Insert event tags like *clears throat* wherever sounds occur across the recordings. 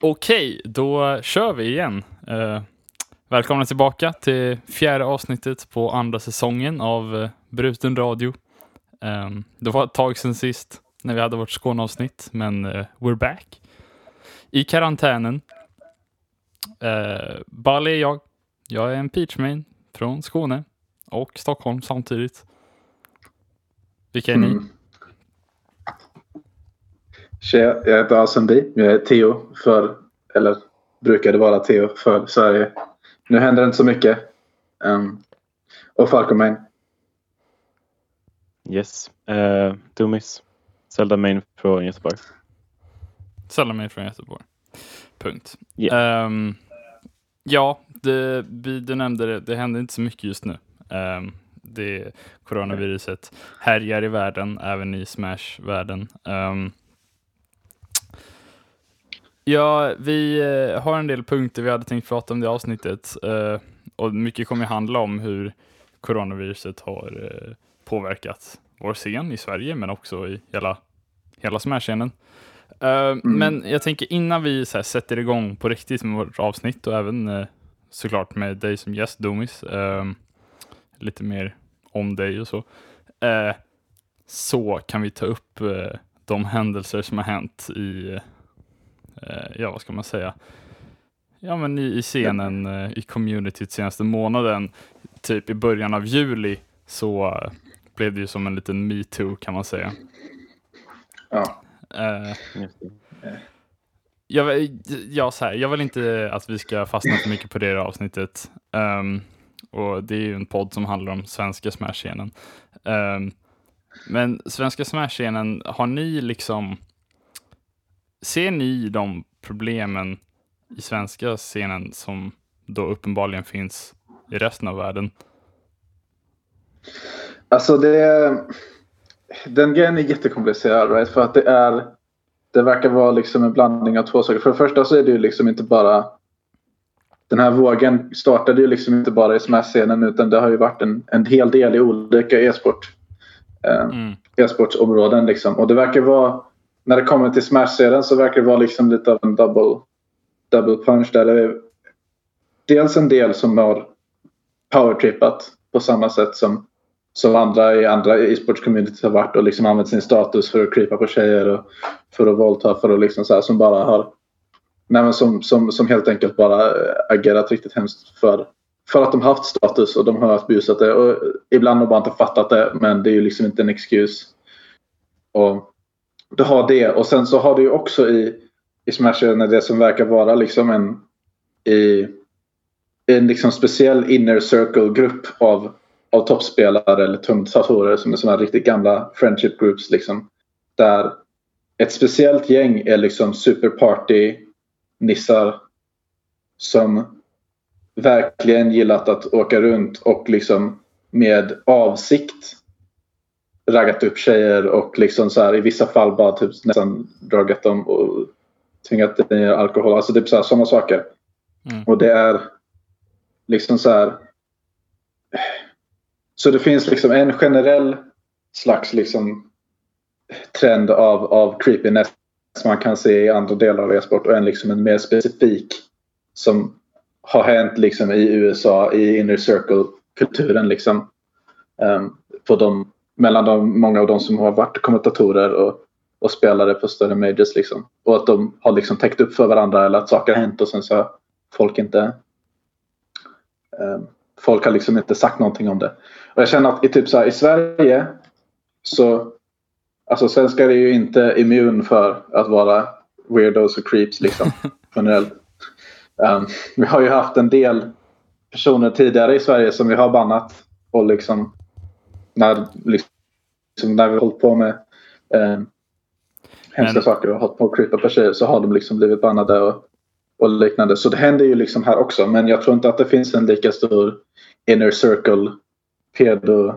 Okej, då kör vi igen. Eh, välkomna tillbaka till fjärde avsnittet på andra säsongen av eh, Bruten Radio. Eh, det var ett tag sedan sist när vi hade vårt Skåneavsnitt, men eh, we're back. I karantänen. Eh, Bali är jag. Jag är en peachmain från Skåne och Stockholm samtidigt. Vilka är mm. ni? Tjena, jag heter Asenbi. Jag är Theo för, eller brukade vara Theo för Sverige. Nu händer det inte så mycket. Um, och Falcon Main. Yes. Uh, Dumis. Zelda Main från Göteborg. Zelda Main från Göteborg. Punkt. Yeah. Um, ja, det, du nämnde det. Det händer inte så mycket just nu. Um, det coronaviruset härjar i världen, även i Smash-världen. Um, Ja, vi eh, har en del punkter vi hade tänkt prata om det avsnittet. Eh, och mycket kommer handla om hur coronaviruset har eh, påverkat vår scen i Sverige, men också i hela, hela Smash-scenen. Mm. Men jag tänker innan vi så här, sätter igång på riktigt med vårt avsnitt och även såklart med dig som gäst, Domis, lite mer om dig och så, så kan vi ta upp de händelser som har hänt i ja vad ska man säga, ja men i, i scenen eh, i communityt senaste månaden, typ i början av juli så eh, blev det ju som en liten metoo kan man säga. Ja. Uh, jag, ja, så här, jag vill inte att vi ska fastna för mycket på det avsnittet. Um, och Det är ju en podd som handlar om svenska Smash-scenen. Um, men svenska Smash-scenen, har ni liksom ser ni de problemen i svenska scenen som då uppenbarligen finns i resten av världen? Alltså det... Den grejen är jättekomplicerad, right? För att det är... Det verkar vara liksom en blandning av två saker. För det första så är det ju liksom inte bara... Den här vågen startade ju liksom inte bara i Smash-scenen utan det har ju varit en, en hel del i olika e-sport. Eh, mm. E-sportsområden liksom. Och det verkar vara när det kommer till Smash-serien så verkar det vara liksom lite av en double, double punch där. Det är dels en del som har powertrippat på samma sätt som, som andra i andra e-sports har varit och liksom använt sin status för att krypa på tjejer och för att våldta för att liksom så här, som bara har nej som, som, som helt enkelt bara eh, agerat riktigt hemskt för, för att de haft status och de har abusat det och ibland har de bara inte fattat det men det är ju liksom inte en excuse. Och du har det och sen så har du ju också i, i Smash det som verkar vara liksom en i en liksom speciell inner circle-grupp av, av toppspelare eller tungtatorer som är sådana riktigt gamla friendship groups. Liksom, där ett speciellt gäng är liksom superparty-nissar som verkligen gillat att åka runt och liksom med avsikt raggat upp tjejer och liksom så här, i vissa fall bara typ nästan dragit dem och tvingat ner alkohol. Alltså typ så sådana saker. Mm. Och det är liksom så här. Så det finns liksom en generell slags liksom trend av, av creepiness som man kan se i andra delar av e-sport och en liksom en mer specifik som har hänt liksom i USA i inner circle-kulturen liksom. Um, på de mellan de, många av de som har varit kommentatorer och, och spelare på större majors. Liksom. Och att de har liksom täckt upp för varandra eller att saker har hänt och sen så har folk inte eh, Folk har liksom inte sagt någonting om det. Och jag känner att i, typ så här, i Sverige så Alltså svenskar är ju inte immun för att vara weirdos och creeps liksom. *laughs* generellt. Um, vi har ju haft en del personer tidigare i Sverige som vi har bannat och liksom när, liksom, när vi har hållit på med eh, hemska Men... saker och hållit på att krypa på tjejer så har de liksom blivit bannade och, och liknande. Så det händer ju liksom här också. Men jag tror inte att det finns en lika stor inner circle pedo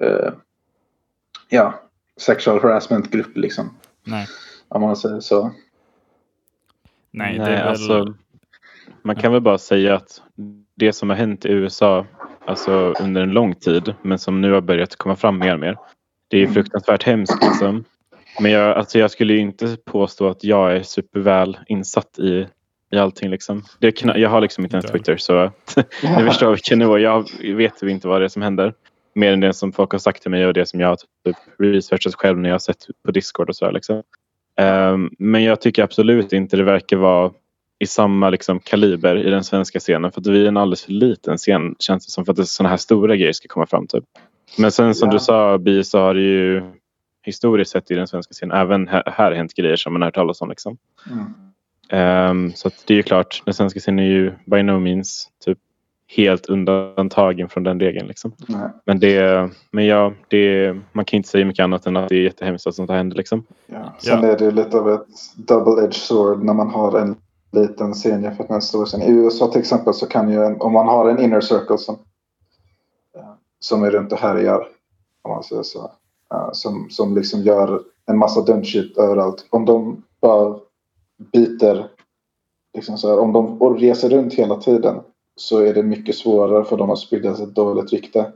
eh, ja, sexual harassment grupp liksom. Nej. Om man säger så. Nej, det är väl... alltså, man kan väl bara säga att det som har hänt i USA alltså under en lång tid men som nu har börjat komma fram mer och mer. Det är fruktansvärt hemskt liksom. Men jag, alltså jag skulle inte påstå att jag är superväl insatt i, i allting. Liksom. Det jag har liksom inte en Twitter så *laughs* ni förstår vilken nivå. Jag vet inte vad det är som händer. Mer än det som folk har sagt till mig och det som jag har typ researchat själv när jag har sett på Discord och så. Liksom. Um, men jag tycker absolut inte det verkar vara i samma liksom, kaliber i den svenska scenen. För att vi är en alldeles för liten scen känns det som för att sådana här stora grejer ska komma fram. Typ. Men sen som ja. du sa Bi så har det ju historiskt sett i den svenska scenen även här, här hänt grejer som man har hört talas om. Liksom. Mm. Um, så det är ju klart, den svenska scenen är ju by no means typ helt undantagen från den regeln. Liksom. Men, det, men ja, det, man kan inte säga mycket annat än att det är jättehemskt att sånt här händer. Liksom. Ja. Sen ja. är det lite av ett double-edged sword när man har en liten scen jämfört med en stor scen. I USA till exempel så kan ju om man har en inner circle som, som är runt och härjar. Om man säger så. Som, som liksom gör en massa dumt shit överallt. Om de bara byter, liksom så här, om de reser runt hela tiden så är det mycket svårare för dem att sprida ett dåligt rykte.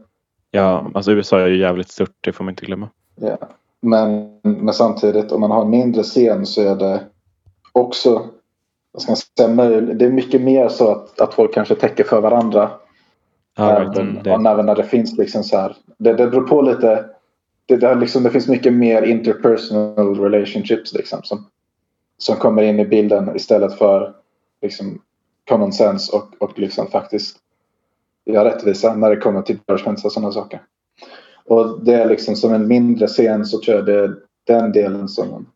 Ja, alltså USA är ju jävligt stort, det får man inte glömma. Ja. Men, men samtidigt, om man har en mindre scen så är det också vad ska. Det är mycket mer så att, att folk kanske täcker för varandra. Ja, även, det. även när det finns liksom så här. Det, det beror på lite. Det, det, liksom, det finns mycket mer interpersonal relationships liksom, som, som kommer in i bilden istället för liksom, common sense och, och liksom faktiskt göra rättvisa när det kommer till börsfans och sådana saker. Och det är liksom som en mindre scen så tror jag det är den delen som man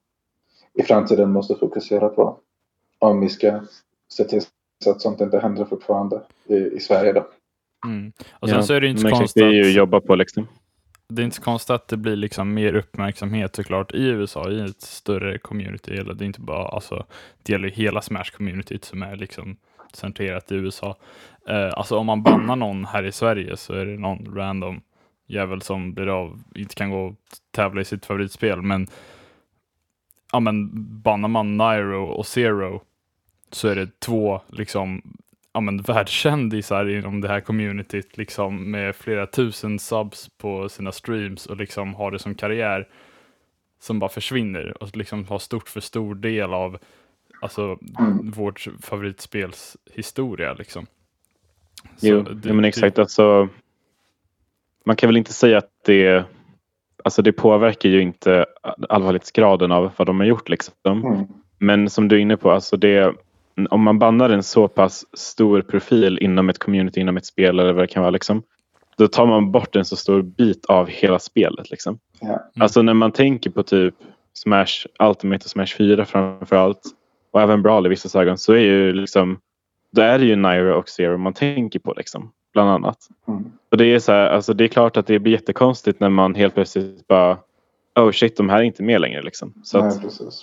i framtiden måste fokusera på. Om vi ska se till så att sånt inte händer fortfarande i, i Sverige då. Mm. Och sen ja, så är det inte så konstigt. Det är ju jobba på liksom. Det är inte så konstigt att det blir liksom mer uppmärksamhet såklart i USA i ett större community. Eller det är inte bara, alltså, det gäller hela Smash-communityt som är liksom centrerat i USA. Eh, alltså om man bannar någon här i Sverige så är det någon random jävel som blir av, inte kan gå och tävla i sitt favoritspel. Men, ja, men bannar man Nairo och Zero så är det två liksom ja, men, världskändisar inom det här communityt liksom, med flera tusen subs på sina streams och liksom har det som karriär som bara försvinner och liksom har stort för stor del av alltså, mm. vårt favoritspels historia. Liksom. Så jo, det, ja, men exakt. Det... Alltså, man kan väl inte säga att det, alltså det påverkar ju inte allvarlighetsgraden av vad de har gjort. Liksom. Mm. Men som du är inne på, alltså det, om man bannar en så pass stor profil inom ett community, inom ett spel eller vad det kan vara. Liksom, då tar man bort en så stor bit av hela spelet. Liksom. Ja. Mm. Alltså när man tänker på typ Smash Ultimate och Smash 4 framför allt och även Brawl i vissa ögon så är ju liksom då är det ju Naira och Zero man tänker på liksom. Bland annat. Mm. Och det är så här, alltså det är klart att det blir jättekonstigt när man helt plötsligt bara oh shit, de här är inte med längre. Liksom. Så Nej,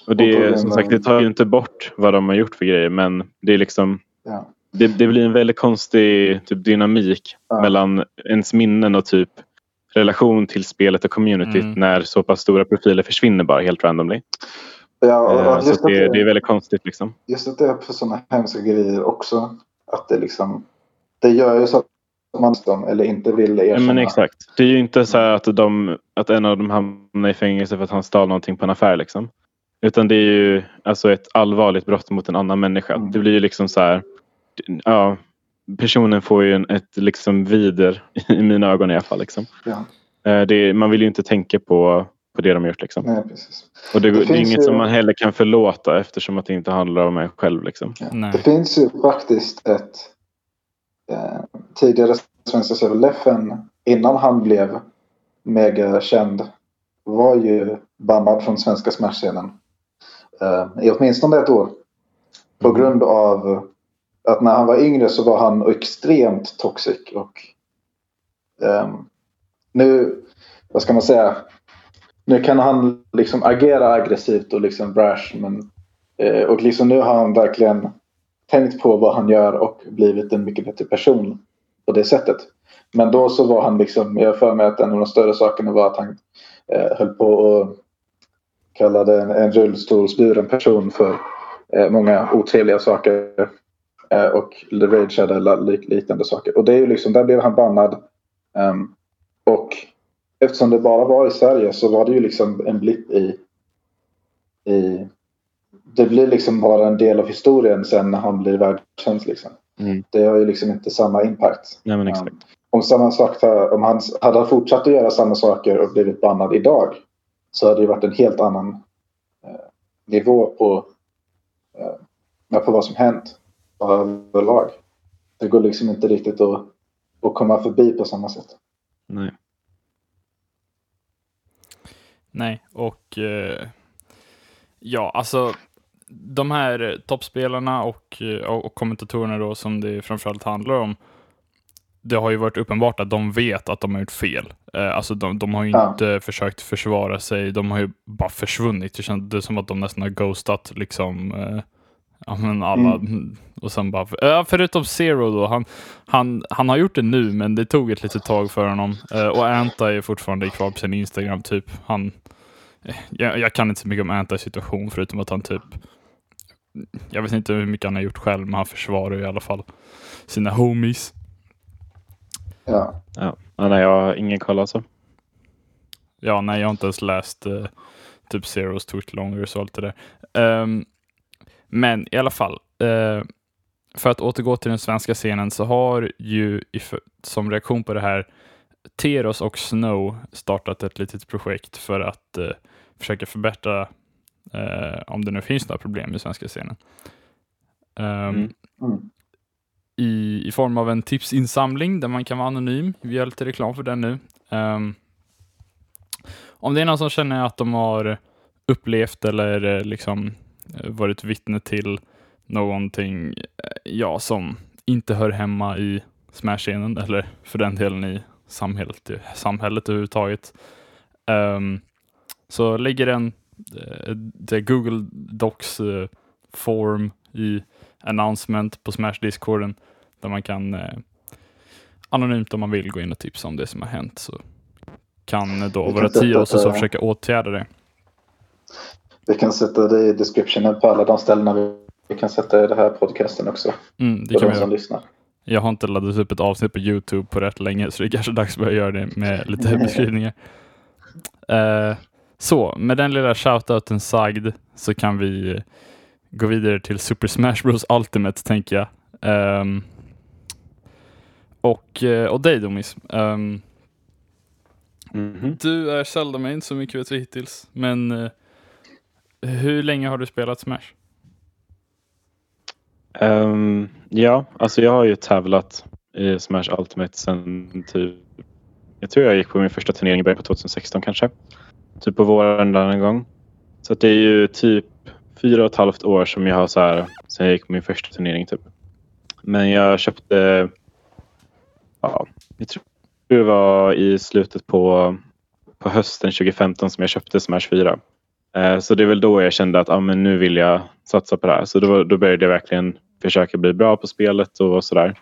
och det, och som sagt, det tar ju inte bort vad de har gjort för grejer men det är liksom ja. det, det, blir en väldigt konstig typ, dynamik ja. mellan ens minnen och typ relation till spelet och communityt mm. när så pass stora profiler försvinner bara helt randomly. Ja, uh, så det, det, är väldigt konstigt. Liksom. Just att det är på sådana hemska grejer också. Att det liksom det gör ju så att man eller inte vill erkänna. Ja, men exakt. Det är ju inte så att, de, att en av dem hamnar i fängelse för att han stal någonting på en affär. Liksom. Utan det är ju alltså ett allvarligt brott mot en annan människa. Mm. Det blir ju liksom så här. Ja, personen får ju en, ett liksom vider *laughs* i mina ögon i alla fall. Liksom. Ja. Eh, det, man vill ju inte tänka på, på det de har gjort. Liksom. Nej, precis. Och det, det, det är inget ju... som man heller kan förlåta eftersom att det inte handlar om en själv. Liksom. Ja. Det finns ju faktiskt ett eh, tidigare svenska Leffen innan han blev mega känd var ju bannad från svenska Smash-scenen. Eh, I åtminstone ett år. På mm. grund av att när han var yngre så var han extremt toxic. Och, um, nu, vad ska man säga? Nu kan han liksom agera aggressivt och liksom brash. Men, uh, och liksom nu har han verkligen tänkt på vad han gör och blivit en mycket bättre person på det sättet. Men då så var han liksom, jag för mig att en av de större sakerna var att han eh, höll på att kallade en, en rullstolsburen person för eh, många otrevliga saker. Eh, och rageade eller liknande saker. Och det är ju liksom, där blev han bannad. Um, och eftersom det bara var i Sverige så var det ju liksom en blipp i i... Det blir liksom bara en del av historien sen när han blir världskänd. Liksom. Mm. Det har ju liksom inte samma impact. Nej, men exakt. Um, om samma sak, om han hade fortsatt att göra samma saker och blivit bannad idag så hade det varit en helt annan eh, nivå på, eh, på vad som hänt överlag. Det går liksom inte riktigt att, att komma förbi på samma sätt. Nej. Nej, och eh, ja, alltså de här toppspelarna och, och kommentatorerna då som det framförallt handlar om det har ju varit uppenbart att de vet att de har gjort fel. Eh, alltså de, de har ju ja. inte försökt försvara sig, de har ju bara försvunnit. Det kändes som att de nästan har ghostat liksom eh, ja, men alla. Mm. Och sen bara, förutom Zero då, han, han, han har gjort det nu men det tog ett litet tag för honom. Eh, och Anta är fortfarande kvar på sin Instagram typ. Han, jag, jag kan inte så mycket om Antas situation förutom att han typ jag vet inte hur mycket han har gjort själv, men han försvarar ju i alla fall sina homies. Ja. ja. Nej, jag har ingen koll alltså. Ja, nej, jag har inte ens läst uh, typ Zeros tweet long result det där. Um, men i alla fall, uh, för att återgå till den svenska scenen så har ju som reaktion på det här Teros och Snow startat ett litet projekt för att uh, försöka förbättra om det nu finns några problem i svenska scenen. Um, mm. Mm i, i form av en tipsinsamling där man kan vara anonym. Vi gör lite reklam för den nu. Um, om det är någon som känner att de har upplevt eller eh, liksom eh, varit vittne till någonting eh, ja, som inte hör hemma i Smash-scenen eller för den delen i samhället, samhället överhuvudtaget. Um, så ligger en uh, Google Docs uh, form i announcement på Smash Discorden där man kan eh, anonymt om man vill gå in och tipsa om det som har hänt så kan då våra tio oss och försöka åtgärda det. Vi kan sätta det i descriptionen på alla de ställena vi kan sätta i den här podcasten också. Mm, det kan de som lyssnar. Jag har inte laddat upp ett avsnitt på Youtube på rätt länge så det är kanske dags att börja göra det med lite beskrivningar. Uh, *laughs* så, med den lilla shoutouten sagd så kan vi gå vidare till Super Smash Bros Ultimate tänker jag. Um, och, eh, och dig Domis. Um, mm -hmm. Du är Zelda main, så mycket vet vi hittills. Men uh, hur länge har du spelat Smash? Um, ja, alltså jag har ju tävlat i Smash Ultimate sen typ jag tror jag gick på min första turnering i början på 2016 kanske. Typ på våren där en gång. Så det är ju typ fyra och ett halvt år som jag har så här sen jag gick på min första turnering typ. Men jag köpte, ja, jag tror det var i slutet på, på hösten 2015 som jag köpte Smash 4. Eh, så det är väl då jag kände att ah, men nu vill jag satsa på det här. Så då, då började jag verkligen försöka bli bra på spelet och sådär.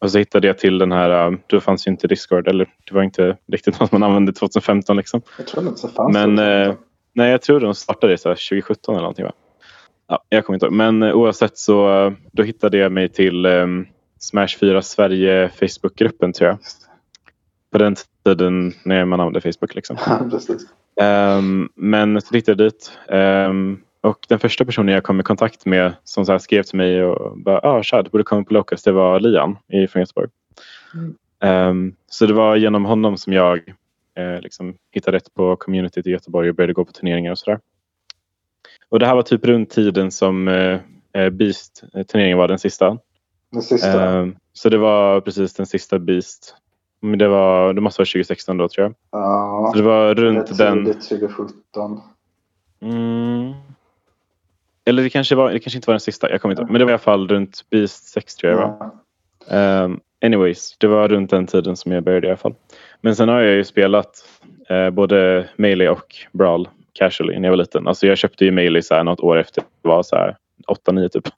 Och så hittade jag till den här, eh, då fanns ju inte Discord eller det var inte riktigt *laughs* något man använde 2015 liksom. Jag tror inte så fanns Men, eh, nej, jag tror de startade så 2017 eller någonting va? Ja, jag kommer inte ihåg. Men eh, oavsett så då hittade jag mig till um, Smash 4 Sverige Facebookgruppen tror jag. På den tiden när man använde Facebook. Liksom. *laughs* um, men så hittade jag dit. Um, och den första personen jag kom i kontakt med som så skrev till mig och bara ah, tja, du borde komma på Locust. Det var Lian från Göteborg. Mm. Um, så det var genom honom som jag eh, liksom, hittade rätt på communityt i Göteborg och började gå på turneringar och sådär. Och det här var typ runt tiden som eh, eh Beast-turneringen var den sista. Den sista? Eh, så det var precis den sista Beast. Men det, var, det måste vara 2016 då tror jag. Ja, så det var runt det den. 2017. Mm. Eller det kanske, var, det kanske inte var den sista, jag kommer inte Men det var i alla fall runt Beast 6 tror jag ja. Um, anyways, det var runt den tiden som jag började i alla fall. Men sen har jag ju spelat eh, både Melee och Brawl casually när jag var liten. Alltså jag köpte ju Melee så här något år efter jag var så här 8-9 typ.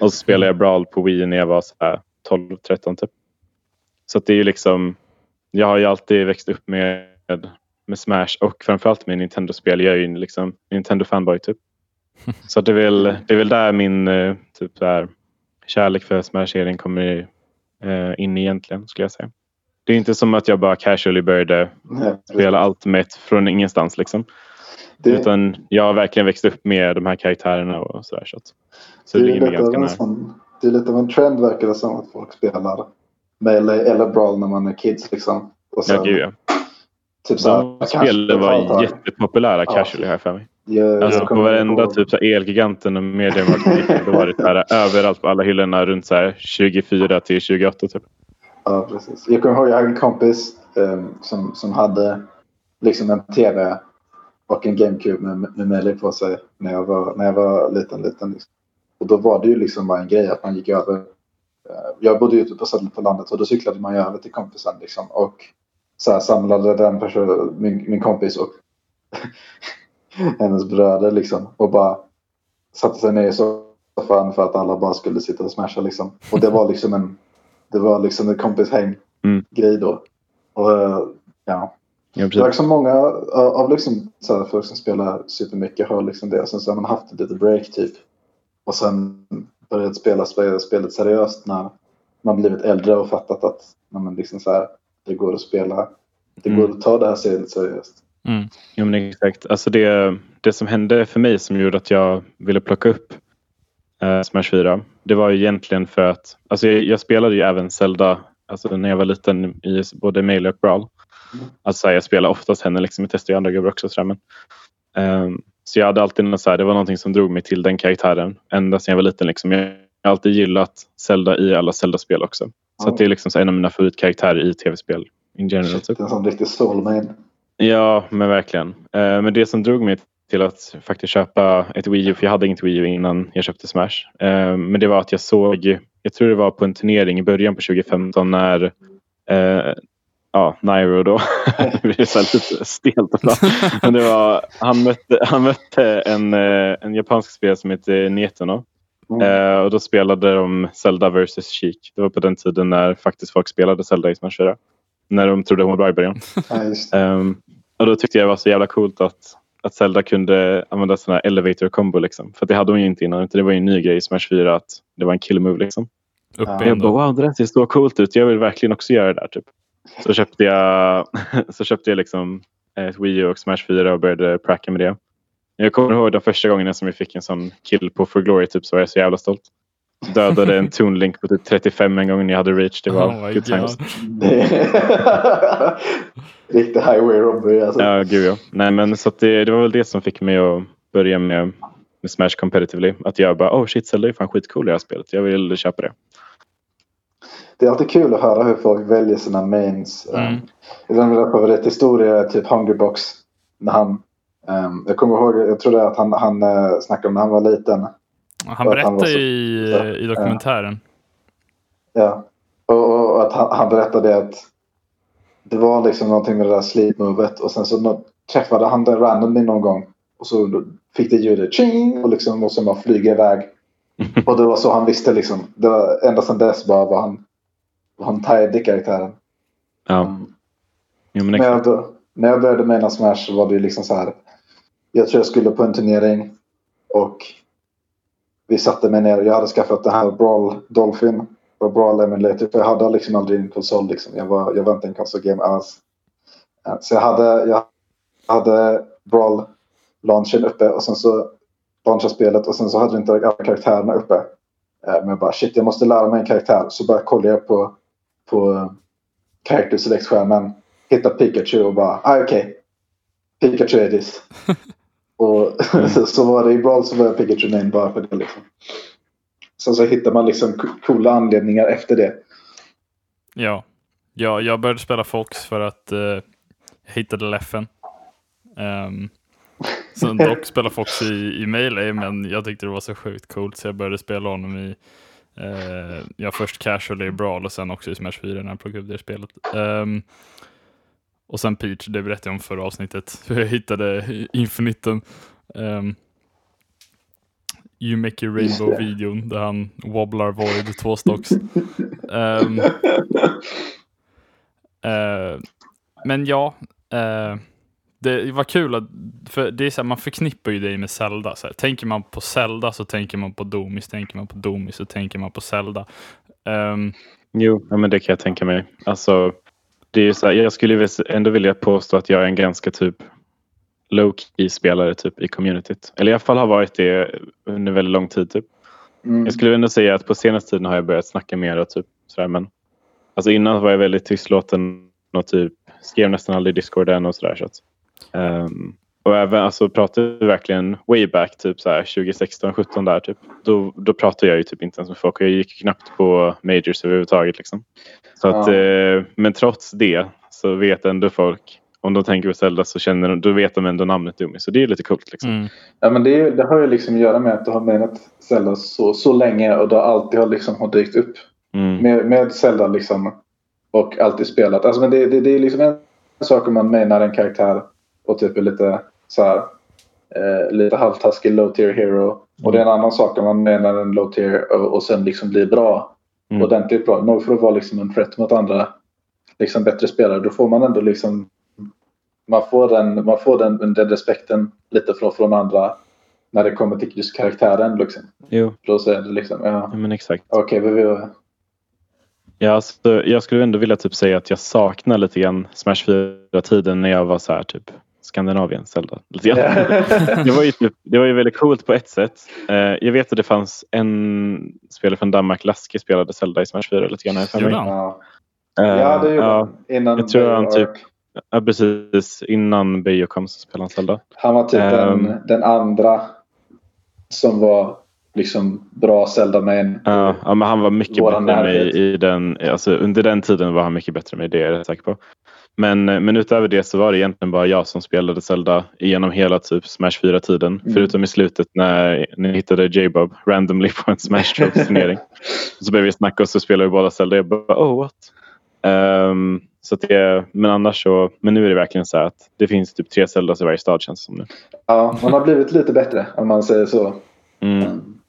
Och så spelade jag Brawl på Wii när jag var så här 12-13 typ. Så det är ju liksom, jag har ju alltid växt upp med, med Smash och framförallt med Nintendo-spel. Jag är ju liksom Nintendo-fanboy typ. Så det är väl, det är väl där min eh, typ här, kärlek för Smash-serien kommer eh, in egentligen skulle jag säga. Det är inte som att jag bara casually började spela Ultimate från ingenstans liksom. Det, Utan jag har verkligen växt upp med de här karaktärerna och sådär. Så, så det, det ligger ganska nära. Sån, det är lite av en trend verkar det som att folk spelar Melee eller Brawl när man är kids liksom. Och sen, ja, gud ja. Typ så de spelen var jättepopulära ja. casually här för mig. Ja, alltså på varenda typ så Elgiganten och Mediamarkt då var det så här, överallt på alla hyllorna runt så här 24 till 28 typ. Ja precis. Jag kommer ihåg jag hade en kompis um, som, som hade liksom en tv och en GameCube med, med Melee på sig när jag var, när jag var liten. liten liksom. Och då var det ju liksom bara en grej att man gick över. Uh, jag bodde ute på, på landet och då cyklade man ju över till kompisen liksom. Och så här, samlade den person, min, min kompis och *laughs* hennes bröder liksom. Och bara satte sig ner i soffan för att alla bara skulle sitta och smasha liksom. Och det var liksom en, det var liksom en kompishäng mm. grej då. Och eh, ja. Ja, det är liksom många av liksom, så här, folk som spelar supermycket har liksom det. Sen så har man haft ett litet break typ. Och sen börjat spela spelet seriöst när man blivit äldre och fattat att man liksom så här, det går att spela. Det går mm. att ta det här spelet seriöst. Mm. Ja, men exakt. Alltså det, det som hände för mig som gjorde att jag ville plocka upp eh, Smash 4. Det var egentligen för att alltså jag, jag, spelade ju även Zelda alltså när jag var liten i både Melee och Brawl. Alltså jag spelar oftast henne, liksom, jag testar ju andra gubbar också. Sådär, men, um, så jag hade alltid så här, det var någonting som drog mig till den karaktären ända sedan jag var liten. Liksom. Jag har alltid gillat Zelda i alla Zelda-spel också. Så mm. det är liksom så en av mina favoritkaraktärer i tv-spel in general. Typ. Det är en sån riktig soulmane. Ja, men verkligen. Uh, men det som drog mig till att faktiskt köpa ett Wii U, för jag hade inget Wii U innan jag köpte Smash. Uh, men det var att jag såg, jag tror det var på en turnering i början på 2015 när uh, ja, Nairo då. *laughs* det blir så lite stelt. Men det var, han, mötte, han mötte en, eh, en japansk spelare som heter Netono. Mm. Och då spelade de Zelda vs Chic. Det var på den tiden när faktiskt folk spelade Zelda i Smash 4. När de trodde hon var bra i början. um, och då tyckte jag det var så jävla coolt att, att Zelda kunde använda sån här elevator combo. Liksom. För det hade hon ju inte innan. Det var ju en ny grej i Smash 4 att det var en kill move. Liksom. Uppe jag bara, wow, det där ser så coolt ut. Jag vill verkligen också göra det där. Typ. Så köpte jag, *laughs* så köpte jag liksom ett Wii U och Smash 4 och började pracka med det. Jag kommer ihåg de första gångerna som jag fick en sån kill på For Glory typ så var jag så jävla stolt. Dödade en Toon Link på typ 35 en gång när jag hade reach. Det var oh good times. *laughs* Riktig highway robbery alltså. Ja, gud ja. Nej, men så det, det var väl det som fick mig att börja med, med Smash competitively. Att jag bara, oh shit, Zelda är fan skitcool i det här spelet. Jag vill köpa det det är alltid kul att höra hur folk väljer sina mains. Mm. Um, en av favorithistorier är typ Hungrybox. När han, um, jag kommer ihåg, jag tror att han, han uh, snackade om när han var liten. Han berättade i, så, i dokumentären. Ja, och, och, att han, han berättade att det var liksom någonting med det där sleep-movet och sen så träffade han den randomly någon gång. Och så fick det ljudet ching och liksom och sen bara flyga iväg. *laughs* Och det var så han visste liksom. Det var, ända sedan dess bara var han han tajde karaktären. Ja. Um, jo, men när, jag, när jag började med Smash så var det liksom så här. Jag tror jag skulle på en turnering och vi satte mig ner. Jag hade skaffat det här Brawl Dolphin och Brawl Emulator. För jag hade liksom aldrig en konsol. Liksom. Jag, var, jag var inte en konsolgame alls. Eh, så jag hade, jag hade Brawl launchen uppe och sen så launchade spelet och sen så hade vi inte alla karaktärerna uppe. Eh, men jag bara shit, jag måste lära mig en karaktär. Så bara kollade jag på på eh, character select-skärmen. Hittade Pikachu och bara, ah, okej. Okay. Pikachu är this. *laughs* och *laughs* så var det i Brawl så var jag Pikachu main bara för det liksom. Sen så hittar man liksom coola anledningar efter det. Ja. ja, jag började spela Fox för att uh, jag hittade Leffen. Um, sen *laughs* dock spela Fox i, i Melee, men jag tyckte det var så sjukt coolt så jag började spela honom i Uh, jag först casual i Brawl och sen också i Smash 4 när jag plockade upp det spelet. Um, och sen Peach, det berättade jag om förra avsnittet. Hur jag hittade Infiniten. Um, You Make It Rainbow-videon där han wobblar Void två stocks. Um, uh, men ja, uh, det var kul att, för det är så här, man förknippar ju dig med Zelda. Så här. Tänker man på Zelda så tänker man på Domis, tänker man på Domis så tänker man på Zelda. Um, jo, ja, men det kan jag tänka mig. Alltså, det är så här, jag skulle ändå vilja påstå att jag är en ganska typ low key spelare typ i communityt. Eller i alla fall har varit det under väldigt lång tid. Typ. Mm. Jag skulle ändå säga att på senaste tiden har jag börjat snacka mer typ sådär men alltså innan var jag väldigt tystlåten och typ skrev nästan aldrig i Discord än och sådär. Så att, um, och även alltså pratade vi verkligen way back typ så här 2016, 17 där typ. Då, då pratade jag ju typ inte ens med folk och jag gick knappt på majors överhuvudtaget liksom. Så att, ja. eh, men trots det så vet ändå folk om de tänker på Zelda så känner de, då vet de ändå namnet Dumi. Så det är lite coolt. Liksom. Mm. Ja, men det, det, har ju liksom att göra med att du har menat Zelda så, så länge och det har alltid har liksom har dykt upp. Mm. Med, med Zelda liksom och alltid spelat. Alltså, men det, det, det är liksom en sak om man menar en karaktär och typ är lite så här, eh, lite halvtaskig low tier hero. Mm. Och det är en annan sak om man menar en low tier och, och sen liksom blir bra. Mm. Ordentligt bra. Nog för att vara liksom en threat mot andra liksom bättre spelare. Då får man ändå liksom man får den, man får den, den respekten lite från, från andra när det kommer till just karaktären. Liksom. Jo. Då så är det liksom, ja. ja men exakt. Okej, okay, vi, vi, Ja, alltså, jag skulle ändå vilja typ säga att jag saknar lite grann Smash 4-tiden när jag var så här typ Skandinavien Zelda. *laughs* det, var ju typ, det var ju väldigt coolt på ett sätt. Uh, jag vet att det fanns en spelare från Danmark, Laske, spelade Zelda i Smash 4 lite grann. För mig. Ja. Ja, det gjorde han. Innan jag tror han typ Ja, precis. Innan Beijo kom så spelade han Zelda. Han var typ um, den, ehm. den andra som var liksom bra Zelda main. Ja, ja, men han var mycket bättre än mig i den. Alltså, under den tiden var han mycket bättre mig, det är jag säker på. Men, men utöver det så var det egentligen bara jag som spelade Zelda genom hela typ Smash 4-tiden. Mm. Förutom i slutet när ni hittade J-Bob randomly på en Smash *laughs* turnering så började vi snacka och så spelade vi båda Zelda. Jag bara oh what? Um, så det, men annars så, men nu är det verkligen så att det finns typ tre Zeldas i varje stad känns det som nu. Ja, man har blivit lite bättre om man säger så. Mm. Um,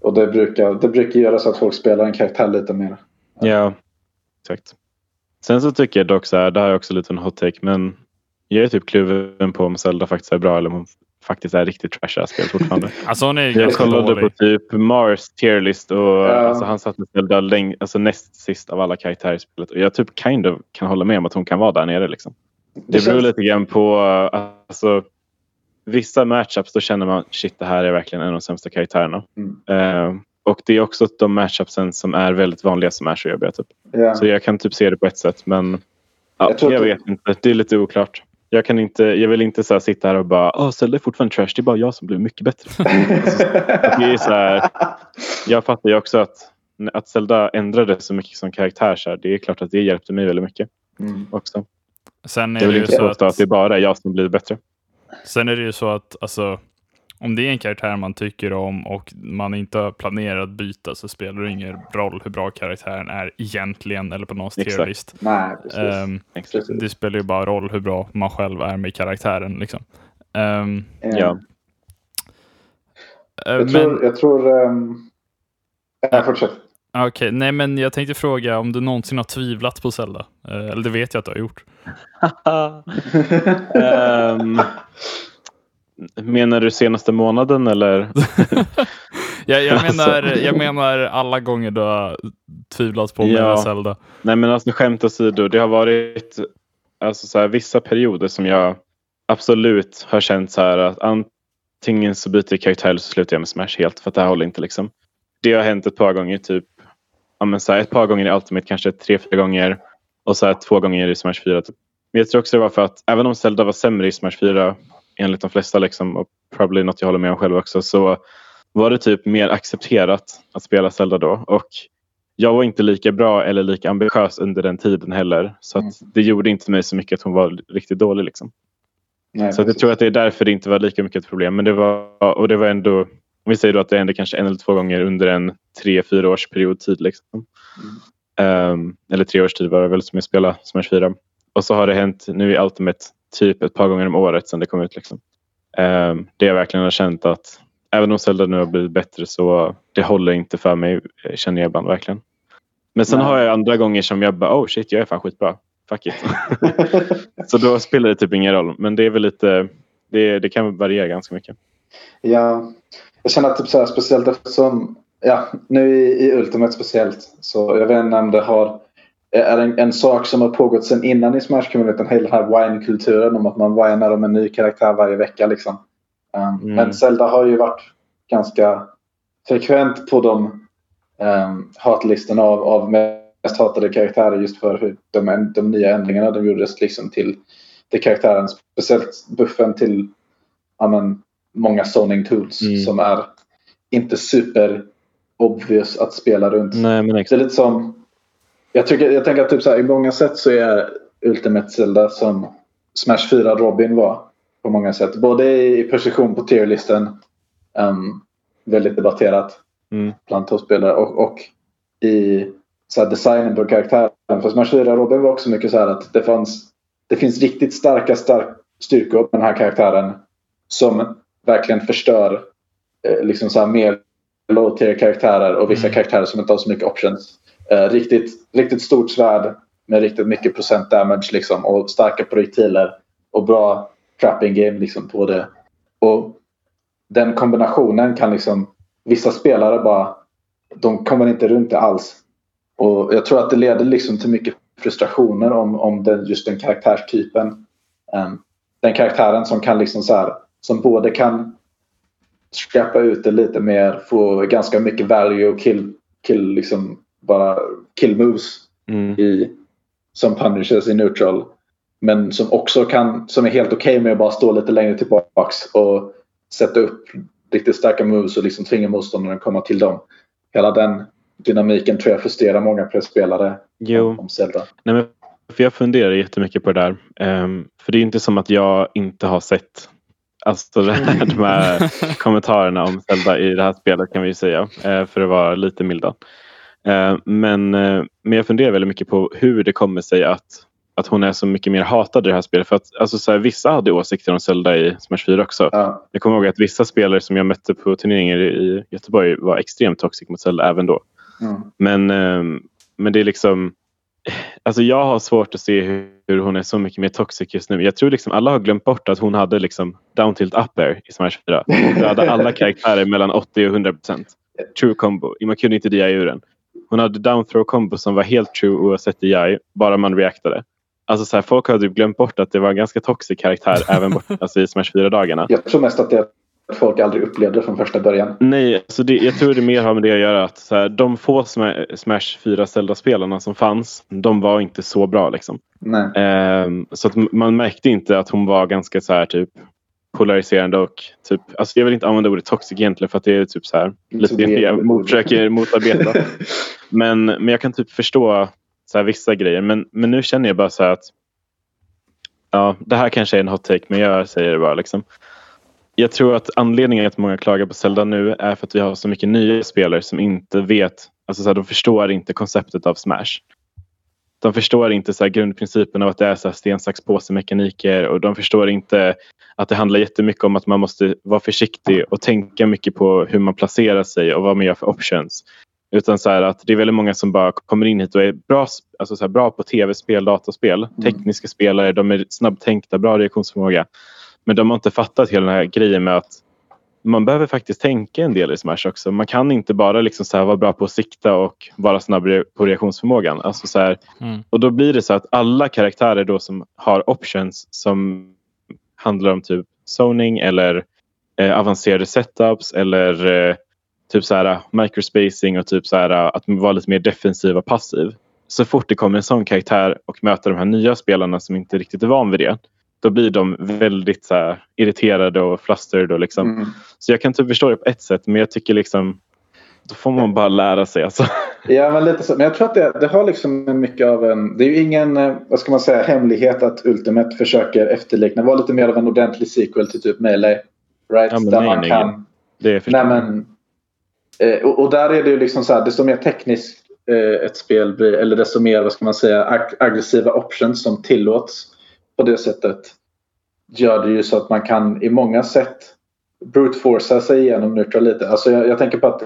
och det brukar, det brukar göra så att folk spelar en karaktär lite mer. Ja, exakt. Sen så tycker jag dock så här, det här är också lite en hot take, men jag är typ kluven på om Zelda faktiskt är bra eller om hon faktiskt är riktigt trashiga spel fortfarande. *laughs* alltså hon är jag kollade dålig. på typ Mars tierlist och ja. alltså, han satt med Zelda läng- alltså, näst sist av alla karaktärer i spelet. Och jag typ kind of kan hålla med om att hon kan vara där nere. Liksom. Det, det beror känns... lite grann på alltså, vissa matchups då känner man shit det här är verkligen en av de sämsta karaktärerna. Mm. Uh, och det är också de matchupsen som är väldigt vanliga som är så jobbiga. Typ. Yeah. Så jag kan typ se det på ett sätt men ja, jag, jag vet inte. Det är lite oklart. Jag, kan inte, jag vill inte så sitta här och bara Åh, Zelda är fortfarande trash. Det är bara jag som blev mycket bättre. *laughs* det är så här, jag fattar ju också att, att Zelda ändrade så mycket som karaktär. Så här, det är klart att det hjälpte mig väldigt mycket. Mm. också. Sen är jag vill inte påstå att... att det är bara jag som blir bättre. Sen är det ju så att alltså, om det är en karaktär man tycker om och man inte har planerat att byta så spelar det ingen roll hur bra karaktären är egentligen eller på någons tierlist. Nej, um, det spelar ju bara roll hur bra man själv är med karaktären. Liksom. Um, ja. Uh, jag, men, tror, jag tror... Um, äh, fortsätt. Okej, okay, nej men jag tänkte fråga om du någonsin har tvivlat på Zelda? Uh, eller det vet jag att du har gjort. um, *laughs* Menar du senaste månaden eller? ja, *laughs* jag, menar, jag menar alla gånger du har tvivlat på ja. Zelda. Nej men alltså skämt åsido, det har varit alltså, så här, vissa perioder som jag absolut har känt så här att antingen så byter jag karaktär eller så slutar jag med Smash helt för att det här håller inte liksom. Det har hänt ett par gånger, typ ja, men så här, ett par gånger i Ultimate, kanske tre, fyra gånger och så här, två gånger i Smash 4. Typ. Men jag tror också det var för att även om Zelda var sämre i Smash 4 enligt de flesta liksom, och probably något jag håller med om själv också, så var det typ mer accepterat att spela Zelda då. Och jag var inte lika bra eller lika ambitiös under den tiden heller. Så mm. det gjorde inte mig så mycket att hon var riktigt dålig. Liksom. Nej, så jag tror att det är därför det inte var lika mycket ett problem. Men det var, och det var ändå, om vi säger att det hände kanske en eller två gånger under en tre, fyra års period tid. Liksom. Mm. Um, eller tre års tid var det väl som jag spelade Smash 4. Och så har det hänt nu i Ultimate typ ett par gånger om året sedan det kom ut. Liksom. Um, det jag verkligen har känt att även om Zelda nu har blivit bättre så det håller inte för mig eh, känner jag ibland verkligen. Men sen Nej. har jag andra gånger som jag bara oh shit jag är fan skitbra. Fuck it. *laughs* så då spelar det typ ingen roll. Men det är väl lite det, det kan variera ganska mycket. Ja, jag känner att typ så här, speciellt eftersom ja, nu i, i Ultimate speciellt så jag vet inte om det har är en, en sak som har pågått sedan innan i Smash-communityn. Hela den här wine-kulturen om att man winar om en ny karaktär varje vecka. Liksom. Um, mm. Men Zelda har ju varit ganska frekvent på de um, hatlistorna av, av mest hatade karaktärer just för hur de, de nya ändringarna de gjordes liksom till, till karaktären. Speciellt buffen till amen, många zoning tools mm. som är inte super obvious att spela runt. Nej, men det är lite som jag, tycker, jag tänker att typ så här, i många sätt så är Ultimate Zelda som Smash 4 Robin var. På många sätt. Både i position på tierlisten. Um, väldigt debatterat mm. bland toppspelare. Och, och i så här, designen på karaktären. För Smash 4 Robin var också mycket så här att det fanns det finns riktigt starka stark styrkor med den här karaktären som verkligen förstör eh, liksom så här mer low tier karaktärer och vissa mm. karaktärer som inte har så mycket options. Eh, riktigt, riktigt stort svärd med riktigt mycket procent damage liksom, och starka projektiler och bra trapping game liksom, på det. Och den kombinationen kan liksom vissa spelare bara de kommer inte runt det alls. Och jag tror att det leder liksom till mycket frustrationer om, om den, just den karaktärstypen. Um, den karaktären som kan liksom så här, som både kan skräpa ut det lite mer, få ganska mycket value och kill, kill liksom bara kill moves mm. i, som punishers i neutral. Men som också kan, som är helt okej okay med att bara stå lite längre tillbaks och sätta upp riktigt starka moves och liksom tvinga motståndaren att komma till dem. Hela den dynamiken tror jag frustrerar många spelare jo. om Zelda. Nej, men för jag funderar jättemycket på det där. Um, för det är inte som att jag inte har sett alltså det *laughs* här, de här *laughs* kommentarerna om Zelda i det här spelet kan vi säga. Uh, för att vara lite milda. Uh, men, uh, men jag funderar väldigt mycket på hur det kommer sig att, att hon är så mycket mer hatad i det här spelet. För att, alltså, så här, vissa hade åsikter om Zelda i Smash 4 också. Ja. Jag kommer ihåg att vissa spelare som jag mötte på turneringar i Göteborg var extremt toxic mot Zelda även då. Mm. Men, um, men det är liksom Alltså jag har svårt att se hur hon är så mycket mer toxic just nu. Jag tror liksom alla har glömt bort att hon hade liksom down tilt up air i Smash 4. Hon hade alla *laughs* karaktärer mellan 80 och 100 procent. True combo. Man kunde inte DI ur den. Hon hade down throw combo som var helt true oavsett DI. Bara man reactade. Alltså så här, folk har typ glömt bort att det var en ganska toxic karaktär *laughs* även bort, alltså i Smash 4-dagarna. Jag tror mest att det folk aldrig upplevde från första början. Nej, alltså det, jag tror det mer har med det att göra att så här, de få Smash 4 Zelda-spelarna som fanns, de var inte så bra. Liksom. Eh, så att man märkte inte att hon var ganska så här typ polariserande och typ, alltså jag vill inte använda ordet toxic egentligen för att det är typ så här, lite det jag mot, försöker motarbeta. *laughs* men, men jag kan typ förstå så här, vissa grejer. Men, men nu känner jag bara så här att ja, det här kanske är en hot take men jag säger det bara liksom jag tror att anledningen att många klagar på Zelda nu är för att vi har så mycket nya spelare som inte vet, alltså så här, de förstår inte konceptet av Smash. De förstår inte så grundprincipen av att det är så här, sten, sax, påse mekaniker och de förstår inte att det handlar jättemycket om att man måste vara försiktig och tänka mycket på hur man placerar sig och vad man gör för options. Utan så att det är väldigt många som bara kommer in hit och är bra, alltså så bra på tv-spel, dataspel. Mm. Tekniska spelare, de är snabbtänkta, bra reaktionsförmåga. Men de har inte fattat hela den här grejen med att man behöver faktiskt tänka en del i Smash också. Man kan inte bara liksom så vara bra på att sikta och vara snabb på reaktionsförmågan. Alltså så här, mm. Och då blir det så att alla karaktärer då som har options som handlar om typ zoning eller eh, avancerade setups eller eh, typ så här microspacing och typ så här att vara lite mer defensiv och passiv. Så fort det kommer en sån karaktär och möter de här nya spelarna som inte riktigt är van vid det då blir de väldigt så här, irriterade och flustered. Och liksom. Mm. Så jag kan typ förstå det på ett sätt men jag tycker liksom då får man bara lära sig. Alltså. *laughs* Ja, men lite så. Men jag tror att det, det har liksom mycket av en... Det är ju ingen eh, vad ska man säga, hemlighet att Ultimate försöker efterlikna. vara lite mer av en ordentlig sequel till typ Melee. Right? Ja, Där man kan... Det är Nej, men, eh, och, och, där är det ju liksom så här, desto mer tekniskt eh, ett spel blir, eller desto mer vad ska man säga, ag aggressiva options som tillåts på det sättet gör det ju så att man kan i många sätt brute forca sig igenom neutral lite. Alltså jag, jag, tänker på att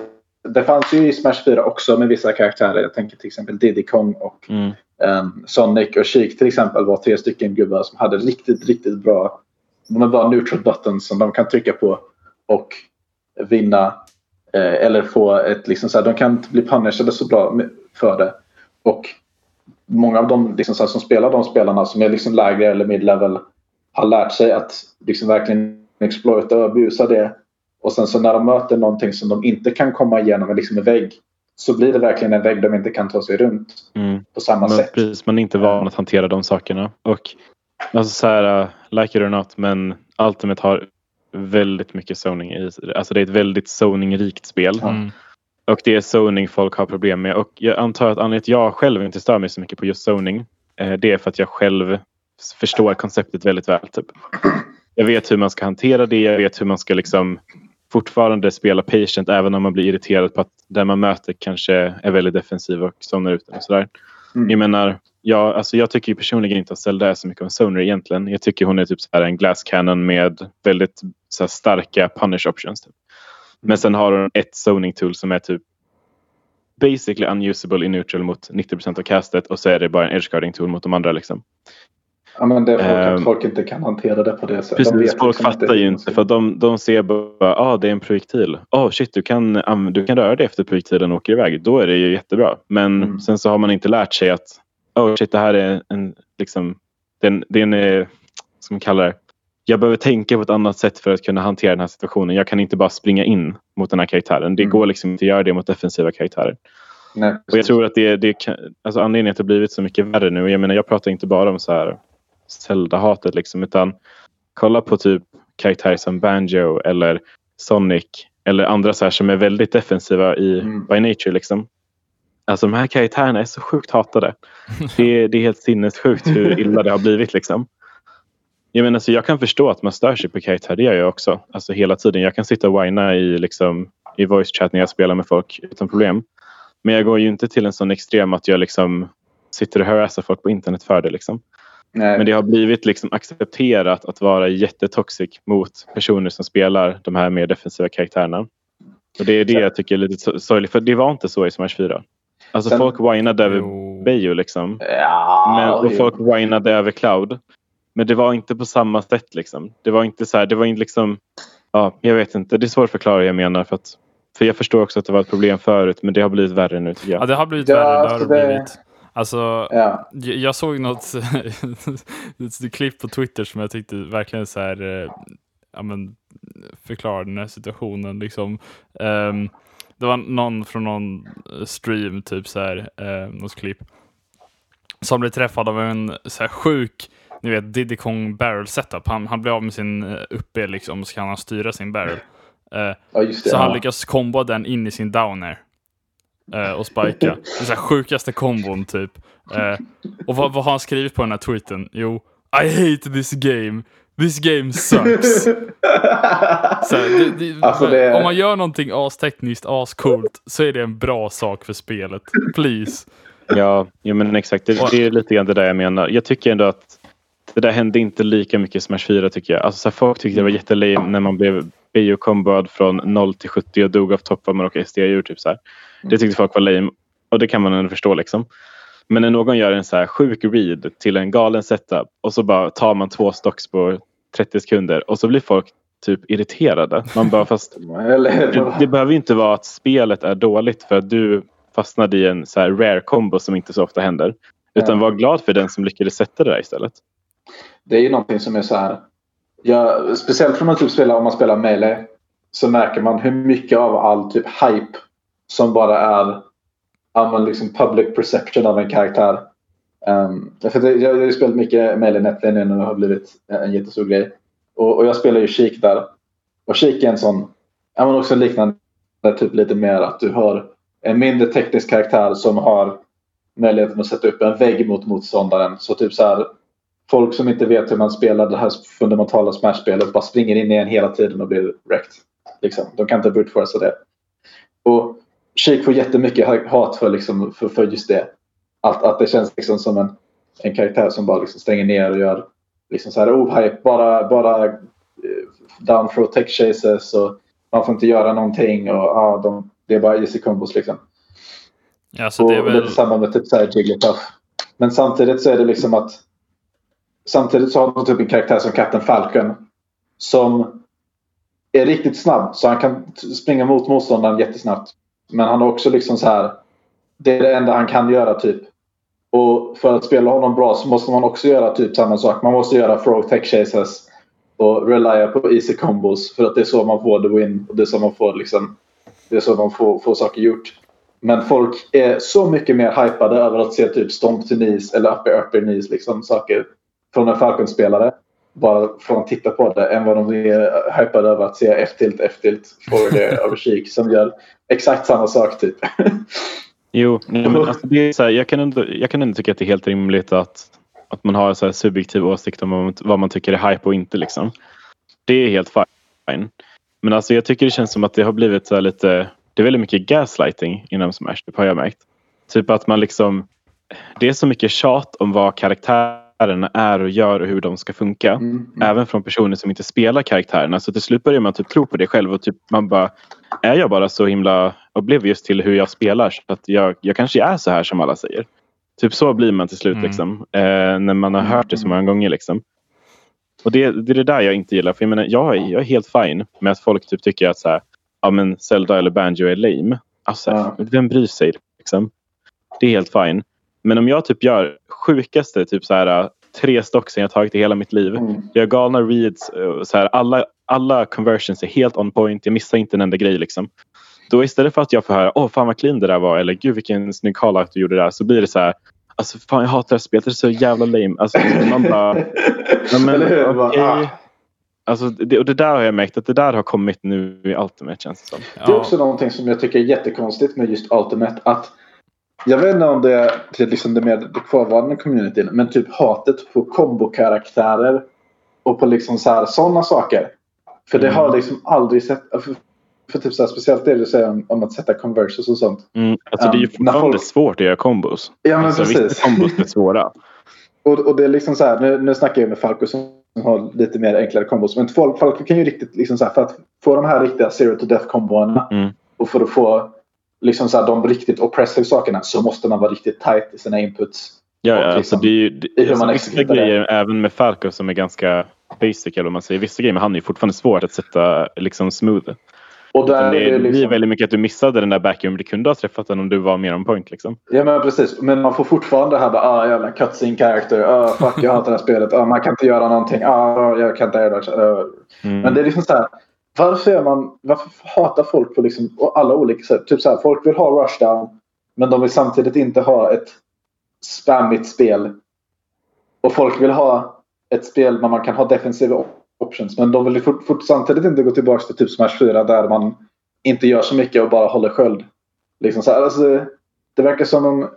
det fanns ju i Smash 4 också med vissa karaktärer. Jag tänker till exempel Diddy Kong och mm. um, Sonic och Sheik till exempel var tre stycken gubbar som hade riktigt, riktigt bra de har bara neutral buttons som de kan trycka på och vinna eh, eller få ett liksom så här, de kan bli punishade så bra för det. Och många av de liksom, som spelar de spelarna som är liksom lägre eller mid-level har lärt sig att liksom verkligen exploita och abusa det. Och sen så när de möter någonting som de inte kan komma igenom, liksom en vägg, så blir det verkligen en vägg de inte kan ta sig runt mm. på samma men sätt. Precis, man är inte van att hantera de sakerna. Och alltså så här, uh, like it or not, men Ultimate har väldigt mycket zoning i Alltså det är ett väldigt zoning-rikt spel. Mm. Och det är zoning folk har problem med. Och jag antar att anledningen till att jag själv inte stör mig så mycket på just zoning, eh, det är för att jag själv förstår konceptet väldigt väl. Typ. Jag vet hur man ska hantera det, jag vet hur man ska liksom fortfarande spela patient även om man blir irriterad på att den man möter kanske är väldigt defensiv och zonar ut och sådär. Mm. Jag menar, jag, alltså jag tycker personligen inte att Zelda är så mycket av en zoner egentligen. Jag tycker hon är typ så här en glass cannon med väldigt så starka punish options. Typ. Men sen har hon ett zoning tool som är typ basically unusable i neutral mot 90% av castet och så är det bara en edgeguarding tool mot de andra. Liksom. Ja, men det är folk, um, folk inte kan hantera det på det sättet. Precis, de folk liksom fattar ju inte för de, de ser bara att ah, det är en projektil. Oh shit, du kan, du kan röra dig efter projektilen åker iväg. Då är det ju jättebra. Men mm. sen så har man inte lärt sig att oh shit, det här är en, liksom, den, den är, som kallar det, jag behöver tänka på ett annat sätt för att kunna hantera den här situationen. Jag kan inte bara springa in mot den här karaktären. Det mm. går liksom inte att göra det mot defensiva karaktärer. Nej, och jag tror att det, det alltså anledningen till att det blivit så mycket värre nu. Jag menar, jag pratar inte bara om så här Zelda-hatet liksom, utan kolla på typ karaktärer som Banjo eller Sonic eller andra så här som är väldigt defensiva i mm. By Nature. Liksom. Alltså de här karaktärerna är så sjukt hatade. *laughs* Det är, det är helt sinnessjukt hur illa det har blivit. Liksom. Jag, menar, så jag kan förstå att man stör sig på karaktärer, det gör jag också. Alltså hela tiden. Jag kan sitta och whina i, liksom, i voice chat när jag spelar med folk utan problem. Men jag går ju inte till en sån extrem att jag liksom sitter och harassar folk på internet för det. Liksom. Nej. Men det har blivit liksom accepterat att vara jättetoxic mot personer som spelar de här mer defensiva karaktärerna. Och det är det jag tycker är lite sorgligt, för det var inte så i Smash 4. Alltså Sen, folk whinade över Bejo liksom. Ja, men, och jo. folk whinade över Cloud. Men det var inte på samma sätt liksom. Det var inte så här, det var inte liksom... Ja, jag vet inte. Det är svårt att förklara vad jag menar. För, att, för jag förstår också att det var ett problem förut men det har blivit värre nu tycker jag. Ja, det har blivit ja, värre. Det har det blivit. Alltså, ja. jag såg något *laughs* klipp på Twitter som jag tyckte verkligen så här, eh, ja, men, förklarade den här situationen. Liksom. Um, det var någon från någon stream, typ så här, uh, något klipp, som blev träffad av en så här sjuk, ni vet, Diddy Kong barrel setup. Han, han blev av med sin uh, uppe liksom, så kan han styra sin barrel. Uh, ja, det, så ja. han lyckas komba den in i sin downer eh, och spika. Den så sjukaste kombon typ. Eh, och vad, vad har han skrivit på den här tweeten? Jo, I hate this game. This game sucks. så, det, det, alltså det... Om man gör någonting astekniskt, ascoolt, så är det en bra sak för spelet. Please. Ja, ja men exakt. Det, det är lite grann det där jag menar. Jag tycker ändå att det där hände inte lika mycket i Smash 4 tycker jag. Alltså, så folk tyckte det var jättelame när man blev bio-komboad från 0 till 70 och dog av toppar och SD-djur. Typ så här. Det tyckte folk var lame och det kan man ändå förstå. Liksom. Men när någon gör en så här sjuk read till en galen setup och så bara tar man två stocks på 30 sekunder och så blir folk typ irriterade. Man bara, fast *laughs* det, det behöver inte vara att spelet är dåligt för att du fastnade i en så här rare combo som inte så ofta händer. Utan var glad för den som lyckades sätta det där istället. Det är ju någonting som är så här. Ja, speciellt från man typ spelar, om man spelar melee så märker man hur mycket av all typ hype som bara är ja, liksom public perception av en karaktär. Um, för det, jag, har ju spelat mycket Mail in nu och har blivit en jättestor grej. Och, och jag spelar ju Chic där. Och Chic är en sån, ja men också liknande, typ lite mer att du har en mindre teknisk karaktär som har möjligheten att sätta upp en vägg mot motståndaren. Så typ så här, folk som inte vet hur man spelar det här fundamentala Smash-spelet bara springer in i en hela tiden och blir wrecked. Liksom. De kan inte brute det. Och Sheik får jättemycket hat för, liksom, för, för just det. Att, att det känns liksom som en, en karaktär som bara liksom stänger ner och gör liksom så här oh, hype, bara, bara uh, down throw tech chases och man får inte göra någonting och ah, de, det är bara easy combos liksom. Ja, så det är väl... Lite samma med typ så här Jigglypuff. Men samtidigt så är det liksom att samtidigt så har man typ en karaktär som Captain Falcon som är riktigt snabb så han kan springa mot motståndaren jättesnabbt. Men han har också liksom så här. Det är det enda han kan göra typ. Och för att spela honom bra så måste man också göra typ samma sak. Man måste göra frog tech chases och relya på easy combos för att det är så man får the win och det är så man får liksom det är så man får, får saker gjort. Men folk är så mycket mer hypade över att se typ stomp till knees eller upper upper knees liksom saker från en Falcon-spelare bara från att titta på det än vad de är hypade över att se F-tilt, F-tilt, forward *laughs* över kik som gör exakt samma sak typ. *laughs* Jo, men alltså det är så här, jag, kan ändå, jag kan ändå tycka att det är helt rimligt att, att man har en subjektiv åsikt om vad man, vad man tycker är hype och inte. Liksom. Det är helt fine. Men alltså jag tycker det känns som att det har blivit så lite, det är väldigt mycket gaslighting inom Smash, det har jag märkt. Typ att man liksom, det är så mycket tjat om vad karaktärerna är och gör och hur de ska funka. Mm, mm. Även från personer som inte spelar karaktärerna. Så till slut börjar man typ tro på det själv och typ man bara, är jag bara så himla oblivious till hur jag spelar så att jag, jag kanske är så här som alla säger. Typ så blir man till slut mm. liksom. Eh, när man har hört det så många gånger liksom. Och det, det är det där jag inte gillar. För jag menar, jag, är, jag är helt fine med att folk typ tycker att så här, ja, men Zelda eller Banjo är lame. Alltså, ja. Vem bryr sig? Liksom? Det är helt fine. Men om jag typ gör sjukaste typ så här, tre stocksen jag tagit i hela mitt liv. Mm. Jag gör galna reads. Så här, alla, alla conversions är helt on point. Jag missar inte en enda grej. Liksom. Då istället för att jag får höra åh fan vad clean det där var eller gud vilken snygg call-out du gjorde där så blir det så här Alltså fan jag hatar det här spelet, det är så jävla lame. Alltså, man bara... *laughs* ja, men, okay. Ah. Alltså, det, och det där har jag märkt att det där har kommit nu i Ultimate känns det som. Det är också någonting som jag tycker är jättekonstigt med just Ultimate. Att jag vet inte om det är till liksom det mer det kvarvarande communityn. Men typ hatet på kombokaraktärer. Och på liksom så här, sådana saker. För det mm. har liksom aldrig sett. För, för typ så här, speciellt det du säger om, om att sätta conversions och sånt. Mm, alltså det är ju um, fortfarande folk... svårt att göra kombos. Ja men alltså, precis. Vissa kombos är svåra. *laughs* och, och det är liksom så här, nu, nu snackar jag med Falco som har lite mer enklare kombos. Men folk kan ju riktigt liksom så här, för att få de här riktiga zero to death komboerna mm. och för att få liksom så här, de riktigt oppressive sakerna så måste man vara riktigt tight i sina inputs. Ja, ja alltså liksom, det är ju det, alltså vissa grejer det. även med Falco som är ganska basic eller vad man säger. Vissa grejer med han är fortfarande svårt att sätta liksom smooth. Och där det, det liksom... blir väldigt mycket att du missade den där backroom. Du kunde ha träffat den om du var mer on point. Liksom. Ja men precis. Men man får fortfarande det här bara ah, jävla cutscene character. Ah, fuck jag hatar det här spelet. Ah, man kan inte göra någonting. Ah, jag kan inte göra det. Uh. Mm. Men det är liksom så här. Varför, är man, varför hatar folk på liksom, alla olika sätt? Typ så här, folk vill ha rushdown. Men de vill samtidigt inte ha ett spammigt spel. Och folk vill ha ett spel där man kan ha defensiva options. Men de vill fort, fort, samtidigt inte gå tillbaka till typ Smash 4 där man inte gör så mycket och bara håller sköld. Liksom så här, alltså, det verkar som om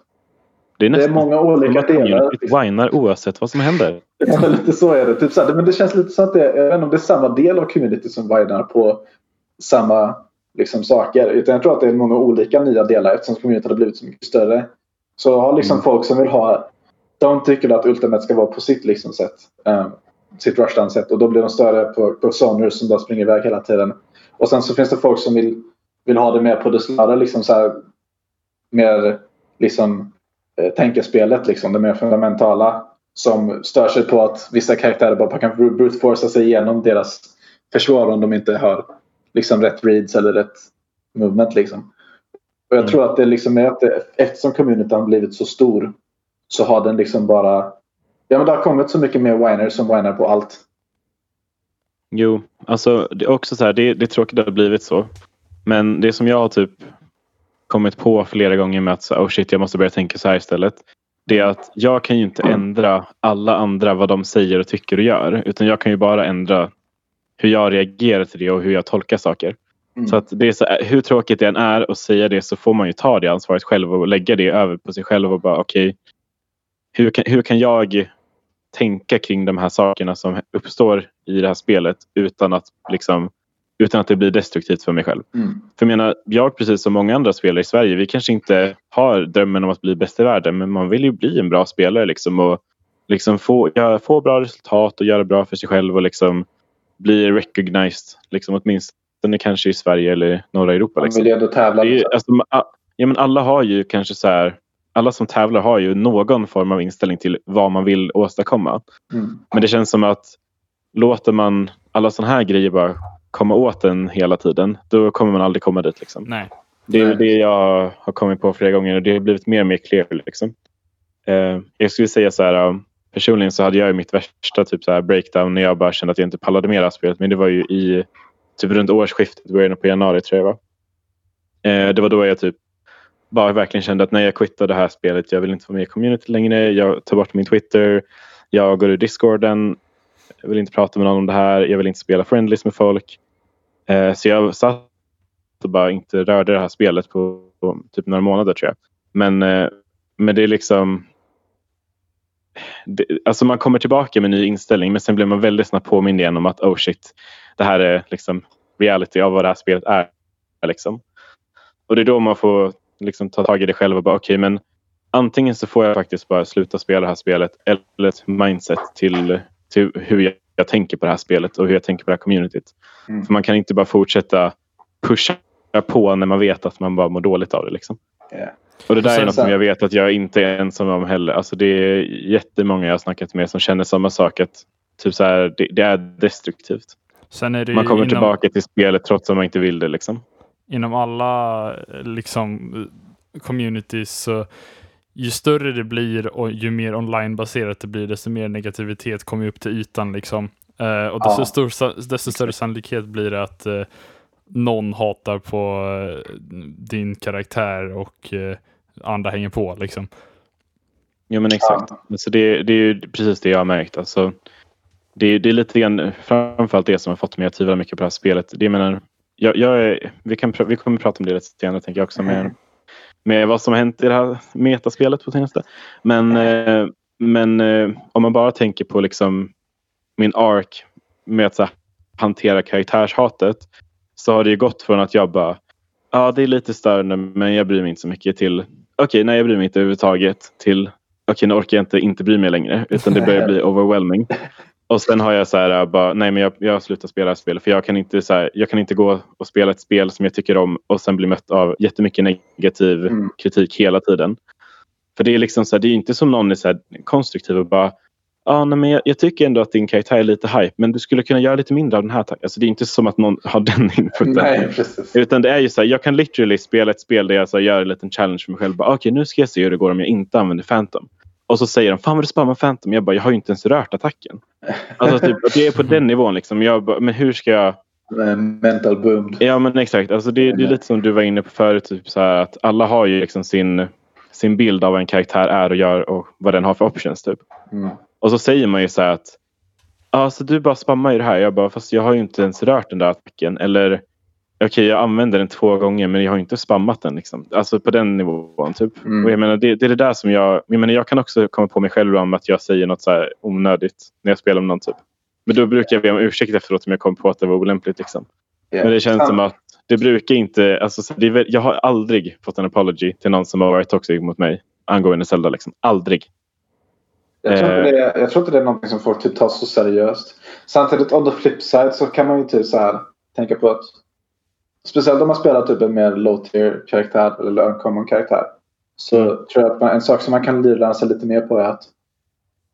det är, det är många olika delar. Whinar oavsett vad som händer. *laughs* Ja, lite så är det. Typ så här, men det känns lite som att det, jag vet inte om det är samma del av community som whinar på samma liksom, saker. Utan jag tror att det är många olika nya delar eftersom community har blivit så mycket större. Så har liksom mm. folk som vill ha de tycker att Ultimate ska vara på sitt liksom sätt. Um, sitt rushdown-sätt. Och då blir de större på, på zoners som bara springer iväg hela tiden. Och sen så finns det folk som vill, vill ha det mer på det snarare liksom så här, mer liksom eh, tänkerspelet liksom. Det mer fundamentala. Som stör sig på att vissa karaktärer bara kan brute forca sig igenom deras försvar om de inte har liksom rätt reads eller rätt movement liksom. Och jag mm. tror att det liksom är att det, eftersom communityn har blivit så stor så har den liksom bara... Ja men det har kommit så mycket mer winers som winer på allt. Jo, alltså det är också så här, det, det är tråkigt att det har blivit så. Men det som jag har typ kommit på flera gånger med att oh shit, jag måste börja tänka så här istället. Det är att jag kan ju inte ändra alla andra vad de säger och tycker och gör. Utan jag kan ju bara ändra hur jag reagerar till det och hur jag tolkar saker. Mm. Så att det är så, hur tråkigt det än är att säga det så får man ju ta det ansvaret själv och lägga det över på sig själv och bara okej, okay, hur kan, hur kan jag tänka kring de här sakerna som uppstår i det här spelet utan att, liksom, utan att det blir destruktivt för mig själv. Mm. För jag menar, jag precis som många andra spelare i Sverige, vi kanske inte har drömmen om att bli bäst i världen men man vill ju bli en bra spelare liksom, och liksom få, ja, få bra resultat och göra bra för sig själv och liksom bli recognized liksom, åtminstone kanske i Sverige eller norra Europa. Liksom. Man vill ju ändå tävla. Liksom. Alltså, ja, men alla har ju kanske så här alla som tävlar har ju någon form av inställning till vad man vill åstadkomma. Mm. Men det känns som att låter man alla sådana här grejer bara komma åt en hela tiden, då kommer man aldrig komma dit. Liksom. Nej. Det är Nej. det jag har kommit på flera gånger och det har blivit mer och mer clear. Liksom. Eh, jag skulle säga så här. Personligen så hade jag mitt värsta typ så här breakdown när jag bara kände att jag inte pallade med det här spelet. Men det var ju i typ runt årsskiftet, början på januari tror jag var. Eh, det var då jag typ bara verkligen kände att när jag quittar det här spelet, jag vill inte vara med i community längre. Jag tar bort min Twitter. Jag går ur discorden. Jag vill inte prata med någon om det här. Jag vill inte spela friendlies med folk. Eh, så jag satt och bara inte rörde det här spelet på, på typ några månader tror jag. Men, eh, men det är liksom det, alltså man kommer tillbaka med en ny inställning men sen blir man väldigt snabbt påmind igen om att oh shit, det här är liksom reality av vad det här spelet är. Liksom. Och det är då man får liksom ta tag i det själv och bara okej okay, men antingen så får jag faktiskt bara sluta spela det här spelet eller ett mindset till, till hur jag, jag tänker på det här spelet och hur jag tänker på det här communityt. Mm. För man kan inte bara fortsätta pusha på när man vet att man bara mår dåligt av det. Liksom. Yeah. Och det där är något som jag vet att jag inte är ensam om heller. Alltså det är jättemånga jag har snackat med som känner samma sak. Att typ så här, det, det är destruktivt. Är det man kommer inom, tillbaka till spelet trots att man inte vill det. Liksom. Inom alla liksom, communities så ju större det blir och ju mer onlinebaserat det blir desto mer negativitet kommer upp till ytan. Liksom. Uh, och desto, ja. stor, desto större sannolikhet blir det att uh, någon hatar på uh, din karaktär och andra hänger på. Liksom. Jo men exakt. Ja. Alltså det, det är precis det jag har märkt. Alltså, det, det är lite grann framförallt det som har fått mig att tvivla mycket på det här spelet. Det menar, jag, jag är, vi, kan, vi kommer prata om det lite senare tänker jag också. Med, med vad som har hänt i det här metaspelet på senaste. Men, eh, men eh, om man bara tänker på liksom min ark med att här, hantera karaktärshatet så har det ju gått från att jag bara ja det är lite störande men jag bryr mig inte så mycket till okej okay, nej jag bryr mig inte överhuvudtaget till okej okay, nu orkar jag inte inte bry mig längre utan det börjar *laughs* bli overwhelming. Och sen har jag så här, bara, nej men jag, jag slutar spela spel för jag kan, inte, så här, jag kan inte gå och spela ett spel som jag tycker om och sen bli mött av jättemycket negativ mm. kritik hela tiden. För det är liksom så här, det är inte som någon är så här konstruktiv och bara ah, nej, men jag, jag, tycker ändå att din karaktär är lite hype men du skulle kunna göra lite mindre av den här. Alltså, det är inte som att någon har den *laughs* inputen. Nej, Utan det är ju så här, jag kan literally spela ett spel där jag så här, gör en liten challenge för mig själv. Okej, okay, nu ska jag se hur det går om jag inte använder Phantom. Och så säger de, fan vad du spammar Phantom. Jag bara, jag har ju inte ens rört attacken. Alltså typ, det är på den nivån liksom. Jag bara, men hur ska jag... Mental boom. Ja men exakt. Alltså det, det, är lite som du var inne på förut. Typ så att alla har ju liksom sin, sin bild av vad en karaktär är och gör och vad den har för options. Typ. Mm. Och så säger man ju så här att alltså, du bara spammar ju det här. Jag bara, fast jag har ju inte ens rört den där attacken. Eller okej, okay, jag använder den två gånger men jag har inte spammat den. Liksom. Alltså på den nivån. Typ. Mm. Och jag menar, det, det, är det där som jag... Jag, menar, jag kan också komma på mig själv om att jag säger något så här onödigt när jag spelar med någon. Typ. Men då brukar jag be om ursäkt efteråt om jag kommer på att det var olämpligt. Liksom. Yeah. Men det känns som att det brukar inte... Alltså, det jag har aldrig fått en apology till någon som har varit toxic mot mig angående Zelda. Liksom. Aldrig. Jag tror, inte det, jag tror inte det är något som folk typ tar så seriöst. Samtidigt on the flip side så kan man ju typ så här tänka på att Speciellt om man spelar typ en mer low tier karaktär eller uncommon karaktär. Så tror jag att man, en sak som man kan livnära sig lite mer på är att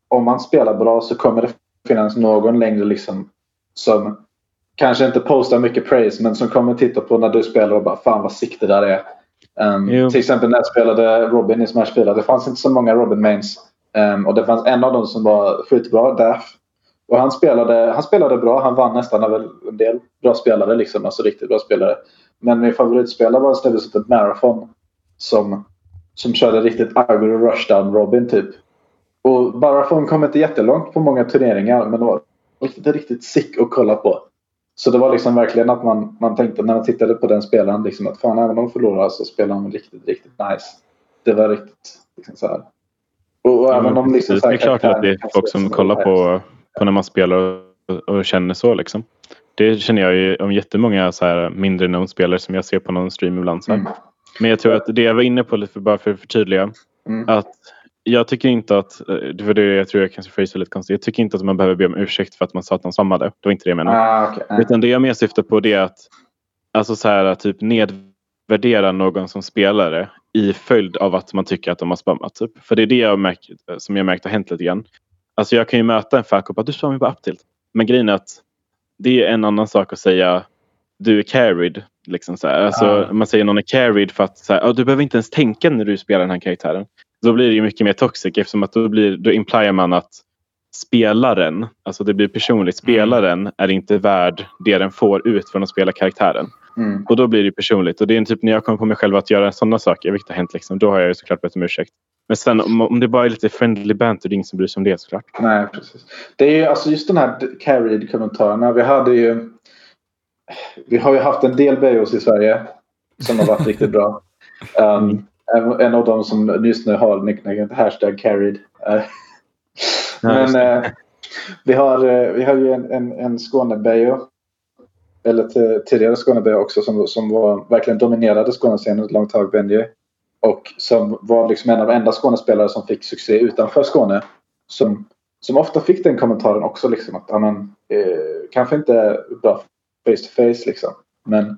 om man spelar bra så kommer det finnas någon längre liksom som kanske inte postar mycket praise men som kommer titta på när du spelar och bara fan vad sick det där är. Um, till exempel när jag spelade Robin i Smash 4. Det fanns inte så många Robin mains. Um, och det fanns en av dem som var skitbra, Daff. Och han spelade, han spelade bra. Han vann nästan över en del bra spelare. Liksom, alltså riktigt bra spelare. Men min favoritspelare var en snubbe som hette Marathon. Som, som körde riktigt Ivory Rushdown Robin typ. Och Marathon kom inte jättelångt på många turneringar. Men var riktigt, riktigt sick att kolla på. Så det var liksom verkligen att man, man tänkte när man tittade på den spelaren liksom att fan även om de förlorar så spelar de riktigt, riktigt nice. Det var riktigt liksom så här. Och, och ja, även om liksom, det är klart att det är folk som kollar på på när man spelar och, och känner så. Liksom. Det känner jag ju om jättemånga så här mindre known-spelare som jag ser på någon stream ibland. Så mm. Men jag tror att det jag var inne på, lite bara för att förtydliga, mm. att jag tycker inte att, för det jag tror jag kanske phrasar lite konstigt, jag tycker inte att man behöver be om ursäkt för att man sa att man svammade. Det var inte det jag menade. Ah, okay. Utan det jag mer syftar på det är att alltså så här, typ nedvärdera någon som spelare i följd av att man tycker att de har spammat. Typ. För det är det jag märkt, som jag märkt har hänt lite grann. Alltså jag kan ju möta en fackop att du sa mig bara uptilt. Men grejen är att det är en annan sak att säga du är carried. Liksom så. Alltså. Man säger någon är carried för att så här, du behöver inte ens tänka när du spelar den här karaktären. då blir det ju mycket mer toxic eftersom att då, blir, då implier man att spelaren, alltså det blir personligt, mm. spelaren är inte värd det den får ut från att spela karaktären. Mm. Och då blir det personligt. Och det är en typ när jag kommer på mig själv att göra sådana saker, vilket har hänt, liksom, då har jag såklart bett om ursäkt. Men sen om, om det bara är lite friendly banter, det är ingen som bryr sig om det såklart. Nej, precis. Det är ju alltså just den här carried-kommentarerna. Vi hade ju... Vi har ju haft en del Beos i Sverige som har varit *laughs* riktigt bra. Um, en av dem som just nu har nicknamet hashtag carried. Uh, men uh, vi, har, uh, vi har ju en, en, en Skåne-Beo. Eller tidigare Skåne-Beo också som, som var, verkligen dominerade Skånescenen ett långt tag, Benji. Och som var liksom en av de enda Skånespelare som fick succé utanför Skåne. Som, som ofta fick den kommentaren också liksom att amen, eh, kanske inte bra face to face liksom. Men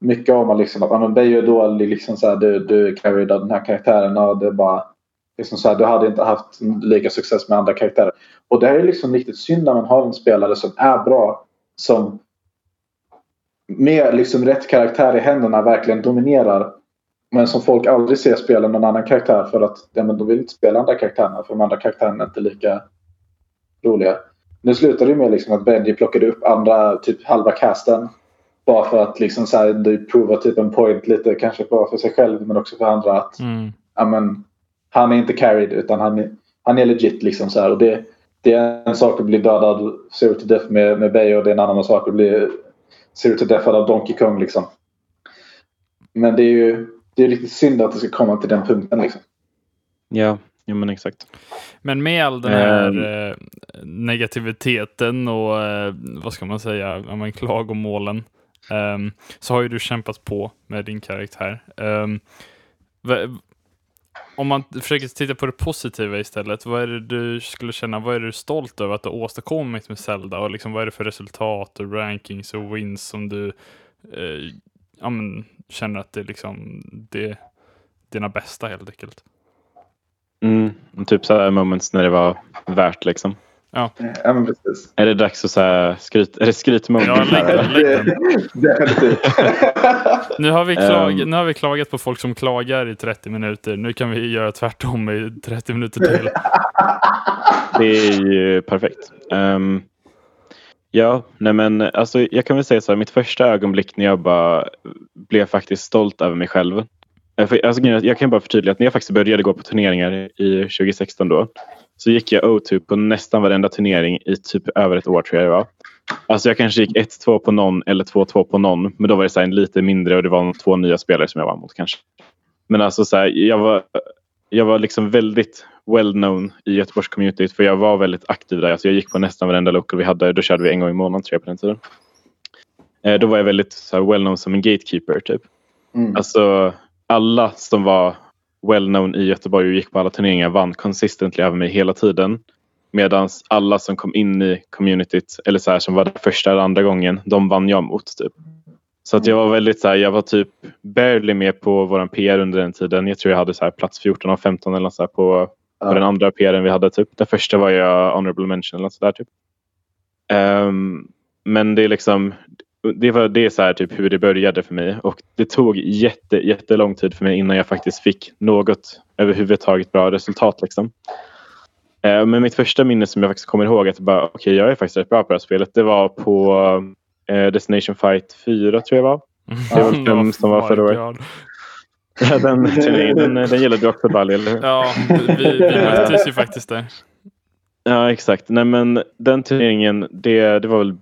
mycket om man liksom att amen, Beijo är dålig liksom så här, du, du carried den här karaktären och det är bara liksom så här, du hade inte haft lika success med andra karaktärer. Och det är liksom riktigt synd när man har en spelare som är bra som med liksom rätt karaktär i händerna verkligen dominerar men som folk aldrig ser spela någon annan karaktär för att ja, men de vill inte spela andra karaktärerna för de andra karaktärerna är inte lika roliga. Nu slutade det med liksom att Benji plockade upp andra, typ halva casten. Bara för att liksom så här, prova typ en point lite, kanske bara för sig själv men också för andra. att mm. ja, men, Han är inte carried utan han är, han är legit. Liksom så här, och det, det är en sak att bli dödad zero to death med, med Bay och det är en annan sak att bli zero to death av Donkey Kong. Liksom. Men det är ju det är lite synd att det ska komma till den punkten. Liksom. Ja, ja men exakt. Men med all den här uh, negativiteten och uh, vad ska man säga, ja, men klagomålen um, så har ju du kämpat på med din karaktär. Um, om man försöker titta på det positiva istället, vad är det du skulle känna, vad är du stolt över att du åstadkommit med Zelda och liksom, vad är det för resultat och rankings och wins som du eh, ja, men, känner att det är liksom det, dina bästa helt enkelt. Mm, typ så här moments när det var värt liksom. Ja. ja men precis. Är det dags att säga skryt, är det skrytmoment? Ja, lägg, lägg *laughs* *laughs* nu, har vi klag, um, nu har vi klagat på folk som klagar i 30 minuter. Nu kan vi göra tvärtom i 30 minuter till. det är ju perfekt. Um, Ja, nej men alltså jag kan väl säga så här, mitt första ögonblick när jag bara blev faktiskt stolt över mig själv. Eh, alltså, jag kan bara förtydliga att när jag faktiskt började gå på turneringar i 2016 då så gick jag O2 på nästan varenda turnering i typ över ett år tror jag det var. Alltså jag kanske gick 1-2 på någon eller 2-2 på någon men då var det så lite mindre och det var två nya spelare som jag vann mot kanske. Men alltså så här, jag var, jag var liksom väldigt well known i Göteborgs community för jag var väldigt aktiv där. Alltså jag gick på nästan varenda local vi hade. Då körde vi en gång i månaden tror jag på den tiden. Eh, då var jag väldigt så här, well known som en gatekeeper typ. Mm. Alltså alla som var well known i Göteborg och gick på alla turneringar vann consistently över mig hela tiden. Medan alla som kom in i communityt eller så här, som var där första eller andra gången, de vann jag mot. Typ. Så att jag var väldigt så här, jag var typ barely med på våran PR under den tiden. Jag tror jag hade så här, plats 14 av 15 eller så här, på Ja. den andra PRn vi hade. Typ. Den första var jag honorable mention eller sådär. Typ. Um, men det är liksom det, var, det är så här typ hur det började för mig och det tog jätte, jättelång tid för mig innan jag faktiskt fick något överhuvudtaget bra resultat. Liksom. Uh, men mitt första minne som jag faktiskt kommer ihåg att bara, okay, jag är faktiskt rätt bra på det här spelet. Det var på uh, Destination Fight 4 tror jag var. Det var den *laughs* som var förra året. Ja, den *laughs* turneringen, den, den gillar du också Bali, eller hur? Ja, vi, vi möttes ju faktiskt där. Ja, exakt. Nej, men den turneringen, det, det var väl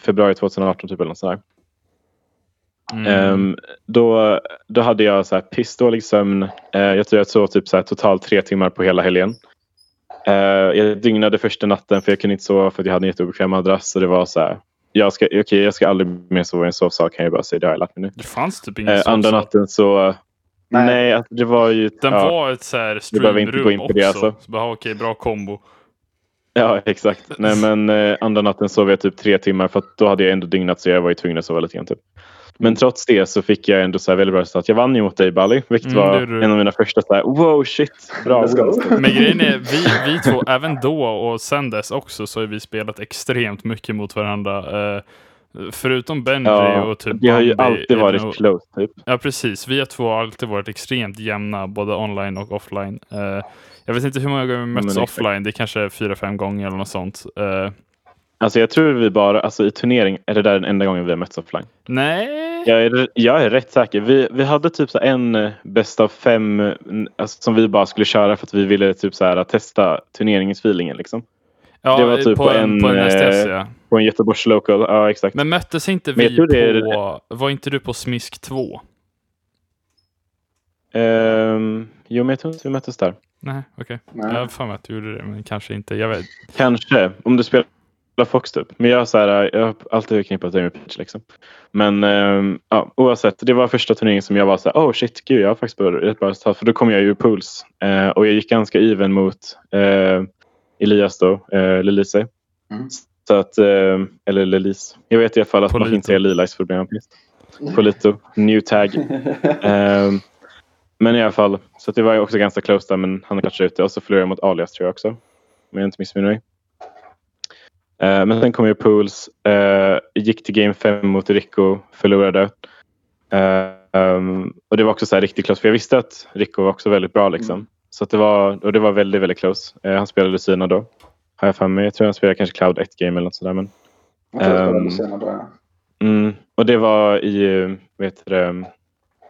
februari 2018 typ eller något sådär. Mm. Um, då, då hade jag så här pissdålig sömn. Uh, jag tror jag sov typ så här totalt tre timmar på hela helgen. Uh, jag dygnade första natten för jag kunde inte sova för att jag hade en jätteobekväm madrass. Så det var så här, jag ska, okay, jag ska aldrig mer sova i en sovsal kan jag bara säga. Det har jag lärt mig nu. Det fanns typ ingen uh, Andra natten så Nej, Nej alltså, det var ju... Den ja, var ett så här streamrum också. Det, alltså. Så bara, okej, bra kombo. Ja, exakt. Nej, men eh, andra natten sov jag typ tre timmar för då hade jag ändå dygnat så jag var ju tvungen att sova lite grann. Typ. Men trots det så fick jag ändå så här väldigt bra resultat. Jag vann ju mot dig Bali, vilket mm, var en av mina första så här, wow shit, bra. Men grejen är, vi, vi två, även då och sen dess också så har vi spelat extremt mycket mot varandra. Eh, Förutom Benji ja, och typ Vi har ju alltid varit nog... close typ. Ja precis, vi två har alltid varit extremt jämna både online och offline. Uh, jag vet inte hur många gånger vi mötts offline, det är kanske fyra, fem gånger eller något sånt. Uh, Alltså jag tror vi bara, alltså i turnering är det där den enda gången vi har mötts offline. Nej. Jag är, jag är rätt säker. Vi, vi hade typ så en eh, bäst av fem alltså, som vi bara skulle köra för att vi ville typ så här, testa turneringsfeelingen liksom. Ja, det var typ på, på en, på en STS ja. På en Göteborgs local, ja exakt. Men möttes inte vi på, är... var inte du på Smisk 2? Um, ehm, jo men jag tror inte vi möttes där. Nej, okej. Okay. Jag har för mig att du gjorde det, men kanske inte. Jag vet. Kanske, om du spelar Fox typ. Men jag, så här, jag har alltid förknippat det med Peach. Liksom. Men um, ja, oavsett, det var första turneringen som jag var så här, oh shit, gud, jag har faktiskt rätt bra resultat. För då kom jag ju Pools uh, och jag gick ganska even mot uh, Elias då, uh, Lelise. Mm. Så att, uh, eller Lelis. Jag vet i alla fall att Polito. man inte Lilis för att bli Polito, new tag. um, *laughs* men i alla fall, så det var också ganska close där men han klatschade ut det och så förlorade jag mot Alias tror jag också. Om jag inte missminner mig. Uh, men sen kom ju Pools, uh, gick till game 5 mot Rico, förlorade. Uh, um, och det var också så här riktigt close för jag visste att Rico var också väldigt bra liksom. Mm. Så det var, och det var väldigt, väldigt close. han spelade Lucina då. Har jag för mig. Jag tror han spelade kanske Cloud 1 game eller något sådär. Men, um, ja. mm, och det var i, vet det,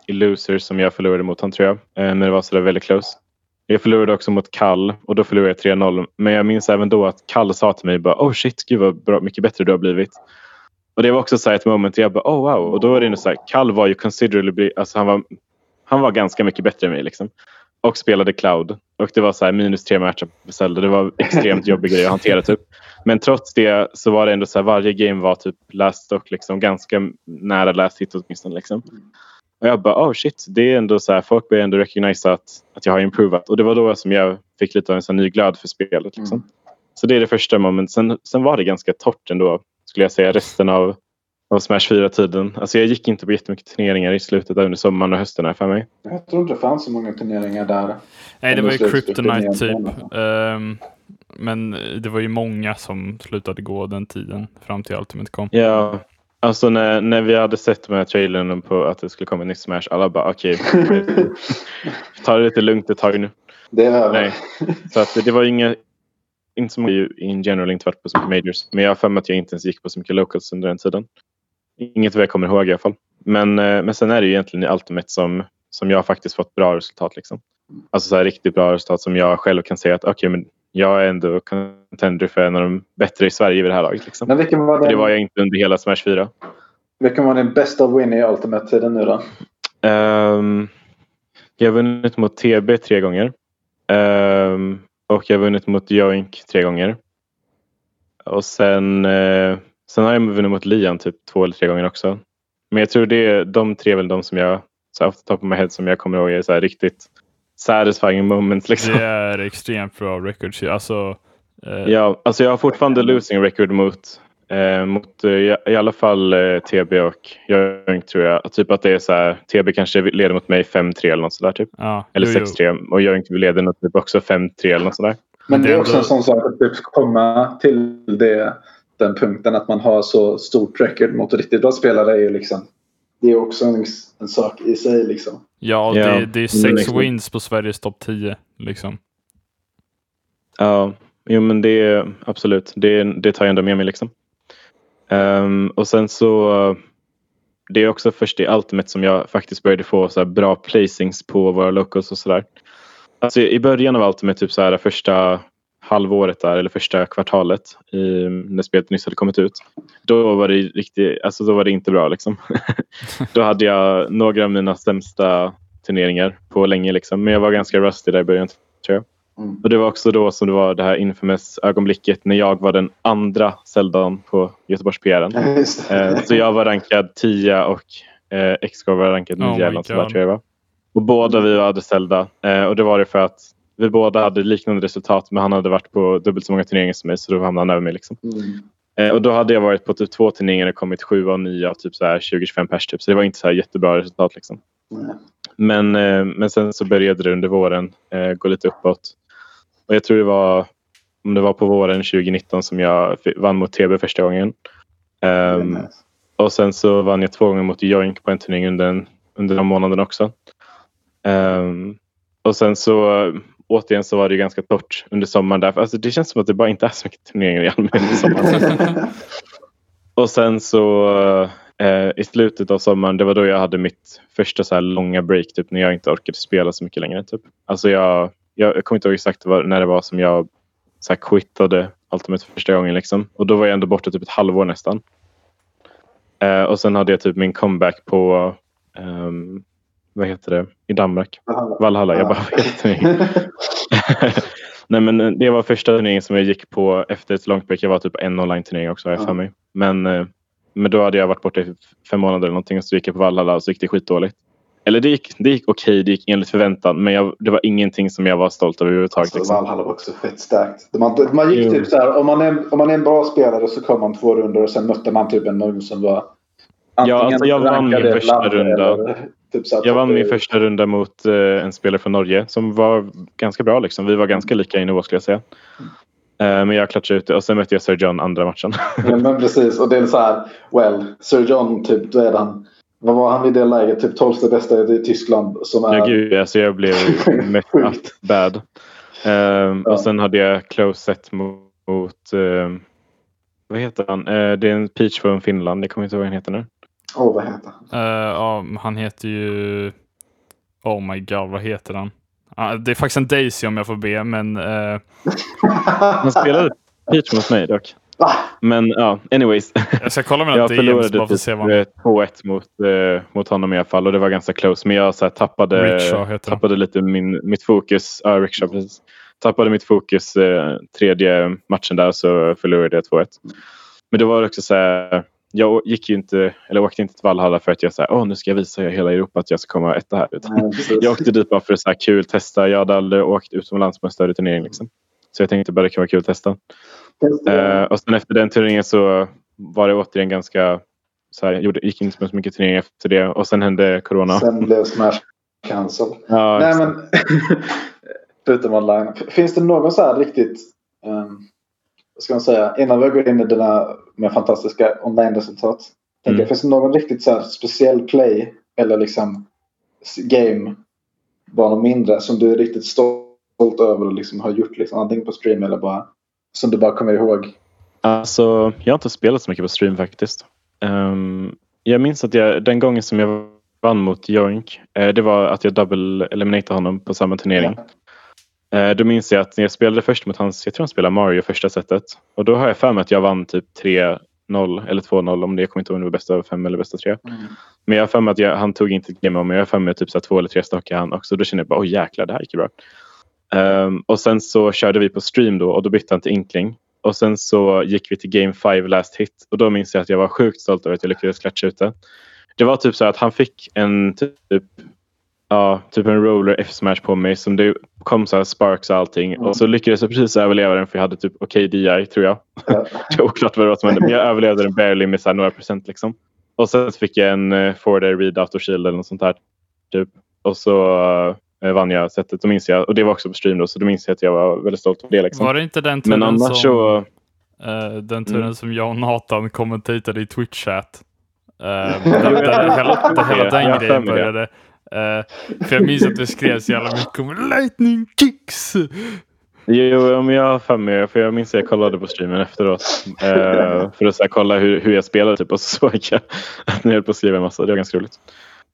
i Losers som jag förlorade mot honom tror jag. men det var sådär väldigt close. Jag förlorade också mot Kall och då förlorade jag 3-0. Men jag minns även då att Kall sa till mig bara oh shit, gud vad bra, mycket bättre du har blivit. Och det var också så ett moment där jag bara oh wow. Och då var det så här, Kall var ju considerably, alltså han var, han var ganska mycket bättre än mig liksom. Och spelade cloud. Och det var så här minus tre matcher på Zelda. Det var extremt *laughs* jobbig grej att hantera typ. Men trots det så var det ändå så här, varje game var typ last och liksom ganska nära last hit åtminstone liksom. Och jag bara, oh shit, det är ändå så här, folk börjar ändå recognisa att, att jag har improvat. Och det var då som jag fick lite av en sån ny glöd för spelet. Liksom. Mm. Så det är det första momentet. Sen, sen var det ganska torrt ändå, skulle jag säga, resten av, av Smash 4-tiden. Alltså jag gick inte på jättemycket turneringar i slutet under sommaren och hösten här för mig. Jag tror inte det fanns så många turneringar där. Nej, det var ju Kryptonite typ. Um, men det var ju många som slutade gå den tiden fram till Ultimate kom. Ja, Alltså när, när vi hade sett med trailern på att det skulle komma ett nytt Smash, alla bara okej, okay, *laughs* ta det lite lugnt ett tag nu. Det är över. Nej. Så att det var inga, inte så många in general inte varit på så mycket majors. Men jag har för mig att jag inte ens gick på så mycket locals under den tiden. Inget vad jag kommer ihåg i alla fall. Men, eh, men sen är det ju egentligen i Ultimate som, som jag faktiskt fått bra resultat. Liksom. Alltså så här riktigt bra resultat som jag själv kan säga att okay, men jag är ändå contender för en av de bättre i Sverige vid det här laget. Liksom. Men vilken var den... Det var jag inte under hela Smash 4. Vilken var din bästa win i Ultimate-tiden nu då? Um, jag har vunnit mot TB tre gånger. Um, och jag har vunnit mot Joink tre gånger. Och sen, uh, sen har jag vunnit mot Lian typ två eller tre gånger också. Men jag tror det är de tre väl de som jag, så off the top of my head, som jag kommer ihåg är så riktigt satisfying moments. Liksom. Det är extremt bra records. Alltså, eh, ja, alltså jag har fortfarande losing record mot, eh, mot eh, i alla fall eh, TB och Jöring tror jag. Typ att det är så här, TB kanske leder mot mig 5-3 eller något sådär typ. Ja, eller 6-3 och Jöring leder nog typ också 5-3 eller något sådär. Men det är också en sån sak att typ komma till det, den punkten att man har så stort record mot riktigt bra spelare är ju liksom det är också en, en sak i sig liksom. Ja, det, ja. det är sex liksom. wins på Sveriges topp 10 liksom. Ja, jo men det är absolut. Det, det tar jag ändå med mig liksom. Um, och sen så det är också först i Ultimate som jag faktiskt började få så bra placings på våra locals och sådär. Alltså i början av Ultimate, typ så här första halvåret där, eller första kvartalet i, när spelet nyss hade kommit ut. Då var det, riktigt, alltså då var det inte bra. Liksom. *laughs* då hade jag några av mina sämsta turneringar på länge. Liksom. Men jag var ganska rusty där i början tror jag. Mm. Och det var också då som det var det här infamous ögonblicket när jag var den andra Zeldan på Göteborgs PR. eh, så jag var rankad 10 och eh, XK var rankad 9 oh eller något sådär tror jag var. Och båda vi hade Zelda. Eh, och det var det för att vi båda hade liknande resultat men han hade varit på dubbelt så många turneringar som mig så då hamnade han över mig. Liksom. Mm. Eh, och då hade jag varit på typ två turneringar och kommit sju av nio av typ 20-25 pers. Typ. Så det var inte så här jättebra resultat. Liksom. Mm. Men, eh, men sen så började det under våren eh, gå lite uppåt. Och jag tror det var om det var på våren 2019 som jag vann mot TB första gången. Um, mm. Och sen så vann jag två gånger mot Joink på en turnering under, under de månaderna också. Um, och sen så återigen så var det ganska torrt under sommaren. Därför, alltså det känns som att det bara inte är så mycket turneringar i allmänhet *laughs* och sen så eh, i slutet av sommaren, det var då jag hade mitt första så här långa break typ när jag inte orkade spela så mycket längre. Typ. Alltså jag, jag, jag kommer inte ihåg exakt när det var som jag så här quittade Ultimate för första gången. Liksom. Och då var jag ändå borta typ ett halvår nästan. Eh, och sen hade jag typ min comeback på um, vad heter det, i Danmark. Valhalla. Jag bara, vad heter *laughs* Nej men det var första turneringen som jag gick på efter ett långt break. Jag var typ en online-turnering också har jag för mig. Men, eh, men då hade jag varit borta i fem månader eller någonting och så gick jag på Valhalla och så gick det skitdåligt. Eller det gick, det gick okej, det gick enligt förväntan men jag, det var ingenting som jag var stolt över överhuvudtaget. Alltså, liksom. Valhalla var också skitstarkt. Man, man gick typ så här, om man, är, om man är en bra spelare så kom man två runder och sen mötte man typ en någon som var Ja, alltså jag vann min första runda. Typ jag vann min första runda mot uh, en spelare från Norge som var ganska bra. Liksom. Vi var ganska lika i nivå skulle jag säga. Uh, men jag klatschade ut och sen mötte jag Sir John andra matchen. *laughs* ja, men precis och det är så här, well, Sir John typ, då är han vad var han vid det läget? Typ 12 bästa i Tyskland. Som är... Ja gud, alltså jag blev *laughs* mätt bad. Um, ja. Och sen hade jag close set mot, uh, vad heter han? Uh, det är en peach från Finland. Jag kommer inte ihåg vad han heter nu. Åh, oh, vad heter han? Uh, ja, han heter ju... Oh my god, vad heter han? Uh, det är faktiskt en Daisy om jag får be, men... Uh... *laughs* han spelade Peach mot mig dock. Men ja, anyways. *laughs* Jag ska kolla mina DMs bara för att se vad... 2-1 typ, mot, eh, mot honom i alla fall och det var ganska close. Men jag så här, tappade, Rickshaw, tappade lite min, mitt fokus. Ja, Rickshaw, precis. Tappade mitt fokus eh, tredje matchen där så förlorade jag 2-1. Men det var också så här, jag gick ju inte, eller åkte inte till Valhalla för att jag sa åh nu ska jag visa hela Europa att jag ska komma etta här. Nej, jag åkte dit bara för att så här, kul testa. Jag hade aldrig åkt utomlands på en större turnering. Liksom. Så jag tänkte bara det kan vara kul att testa. Uh, och sen efter den turneringen så var det återigen ganska så här, gjorde, gick inte så mycket turneringar efter det och sen hände Corona. Sen blev Smash cancel. Ja, Nej, men, *laughs* förutom online. Finns det någon så här riktigt um, ska man säga, innan vi går in i dina med fantastiska online-resultat. Mm. Finns det någon riktigt så speciell play eller liksom game, bara något mindre, som du är riktigt stolt över och liksom har gjort liksom, antingen på stream eller bara som du bara kommer ihåg? Alltså, jag har inte spelat så mycket på stream faktiskt. Um, jag minns att jag, den gången som jag vann mot Joink, uh, det var att jag double eliminatade honom på samma turnering. Ja. Eh, då minns jag att när jag spelade först mot hans, jag tror han spelade Mario första setet. Och då har jag för mig att jag vann typ 3-0 eller 2-0 om det. Jag kommer inte ihåg om det var bästa av fem eller bästa tre. Mm. Men jag har för mig att jag, han tog inte ett game om mig. Jag har för mig typ så två eller tre stockar han också. Då kände jag bara, åh jäklar det här gick ju bra. Um, och sen så körde vi på stream då och då bytte han till Inkling. Och sen så gick vi till game 5 last hit och då minns jag att jag var sjukt stolt över att jag lyckades klatcha ut det. Det var typ så att han fick en typ ja, typ en roller F-smash på mig som det kom så här sparks och allting. Mm. Och så lyckades jag precis överleva den för jag hade typ okej okay DI tror jag. Ja. *laughs* det är oklart vad det var som hände men jag överlevde den barely med så några procent liksom. Och sen fick jag en uh, four day read after shield eller något sånt där. Typ. Och så uh, vann jag setet. Då minns jag, och det var också på stream då så då minns jag att jag var väldigt stolt över det. Liksom. Var det inte den turen men annars som, så, uh, den turen mm. som jag och Nathan kommenterade i Twitch-chat? Uh, *laughs* där, där, hela, där hela den grejen började. Uh, för jag minns att det skrevs jävla mycket om lightning kicks. Jo, men jag har för mig, för jag minns att jag kollade på streamen efteråt. Uh, för att så här, kolla hur, hur jag spelade typ, och så såg jag att ni höll på att skriva en massa. Det var ganska roligt.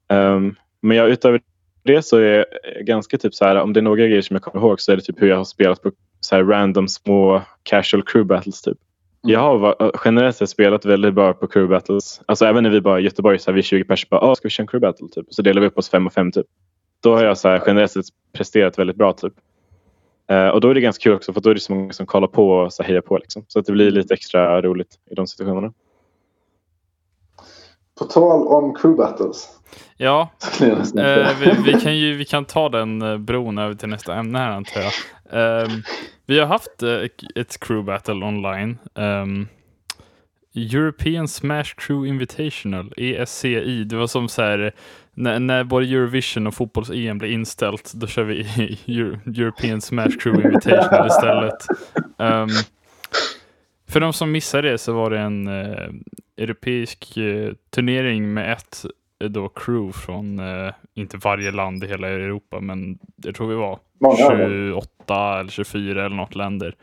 Um, men jag, utöver det så är jag ganska typ så här, om det är några grejer som jag kommer ihåg så är det typ hur jag har spelat på så här random små casual crew battles typ. Jag har generellt sett spelat väldigt bra på crew battles. Alltså även när vi bara i Göteborg, så här, vi är 20 pers, bara, ah, ska vi köra en crew battle? Typ. Så delar vi upp oss fem och fem typ. Då har jag så här, generellt sett presterat väldigt bra typ. Uh, och då är det ganska kul också för då är det så många som kollar på och så hejar på. Liksom. Så att det blir lite extra roligt i de situationerna. På tal om crew battles. Ja, *laughs* eh, vi, vi, kan ju vi kan ta den eh, bron över till nästa ämne här antar jag. Eh, vi har haft eh, ett crew battle online. Um, European Smash Crew Invitational, ESCI. Det var som så här, när, när både Eurovision och fotbolls-EM blev inställt, då kör vi *laughs* European Smash Crew Invitational istället. Um, För de som missade det så var det en eh, europeisk eh, turnering med ett eh, då crew från, eh, inte varje land i hela Europa, men jag tror vi var Många 28 eller 24 eller något länder.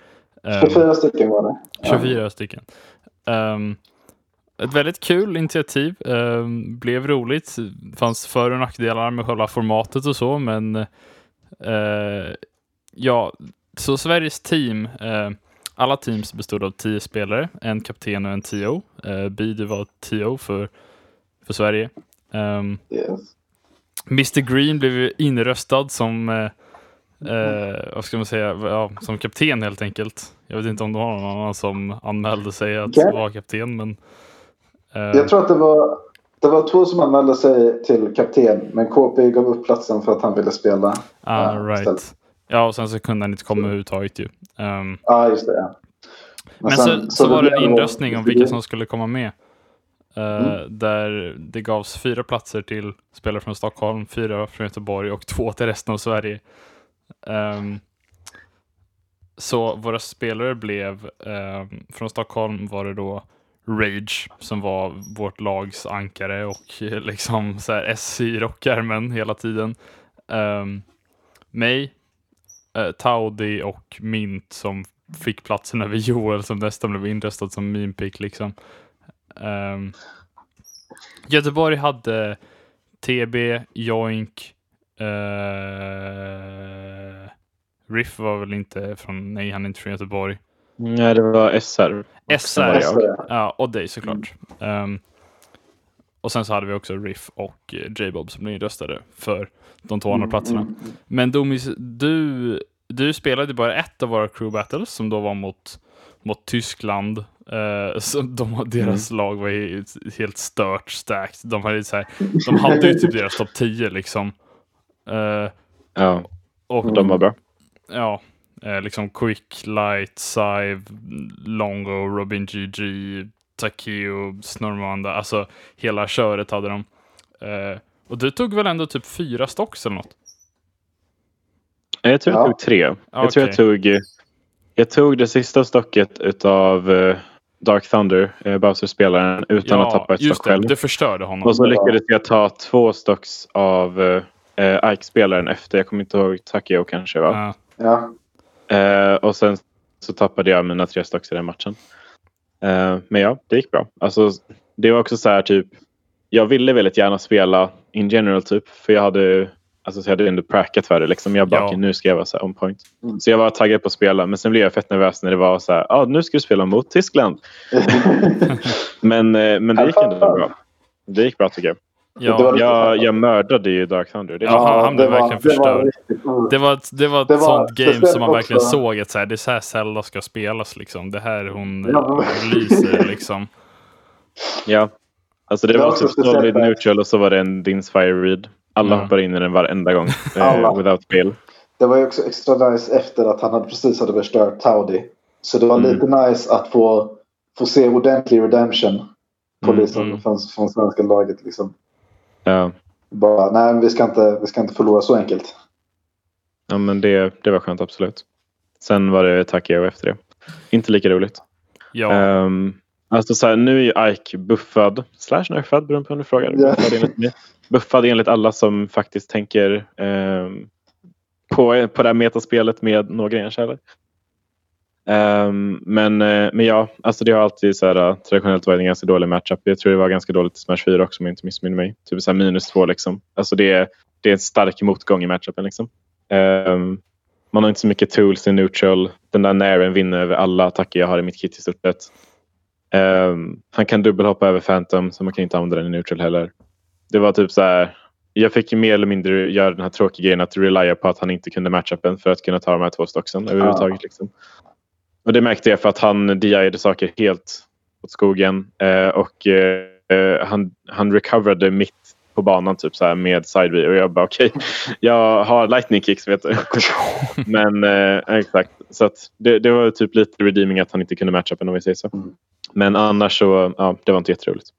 24 ehm, stycken var det. 24 stycken. Um, ett väldigt kul initiativ. Um, blev roligt. fanns för och nackdelar med själva formatet och så, men uh, ja, så Sveriges team uh, alla teams bestod av tio spelare, en kapten och en TO. Uh, Bide var TO för, för Sverige. Um, yes. Mr Green blev inröstad som uh, uh, vad ska man säga, ja, som kapten helt enkelt. Jag vet inte om det var någon annan som anmälde sig att okay. vara kapten. Men, jag tror att det var, det var två som anmälde sig till kapten. Men KP gav upp platsen för att han ville spela. Ah, right. Istället. Ja, och sen så kunde han inte komma överhuvudtaget ju. Um, ja, just det. Ja. Men, men sen, så, så, var det en inröstning om vilka som skulle komma med. Uh, mm. Där det gavs fyra platser till spelare från Stockholm, fyra från Göteborg och två till resten av Sverige. Um, så våra spelare blev, um, från Stockholm var det då Rage som var vårt lags ankare och liksom så här S i rockärmen hela tiden. Um, mig, uh, Taudi och Mint som fick platsen över *laughs* Joel som nästan blev inröstad som meme-pick liksom. Um, Göteborg hade TB, Joink, uh, Riff var väl inte från, nej han är inte från Göteborg. Nej det var SR. SR ja, ja och dig såklart. Mm. Um, och sen så hade vi också Riff och J-Bob som blev inröstade för de två andra mm, platserna. Mm, mm. Men Domis, du du spelade bara ett av våra crew battles som då var mot, mot Tyskland. *laughs* Uh, så de, deras mm. lag var helt, helt stört stacked. De hade, så här, de hade ju typ deras topp 10 liksom. Uh, ja, och de var bra. Ja, uh, liksom Quick, Light, Sive, Longo, Robin GG, Takeo, Snormanda. Alltså hela köret hade de. och du tog väl ändå typ fyra stocks eller något? Jag tror jag tog tre. Jag okay. tror jag tog, jag tog det sista stocket utav uh, Dark Thunder, uh, Bowser-spelaren, utan ja, att tappa ett stock själv. Det förstörde honom. Och så lyckades jag ta två stocks av uh, Ike-spelaren efter, jag kommer inte ihåg, Takeo kanske va? Ja. Uh, och sen så tappade jag mina tre stocks i den matchen. Uh, men ja, det gick bra. Alltså, det var också så här typ, jag ville väldigt gärna spela in general typ, för jag hade Alltså, så jag hade ändå prackat för det. Liksom. Jag bara, ja. nu ska jag vara så här on point. Mm. Så jag var taggad på att spela. Men sen blev jag fett nervös när det var så här, ah, nu ska du spela mot Tyskland. *laughs* men, eh, men det gick ändå bra. Det gick bra tycker jag. Ja. Jag, jag mördade ju Dark Thunder. Det ja, han blev verkligen förstörd. Det var, ett, det var ett det var sånt game som man verkligen också. såg att så här, det är så här Zelda ska spelas. Liksom. Det här hon ja. lyser liksom. Ja, alltså det, det var typ solid neutral och så var det en Dinsfire read. Alla mm. hoppar in i den varenda gång. *laughs* Eh, without fail. Det var ju också extra nice efter att han hade precis hade förstört Taudi. Så det var mm. lite nice att få, få se ordentlig redemption på mm. liksom, mm. från, från svenska laget. Liksom. Ja. Bara, nej vi ska, inte, vi ska inte förlora så enkelt. Ja men det, det var skönt absolut. Sen var det Takeo efter det. Inte lika roligt. Ja. Um, alltså så här, nu är ju Ike buffad, slash nerfad beroende på om du frågar. Yeah buffad enligt alla som faktiskt tänker eh, på, på det här metaspelet med några enkällor. Um, men, uh, men ja, alltså det har alltid så här, uh, traditionellt varit en ganska dålig matchup. Jag tror det var ganska dåligt i Smash 4 också om jag inte missminner mig. Typ så minus två liksom. Alltså det är, det är en stark motgång i matchupen liksom. Um, man har inte så mycket tools i neutral. Den där nären vinner över alla attacker jag har i mitt kit i stort sett. Um, han kan dubbelhoppa över Phantom så man kan inte använda den i neutral heller det var typ så här. Jag fick ju mer eller mindre göra den här tråkiga grejen att relya på att han inte kunde matchupen för att kunna ta de här två stocksen överhuvudtaget. Liksom. Och det märkte jag för att han DI'ade saker helt åt skogen eh, och eh, han, han recoverade mitt på banan typ så här med sideway och jag bara okej, okay, *laughs* jag har lightning kicks vet du. *laughs* Men eh, exakt, så att det, det, var typ lite redeeming att han inte kunde matchupen om vi säger så. Mm. Men annars så, ja, det var inte jätteroligt.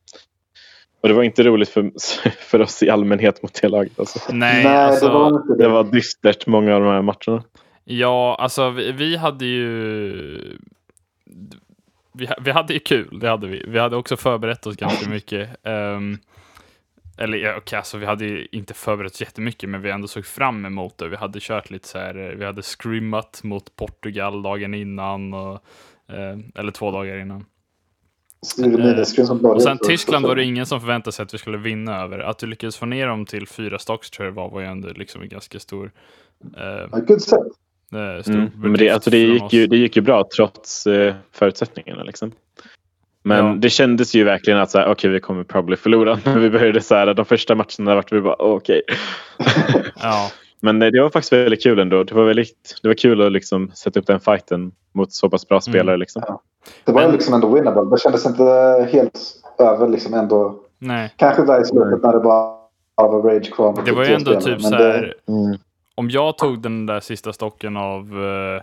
Och det var inte roligt för, *laughs* för oss i allmänhet mot det laget. Alltså. Nej, Nej alltså, det, var inte det. det var dystert många av de här matcherna. Ja, alltså vi, vi hade ju... vi, vi hade ju kul, det hade vi. Vi hade också förberett oss ganska *clears throat* mycket. Um, eller ja, okay, alltså, vi hade ju inte förberett oss jättemycket, men vi ändå såg fram emot det. Vi hade kört lite så här, vi hade scrimmat mot Portugal dagen innan, och, uh, eller två dagar innan. Uh, och sen Tyskland var det ingen som förväntade sig att vi skulle vinna över. Att du lyckades få ner dem till fyra stocks tror jag var, var ju ändå liksom en ganska stor... Uh, Good set. Mm. Men det, alltså det, gick ju, det gick ju bra trots uh, förutsättningarna. Liksom. Men ja. det kändes ju verkligen att okej, okay, vi kommer probably förlora. Men *laughs* vi började så här, de första matcherna vart vi bara okej. Okay. *laughs* ja. *laughs* Men det var faktiskt väldigt kul ändå. Det var, väldigt, det var kul att liksom sätta upp den fighten mot så pass bra mm. spelare. Liksom. Ja. Det var Men... liksom ändå winnable. Det kändes inte helt över liksom ändå. Nej. Kanske där i slutet när det bara var rage kvar. Det var ju ändå typ så här. Det... Mm om jag tog den där sista stocken av, uh,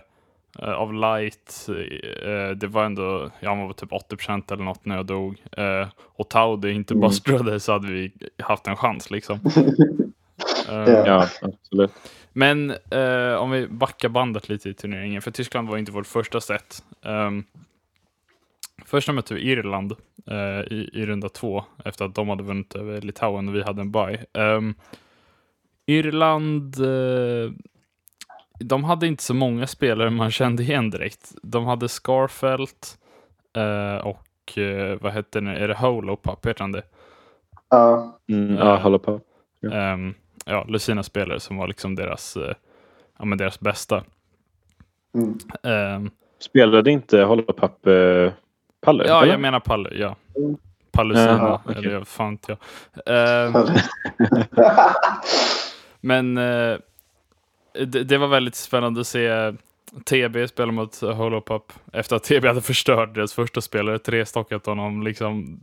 av light, uh, det var ändå, jag var typ 80% eller något när jag dog. Uh, och Taude inte mm. bustrade så hade vi haft en chans liksom. *laughs* ja, absolut. Men om vi backar bandet lite i turneringen, för Tyskland var inte vårt första set. Um, Första mötte vi Irland uh, i, i runda två efter att de hade vunnit över Litauen och vi hade en bye. Um, Irland, eh, de hade inte så många spelare man *laughs* kände igen direkt. De hade Scarfelt eh, och eh, vad hette det, är det Holopop, heter han det? Ja. Mm, ja, Holopop. Ja, ehm, ja Lucina-spelare som var liksom deras, ja, men deras bästa. Mm. Um, Spelade inte Holopop eh, Palle? Ja, eller? jag menar Palle, ja. Mm. Pallusina, ja, okay. eller fan inte jag. Um, *laughs* *laughs* Men eh, det, det, var väldigt spännande att se TB spela mot Holopop efter att TB hade förstört deras första spelare, tre stockat honom. Liksom,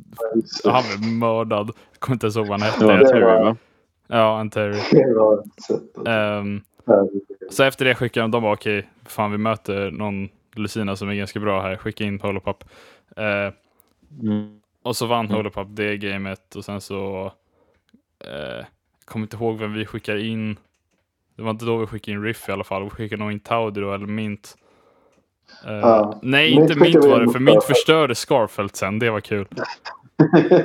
han blev mördad. Jag kommer inte ens ihåg vad han hette. Ja, Terry, va? Ja, en Terry. Um, så efter det skickade de, de bara okej, okay, fan vi möter någon Lucina som är ganska bra här, skicka in på Holopop. Uh, mm. Och så vann mm. Holopop det gamet och sen så uh, kommer inte ihåg vem vi skickar in. Det var inte då vi skickade in Riff i alla fall. Vi skickade nog in Taudi då, eller Mint. Uh, ja. Nej, inte Mint var det, för Mint förstörde Scarfelt sen. Det var kul. *laughs*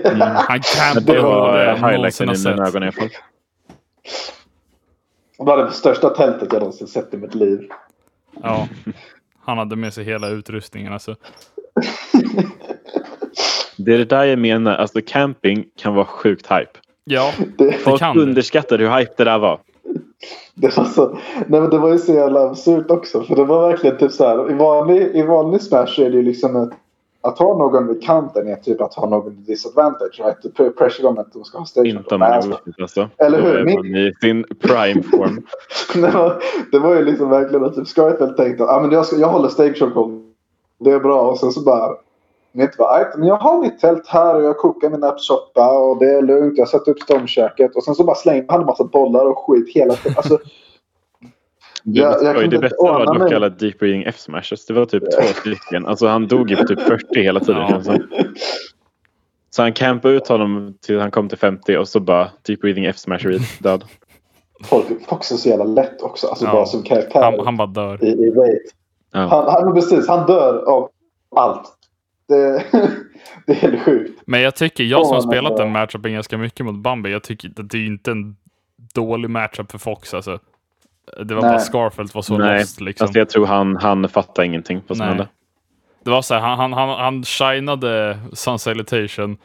Mm, han campade Det var highlighten i mina ögon i alla fall. Det var det största tältet jag någonsin sett i mitt liv. Ja, han hade med sig hela utrustningen alltså. *laughs* Det är det där jag menar. Alltså camping kan vara sjukt hype. Ja, det, Folk kan underskattade hur hype det där var. Det var, så, nej men det var ju så jävla absurt också. För det var verkligen typ så här. I vanlig, i vanlig Smash är det ju liksom ett, att ha någon vid kanten är typ att ha någon disadvantage. Right? Pressure dem att de ska ha stage. Inte om man är alltså. Eller hur? Min... I sin prime form. *laughs* det, var, det var ju liksom verkligen att typ Skyfeld tänkte att ah, men jag, ska, jag håller stage control. Det är bra. Och sen så bara mitt var men jag har mitt tält här och jag kokar min ärtsoppa och det är lugnt. Jag sätter upp stormköket och sen så bara slänger han en massa bollar och skit hela tiden. Alltså, jag, jag det bästa var dock alla Deep Breathing F-smashes. Det var typ två stycken. Alltså han dog ju på typ 40 hela tiden. Ja. Så han campade ut honom till han kom till 50 och så bara Deep Breathing F-smash död. Folk, Fox är så jävla lätt också. Alltså ja. bara som karaktär. Han, han bara dör. I, i ja. han, han, precis, han dör av allt. Det, *laughs* det är helt sjukt. Men jag tycker, jag som har spelat den matchupen ganska mycket mot Bambi, jag tycker att det är inte en dålig matchup för Fox. Alltså. Det var Nej. bara Scarfelt var så Nej. lost. Liksom. Alltså jag tror han, han fattar ingenting på som hände. Det var så här, han, han, han, han shinade Sun Salutation.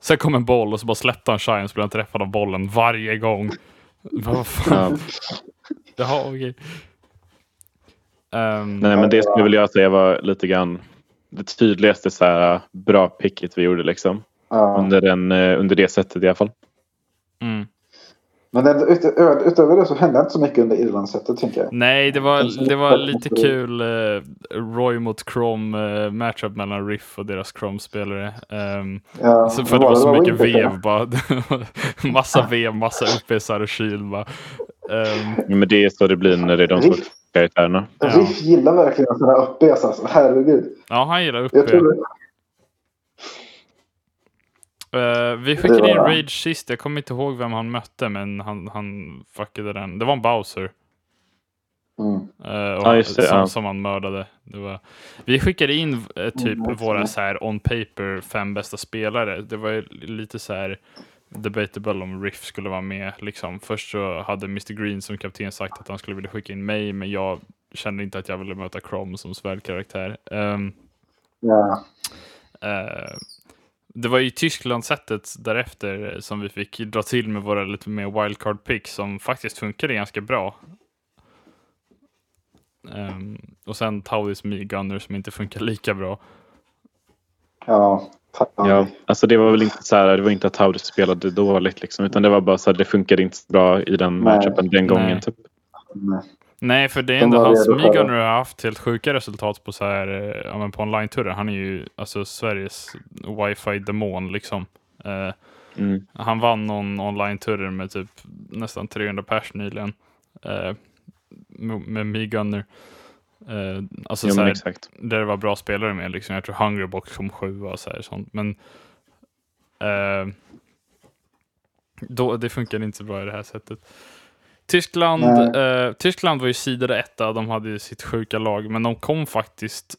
Sen kom en boll och så bara släppte han shine och blev han träffad av bollen varje gång. *laughs* Vad fan? Ja. *laughs* Jaha, okej. Okay. Um, Nej, men det skulle jag säga var lite grann det tydligaste så här, bra picket vi gjorde liksom. Ja. Under, den, eh, under det sättet i alla fall. Mm. Men det, ut, utöver det så hände inte så mycket under Irlandssättet tänker jag. Nej, det var, det var lite kul. Uh, Roy mot Chrome uh, matchup mellan Riff och deras Chrome-spelare. Um, ja, så för det var, det var så mycket vev bara. *laughs* massa vev, massa UPSar och kyl bara. Um, men det är så det blir när det är de som karaktärerna. Ja. Riff gillar verkligen sådana här upps alltså. Herregud. Ja, han gillar upp. Uh, vi skickade in Rage sist. Jag kommer inte ihåg vem han mötte, men han, han fuckade den. Det var en Bowser. Mm. Uh, och det, som, ja. som han mördade. Det var, vi skickade in uh, typ mm, våra så här on paper fem bästa spelare. Det var lite så här debatable om Riff skulle vara med. Liksom. Först så hade Mr Green som kapten sagt att han skulle vilja skicka in mig, men jag kände inte att jag ville möta Crom som svärdkaraktär. Um, ja. Uh, det var ju Tyskland-sättet därefter som vi fick dra till med våra lite mer wildcard picks som faktiskt funkade ganska bra. Um, och sen Taudis Gunner som inte funkar lika bra. Ja, Ja, alltså det var väl inte så här, det var inte att Taurus spelade dåligt liksom, utan det var bara så här, det funkade inte så bra i den matchupen den gången. Typ. Nej. Nej, för det är ändå hans Migunner har haft helt sjuka resultat på så här, eh, ja, men på online-turer. Han är ju alltså Sveriges wifi-demon liksom. Uh, mm. Han vann någon online-turer med typ nästan 300 pers nyligen. Uh, med Migunner. Uh, alltså jo, såhär, där det var bra spelare med. Liksom. Jag tror Hungrybox kom sjua och så här, sånt. Men uh, då, det funkade inte så bra i det här sättet. Tyskland, uh, Tyskland var ju sidade etta, de hade ju sitt sjuka lag, men de kom faktiskt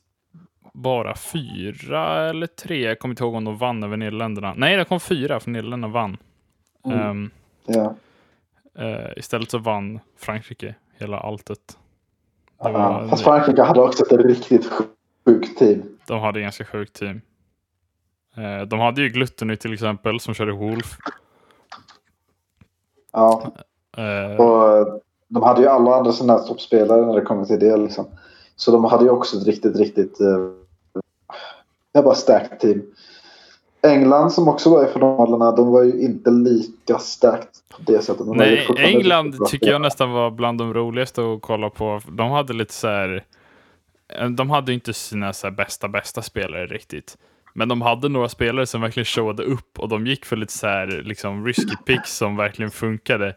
bara fyra eller tre. Jag kommer inte ihåg om de vann över Nederländerna. Nej, de kom fyra, för Nederländerna vann. Mm. Um, ja. uh, istället så vann Frankrike hela alltet. Ja, fast Frankrike hade också ett riktigt sjukt team. De hade ett ganska sjukt team. Eh, de hade ju Gluttony till exempel som körde Wolf. Ja. Uh, och de hade ju alla andra här toppspelare när det kommer till det. Liksom. Så de hade ju också ett riktigt, riktigt... Uh, jag bara stacked team. England som också var i finalerna, de var ju inte lika stacked på det sättet. De Nej, England tycker jag nästan var bland de roligaste att kolla på. De hade lite så här, eh, de hade inte sina så bästa, bästa spelare riktigt. Men de hade några spelare som verkligen showade upp och de gick för lite så här, liksom risky picks som verkligen funkade.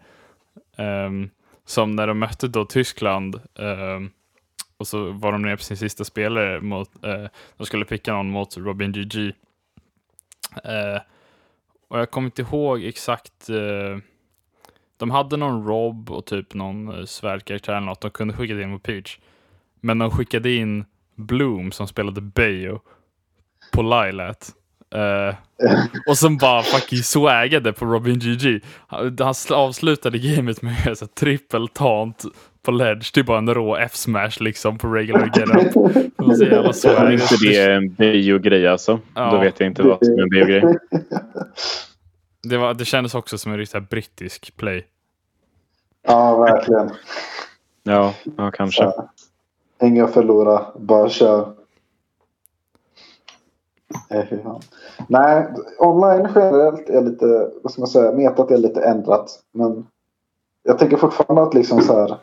Um, som när de mötte då Tyskland um, och så var de nere på sin sista spelare mot, uh, de skulle picka någon mot Robin GG. Uh, eh, och jag kommer inte ihåg exakt uh, de hade någon Rob och typ någon svärdkaraktär eller något de kunde skicka in på Peach. Men de skickade in Bloom som spelade Bayo på Lilat. Uh, och som bara fucking swaggade på Robin GG. Han, han avslutade gamet med så trippel tant på ledge till bara en rå F-smash liksom på regular get-up. *laughs* Är inte det en Bayo-grej alltså? Ja. Då vet jag inte vad som är en Bayo-grej. Det, var, det kändes också som en riktigt brittisk play. Ja, verkligen. ja, ja, kanske. Så, inga förlora, bara kör. Nej, online generellt är lite, vad ska man säga, metat är lite ändrat. Men jag tänker fortfarande att liksom så här,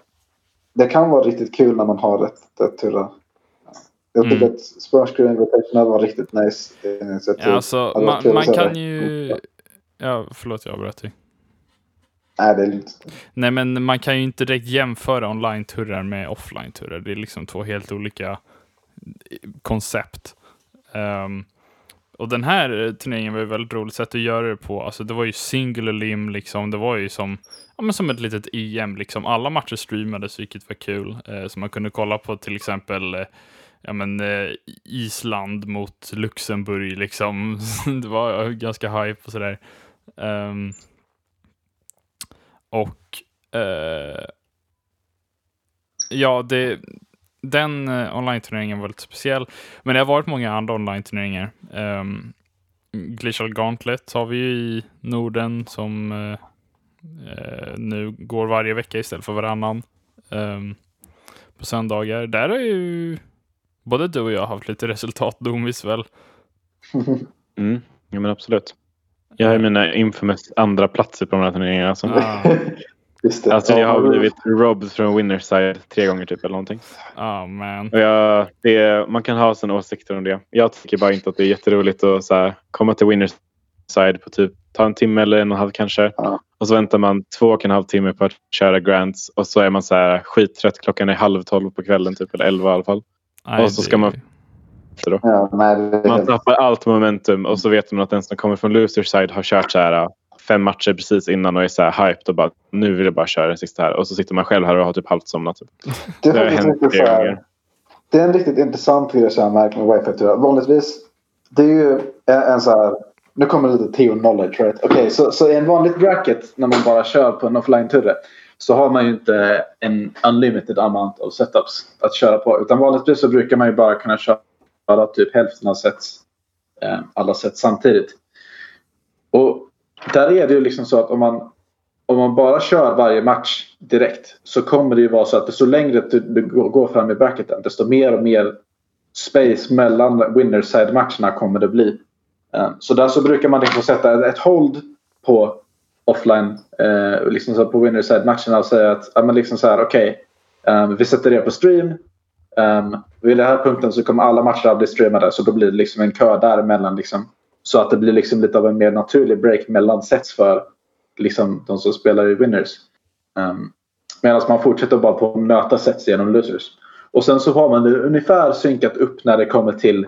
det kan vara riktigt kul när man har rätt, rätt turra. Jag tycker mm. att Spurs Invitational var riktigt nice initiativ. Ja, alltså, man, man kan ju Ja, förlåt jag avbröt dig. Nej, det är lite... Nej, men man kan ju inte direkt jämföra online-turrar med offline-turrar. Det är liksom två helt olika koncept. Um, och den här eh, turneringen var ju väldigt roligt sätt att göra det på. Alltså det var ju singular lim liksom. Det var ju som, ja, men som ett litet EM liksom. Alla matcher streamades, vilket var kul. Eh, så man kunde kolla på till exempel eh, ja, men, eh, Island mot Luxemburg liksom. *laughs* det var eh, ganska hype och sådär. Um, och eh, ja, det, den uh, online-turneringen var lite speciell. Men det har varit många andra online-turneringar. Um, Glacial Gauntlet har vi ju i Norden som uh, nu går varje vecka istället för varannan. Um, på söndagar. Där har ju både du och jag haft lite resultat, Domis väl? *laughs* Mm, ja men absolut. Jag har mina infamous andra platser på de här turneringarna. Alltså. Ah. *laughs* Just det. Alltså jag har blivit robbed från winners side tre gånger typ eller någonting. Oh, man. Och jag, det, man kan ha sina åsikter om det. Jag tycker bara inte att det är jätteroligt att så här, komma till winners side på typ ta en timme eller en och en halv kanske. Ja. Och så väntar man två och en halv timme på att köra grants och så är man så här skittrött. Klockan är halv tolv på kvällen typ eller elva i alla fall. Nej, och så ska man då. Ja, nej, man tappar allt momentum och så vet man att den som kommer från loser side har kört så här fem matcher precis innan och är så här hyped och bara nu vill jag bara köra den sista här. Och så sitter man själv här och har typ halvt somnat. Typ. Det, det, har hänt så här, det är en riktigt intressant grej som jag med wifi Vanligtvis, det är ju en så här, nu kommer lite Teo knowledge right? Okay, så, så i en vanligt bracket när man bara kör på en offline-turre så har man ju inte en unlimited amount of setups att köra på. Utan vanligtvis så brukar man ju bara kunna köra typ hälften av sets, eh, alla set samtidigt. Och där är det ju liksom så att om man, om man bara kör varje match direkt så kommer det ju vara så att desto längre du går fram i bracketen desto mer och mer space mellan winner side matcherna kommer det bli. Ehm, så där så brukar man liksom sätta ett hold på offline eh, liksom så på winner side matcherna och säga att ja, men liksom så här, okej, okay, um, vi sätter det på stream. Um, vid den här punkten så kommer alla matcher att bli streamade så då blir det liksom en kö däremellan. Liksom, så att det blir liksom lite av en mer naturlig break mellan sets för liksom, de som spelar i winners. Um, Medan man fortsätter bara på att nöta sets genom losers. Och sen så har man det ungefär synkat upp när det kommer till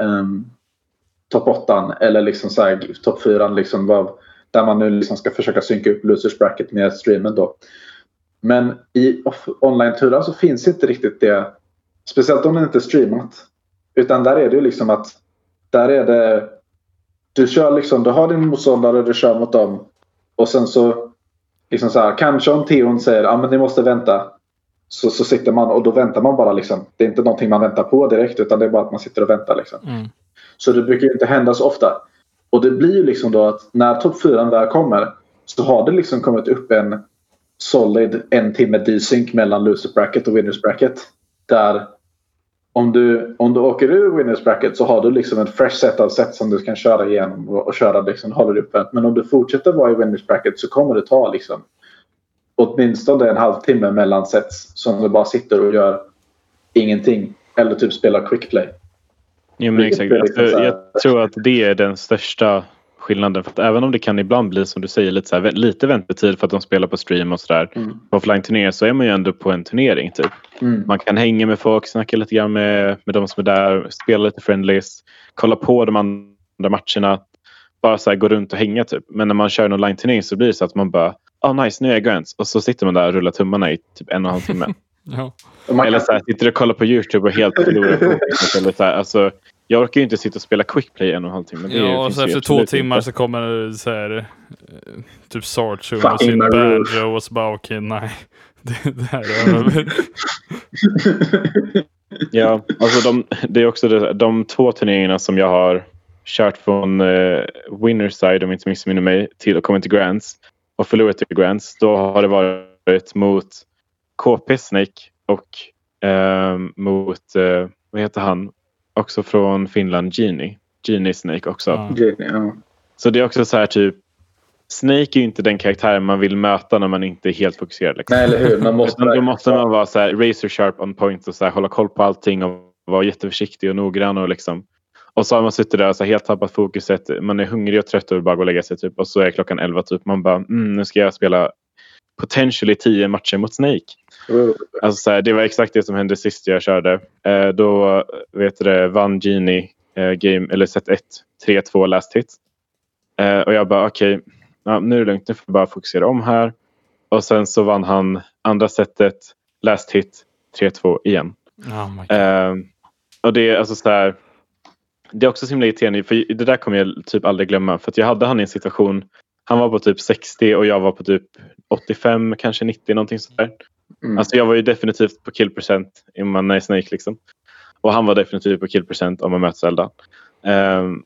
um, topp 8 eller liksom topp 4. Liksom, där man nu liksom ska försöka synka upp losers bracket med streamen då. Men i online-turan så finns inte riktigt det. Speciellt om det inte är streamat. Utan där är det ju liksom att där är det du kör liksom, du har din motståndare, du kör mot dem. Och sen så liksom så här, kanske om Theon säger att ah, ni måste vänta. Så, så sitter man och då väntar man bara liksom. Det är inte någonting man väntar på direkt utan det är bara att man sitter och väntar liksom. Mm. Så det brukar inte hända så ofta. Och det blir ju liksom då att när topp 4 väl kommer så har det liksom kommit upp en solid en timme desync mellan loser bracket och winners bracket. Där om du, om du åker ur winners bracket så har du liksom en fresh set av set som du kan köra igenom och, och köra liksom, håller uppvänt. Men om du fortsätter vara i winners bracket så kommer det ta liksom åtminstone en halvtimme mellan sets som du bara sitter och gör ingenting. Eller typ spelar quick play. Jo, men exakt. Alltså, jag tror att det är den största skillnaden. För att även om det kan ibland bli som du säger lite, så här, lite väntetid för att de spelar på stream och sådär. Mm. På offline-turneringar så är man ju ändå på en turnering. Typ. Mm. Man kan hänga med folk, snacka lite grann med, med de som är där, spela lite friendlies, kolla på de andra matcherna. Bara så här, gå runt och hänga typ. Men när man kör en online-turnering så blir det så att man bara Oh nice, nu är jag Grants. Och så sitter man där och rullar tummarna i typ en och en halv timme. *laughs* ja. Eller så här, sitter och kollar på Youtube och helt förlorar fokus. *laughs* Eller så här, alltså, jag orkar ju inte sitta och spela quickplay en och en halv timme. Ja, och så efter två timmar inte. så kommer så här, eh, typ Sarge med sin banjo och så bara okej, okay, nej. *laughs* Det, det här är över. *laughs* ja, alltså de, det är också det, de två turneringarna som jag har kört från uh, winner side om jag inte missminner mig till och kommit till Grants och förlorat till Grants. Då har det varit mot KP Snake och uh, mot, uh, vad heter han, också från Finland, Genie. Genie Snake också. Ja. Genie, ja. Så det är också så här typ Snake är ju inte den karaktären man vill möta när man inte är helt fokuserad. Liksom. Nej, eller hur? Man måste då måste man vara så här, razor sharp on point och så här, hålla koll på allting och vara jätteförsiktig och noggrann. Och, liksom. och så har man suttit där och så här, helt tappat fokuset. Man är hungrig och trött och vill bara gå och lägga sig. Typ. Och så är klockan 11 typ. Man bara, mm, nu ska jag spela potentially 10 matcher mot Snake. Alltså, så här, det var exakt det som hände sist jag körde. Eh, då vet du, vann Genie eh, game, eller set 1 3-2 last hit. Eh, och jag bara okej, okay, ja, nu är det lugnt, nu får jag bara fokusera om här. Och sen så vann han andra setet, last hit 3-2 igen. Oh och det är alltså så här, det är också så himla irriterande för det där kommer jag typ aldrig glömma. För jag hade han i en situation, han var på typ 60 och jag var på typ 85, kanske 90 någonting sådär. Mm. Alltså jag var ju definitivt på kill procent i man Snake liksom. Och han var definitivt på kill procent om man möter Zelda. Um,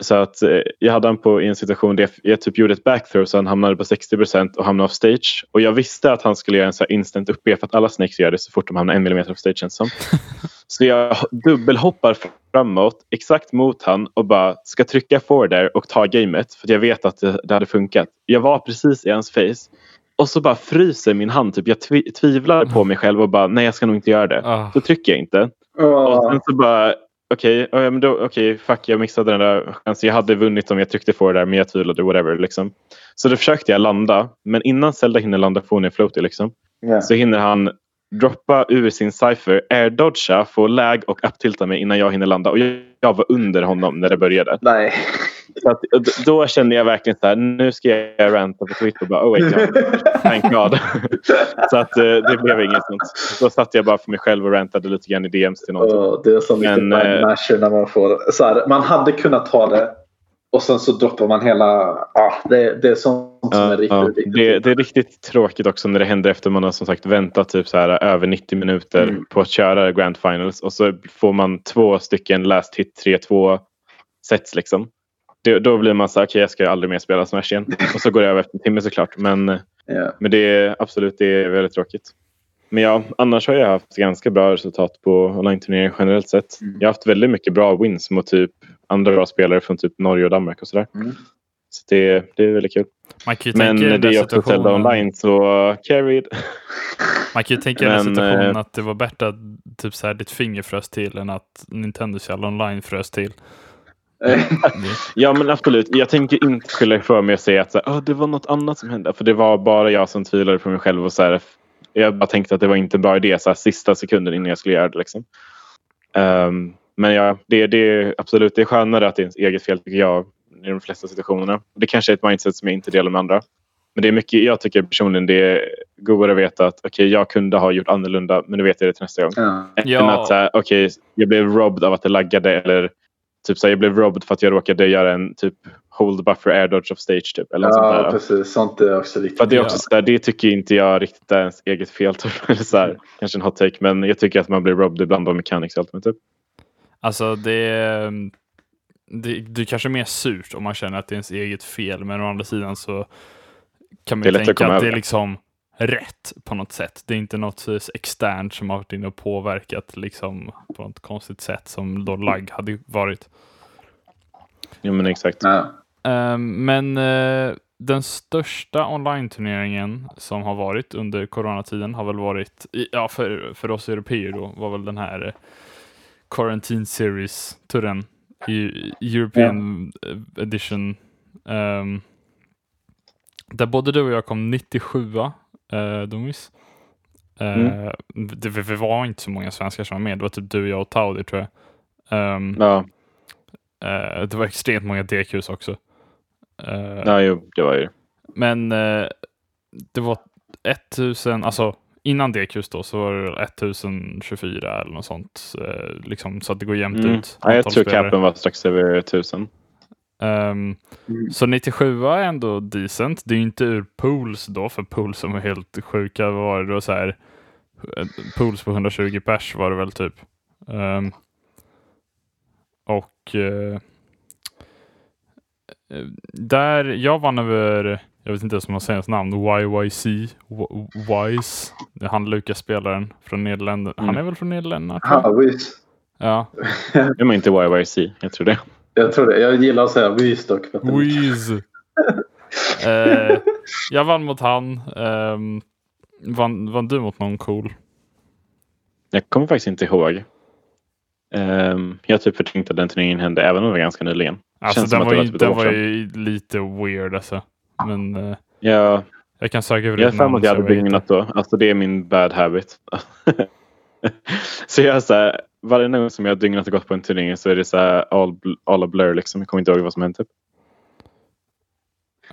så att eh, jag hade han på i en situation där jag, jag typ gjorde ett backthrow så han hamnade på 60 procent och hamnade off stage. Och jag visste att han skulle göra en så instant upp för att alla snakes gör det så fort de hamnar en millimeter off stage känns som. *laughs* Så jag dubbelhoppar framåt exakt mot han och bara ska trycka forward och ta gamet för jag vet att det, det hade funkat. Jag var precis i hans face och så bara fryser min hand. Typ. Jag tv tvivlar på mig själv och bara nej jag ska nog inte göra det. Uh. Så trycker jag inte. Uh. Och sen så bara okej, okay, okay, okay, fuck jag missade den där chansen. Jag hade vunnit om jag tryckte på det där men jag tvivlade whatever. Liksom. Så då försökte jag landa men innan Zelda hinner landa får hon en floaty liksom. Yeah. Så hinner han droppa ur sin cypher, air-dodga, få lag och upptilta mig innan jag hinner landa. Och jag, jag var under honom när det började. Nej. Så att, då kände jag verkligen så här, nu ska jag ranta på Twitter. Bara, oh wait, thank God. *laughs* så att eh, det blev inget sånt. Då satt jag bara för mig själv och rantade lite grann i DMs till någon. Oh, det är som Men, lite äh, när man får så här, Man hade kunnat ta det och sen så droppar man hela... Ah, det, det är sånt som är riktigt, ja, riktigt det, det, är riktigt tråkigt också när det händer efter man har som sagt väntat typ så här, över 90 minuter mm. på att köra Grand Finals och så får man två stycken last hit 3-2 sets liksom. Det, då blir man så här, okej okay, jag ska aldrig mer spela Smash igen. Och så går det över efter en timme såklart. Men, yeah. men det är absolut det är väldigt tråkigt. Men ja, annars har jag haft ganska bra resultat på online-turneringar generellt sett. Mm. Jag har haft väldigt mycket bra wins mot typ andra bra spelare från typ Norge och Danmark och sådär. Mm. Så det, det är väldigt kul. Men det är också Zelda online så carried. *laughs* Man kan ju tänka i den situationen äh, att det var bättre att typ så här, ditt finger frös till än att Nintendo Shell online frös till. *laughs* ja men absolut. Jag tänker inte skylla ifrån mig och säga att så här, oh, det var något annat som hände. För det var bara jag som tvivlade på mig själv. och så här, Jag bara tänkte att det var inte en bra idé så här, sista sekunden innan jag skulle göra det. Liksom. Um, men ja, det, det är absolut det är skönare att det är ens eget fel tycker jag i de flesta situationerna. Det kanske är ett mindset som jag inte delar med andra. Men det är mycket, jag tycker personligen det är godare att veta att okej, okay, jag kunde ha gjort annorlunda men nu vet jag det till nästa gång. Ja. Än att säga okej, okay, jag blev robbed av att det laggade eller typ så här, jag blev robbed för att jag råkade göra en typ hold buffer air dodge of stage typ. Eller ja, sånt där. precis. Sånt är också viktigt. För det, är också så där, det tycker inte jag riktigt är ens eget fel. *laughs* Typ. Eller så här, kanske en hot take men jag tycker att man blir robbed ibland av mechanics typ. Alltså det, det, det är kanske är mer surt om man känner att det är ens eget fel, men å andra sidan så kan man ju tänka att, att det är liksom rätt på något sätt. Det är inte något externt som har varit inne och påverkat liksom på något konstigt sätt som då lag hade varit. Jo men exakt. Ja. Um, men uh, den största online-turneringen som har varit under coronatiden har väl varit, ja för, för oss europeer då, var väl den här Quarantine Series-turen i European ja. Edition. Um, där både du och jag kom 97 uh, Domis. Uh, mm. det, var inte så många svenskar som var med. Det var typ du, jag och Taudi tror jag. Um, ja. Uh, det var extremt många DQs också. Uh, ja, jo, det var ju Men uh, det var 1000, alltså innan DQs då så var det 1024 eller något sånt. Eh, liksom, så att det går jämnt mm. ut. Ja, jag tror capen var strax över 1000. Um, mm. Så 97 är ändå decent. Det är inte ur pools då, för pools som är helt sjuka var det då så här. Eh, pools på 120 pers var det väl typ. Um, och uh, där, jag vann över jag vet inte ens om man säger hans namn, YYC, Wise. Det är han Lukas-spelaren från Nederländerna. Mm. Han är väl från Nederländerna? Ja, Wise. Ja. *laughs* det var inte YYC, jag tror det. Jag tror det. Jag gillar att säga Wise dock. Wise. eh, jag vann mot han. Eh, vann, vann du mot någon cool? Jag kommer faktiskt inte ihåg. Um, jag typ förtänkte att den turneringen hände även om det var ganska nyligen. Alltså den var, ju, den var ju lite weird alltså. Men uh, ja. jag kan söka över Jag har för att jag hade dygnat då. Alltså det är min bad habit. *laughs* så jag så här, varje gång som jag dygnat och gått på en turnering så är det så här all, all a blur liksom. Jag kommer inte ihåg vad som hände. Typ.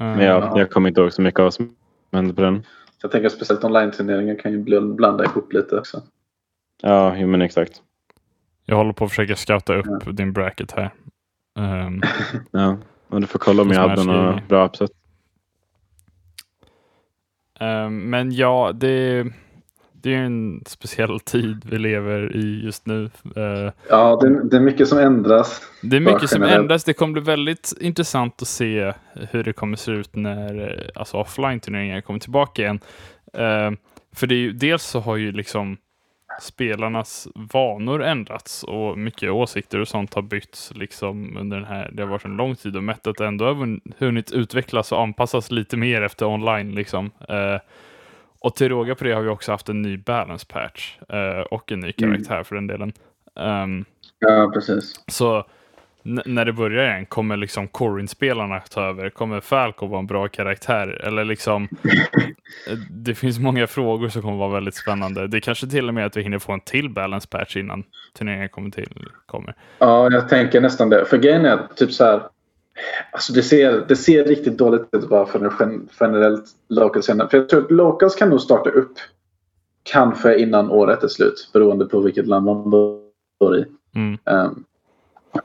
Uh, Men jag, jag kommer inte ihåg så mycket av vad som hände på den. Jag tänker speciellt online-turneringar kan ju blanda ihop lite också. Ja, jo, men exakt. Jag håller på att försöka scouta upp ja. din bracket här. Um, *laughs* ja, och du får kolla om jag hade några bra upset. Um, men ja, det, det är en speciell tid vi lever i just nu. Uh, ja, det, det, är mycket som ändras. Det är mycket som ändras. Det kommer bli väldigt intressant att se hur det kommer se ut när alltså offline-turneringar kommer tillbaka igen. Uh, för det är ju, dels så har ju liksom spelarnas vanor ändrats och mycket åsikter och sånt har bytts liksom under den här, det har varit en lång tid och Metat ändå har hunnit utvecklas och anpassas lite mer efter online liksom. Och till råga på det har vi också haft en ny balance patch eh, och en ny mm. karaktär mm. för den delen. Um, ja, precis. Så när det börjar igen, kommer liksom Corin-spelarna ta över? Kommer Falco vara en bra karaktär? Eller liksom, *laughs* det finns många frågor som kommer vara väldigt spännande. Det är kanske till och med att vi hinner få en till balance patch innan turneringen kommer till. Kommer. Ja, jag tänker nästan det. För grejen är typ så här, Alltså det ser, det ser riktigt dåligt ut bara för en generellt local scen. För jag tror att locals kan nog starta upp kanske innan året är slut beroende på vilket land man bor i. Mm. Um,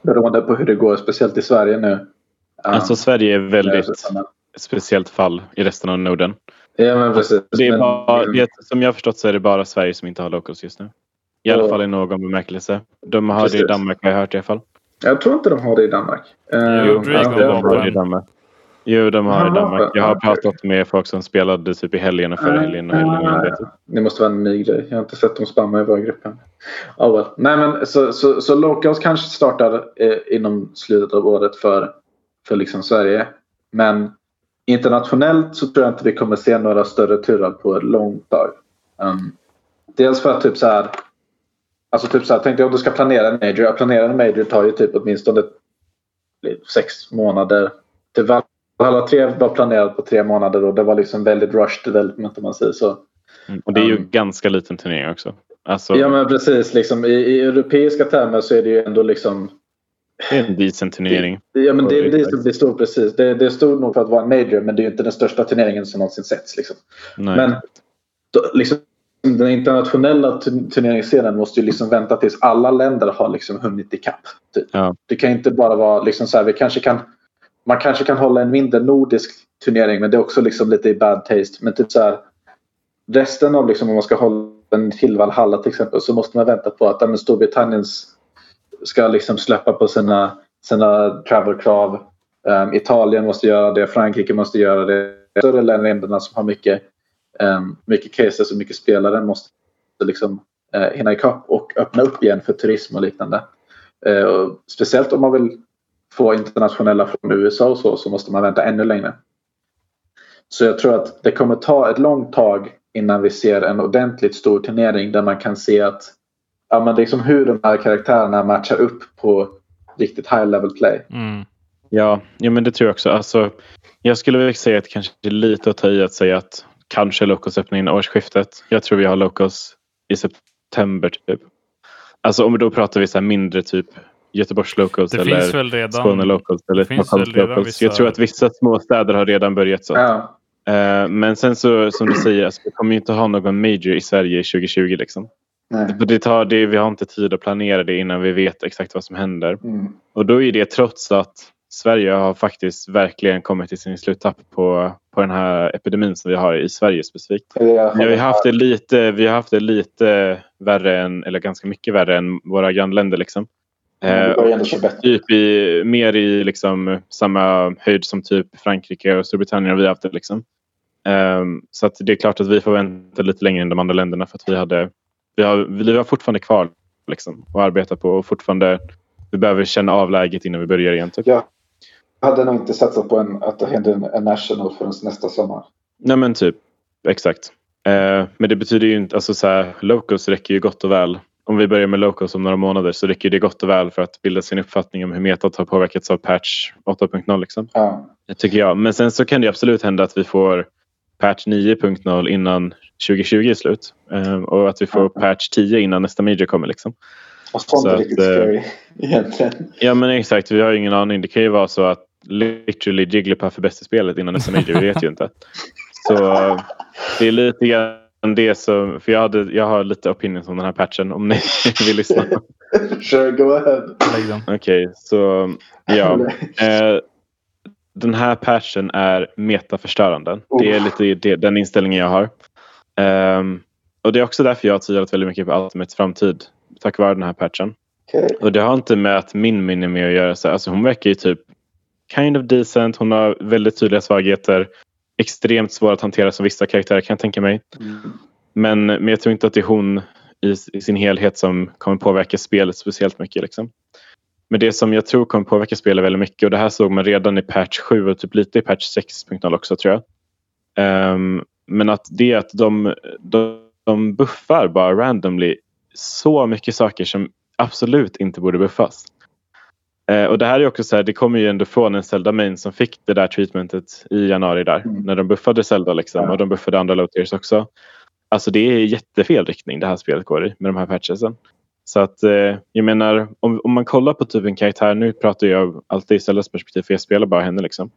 beroende på hur det går, speciellt i Sverige nu. Um, alltså Sverige är väldigt speciellt fall i resten av Norden. Ja, men precis. Det är bara, det, som jag har förstått så är det bara Sverige som inte har locals just nu. I alla fall i någon bemärkelse. De har precis. det i Danmark har jag hört i alla fall. Jag tror inte de har det i Danmark. Jo, jo de har det i Danmark. Jo, de har det i Danmark. Jag har pratat med folk som spelade typ i helgen och förra helgen. Och helgen det måste vara en ny grej. Jag har inte sett dem spamma i våra grupper. Oh well. Nej, men så, så, så Locals kanske startar eh, inom slutet av året för, för liksom Sverige. Men internationellt så tror jag inte vi kommer se några större turer på ett långt tag. Um, dels för att typ så här. Alltså typ så här, tänk dig om du ska planera en major. Att planera en major tar ju typ åtminstone sex månader. Typ alla tre var planerat på tre månader och det var liksom väldigt rushed development om man säger så. Mm, och det är ju um, ganska liten turnering också. Alltså, ja men precis. Liksom, i, I europeiska termer så är det ju ändå liksom det är en decent turnering. Ja, men det, det, det är stor precis. Det, det är stor nog för att vara en major men det är ju inte den största turneringen som någonsin setts. Liksom. Men då, liksom, den internationella turneringsscenen måste ju liksom vänta tills alla länder har liksom hunnit ikapp. Typ. Ja. Det kan inte bara vara liksom så här, vi kanske kan, man kanske kan hålla en mindre nordisk turnering men det är också liksom lite i bad taste. Men typ så här, resten av liksom, om man ska hålla en till Valhalla till exempel så måste man vänta på att ja, Storbritanniens ska liksom släppa på sina, sina travelkrav. Um, Italien måste göra det, Frankrike måste göra det. Större länderna som har mycket, mycket cases och mycket spelare måste liksom uh, hinna ikapp och öppna upp igen för turism och liknande. Uh, och speciellt om man vill få internationella från USA och så, så måste man vänta ännu längre. Så jag tror att det kommer ta ett långt tag innan vi ser en ordentligt stor turnering där man kan se att ja, men liksom hur de här karaktärerna matchar upp på riktigt high level play. Mm. Ja, ja, men det tror jag också. Alltså, jag skulle vilja säga att det kanske är lite att ta i att säga att kanske Locos öppnar in årsskiftet. Jag tror vi har Locos i september typ. Alltså om då pratar vi så mindre typ Göteborgs Locals det eller finns väl redan, Skåne Locals eller Stockholms Locals. Vissa... Jag tror att vissa små städer har redan börjat så. Ja. Uh, men sen så som du säger, alltså, vi kommer ju inte ha någon major i Sverige 2020 liksom. Det tar, det, vi har inte tid att planera det innan vi vet exakt vad som händer. Mm. Och då är det trots att Sverige har faktiskt verkligen kommit till sin sluttapp på, på den här epidemin som vi har i Sverige specifikt. Ja, vi, har haft det lite, vi har haft det lite värre, än, eller ganska mycket värre än våra grannländer. Liksom. Eh, typ i, mer i liksom, samma höjd som typ Frankrike och Storbritannien har vi haft det. Liksom. Um, så det är klart att vi får vänta lite längre än de andra länderna för att vi hade vi har, vi har fortfarande kvar liksom, att arbeta på och fortfarande vi behöver känna av läget innan vi börjar igen. Typ. Ja. Hade nog inte satsat på en, att det händer en, en national förrän nästa sommar. Nej men typ, exakt. Eh, men det betyder ju inte, alltså så här, locals räcker ju gott och väl. Om vi börjar med locals om några månader så räcker det gott och väl för att bilda sin uppfattning om hur metat har påverkats av patch 8.0. Liksom. Ja. Det tycker jag. Men sen så kan det absolut hända att vi får patch 9.0 innan 2020 är slut. Um, och att vi får patch 10 innan nästa major kommer. Liksom. Och sånt är riktigt scary *laughs* egentligen. Ja men exakt, vi har ingen aning. Det kan ju vara så att literally Jigglypuff är bäst i spelet innan nästa major. Vi vet ju inte. Så det är lite grann det som... För jag, hade, jag har lite opinions om den här patchen om ni *laughs* vill lyssna. sure, go ahead. Okej, okay, så ja. Eh, den här patchen är metaförstörande. Oh. Det är lite det, den inställningen jag har. Um, och Det är också därför jag har tvivlat väldigt mycket på Ultimates framtid. Tack vare den här patchen. Okay. Och det har inte med att min minne med att göra. Så, alltså hon verkar ju typ kind of decent. Hon har väldigt tydliga svagheter. Extremt svår att hantera som vissa karaktärer kan jag tänka mig. Mm. Men, men jag tror inte att det är hon i, i, sin helhet som kommer påverka spelet speciellt mycket. Liksom. Men det som jag tror kommer påverka spelet väldigt mycket och det här såg man redan i patch 7 och typ lite i patch 6.0 också tror jag. Um, men att det är att de, de, de buffar bara randomly så mycket saker som absolut inte borde buffas. Uh, och det här är också så här, det kommer ju ändå från en Zelda main som fick det där treatmentet i januari där. Mm. När de buffade Zelda liksom, och de buffade andra low också. Alltså det är jättefel riktning det här spelet går i med de här patchesen. Så att eh, jag menar om, om man kollar på typ en karaktär, nu pratar jag alltid i Stellas perspektiv för jag spelar bara henne liksom.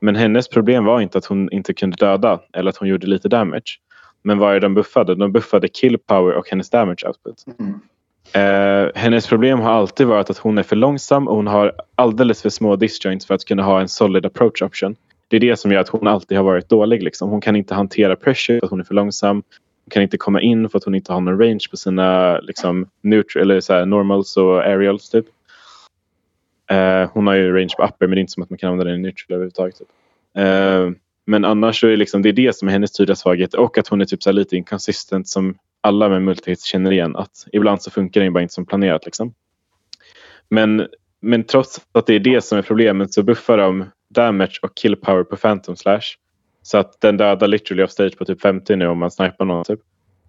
Men hennes problem var inte att hon inte kunde döda eller att hon gjorde lite damage. Men vad är de buffade? De buffade kill power och hennes damage output. Mm. Eh, hennes problem har alltid varit att hon är för långsam och hon har alldeles för små disjoints för att kunna ha en solid approach option. Det är det som gör att hon alltid har varit dålig. Liksom. Hon kan inte hantera pressure för att hon är för långsam. Hon kan inte komma in för att hon inte har någon range på sina liksom, neutral, eller så här, normals och aerials. Typ. Eh, hon har ju range på upper men det är inte som att man kan använda den i neutral överhuvudtaget. Typ. Eh, men annars så är liksom, det är det som är hennes tydliga svaghet och att hon är typ så lite inconsistent som alla med multihits känner igen. Att ibland så funkar den bara inte som planerat. Liksom. Men, men trots att det är det som är problemet så buffar de damage och kill power på Phantom Slash. Så att den dödar literally off stage på typ 50 nu om man snipar någon. Typ.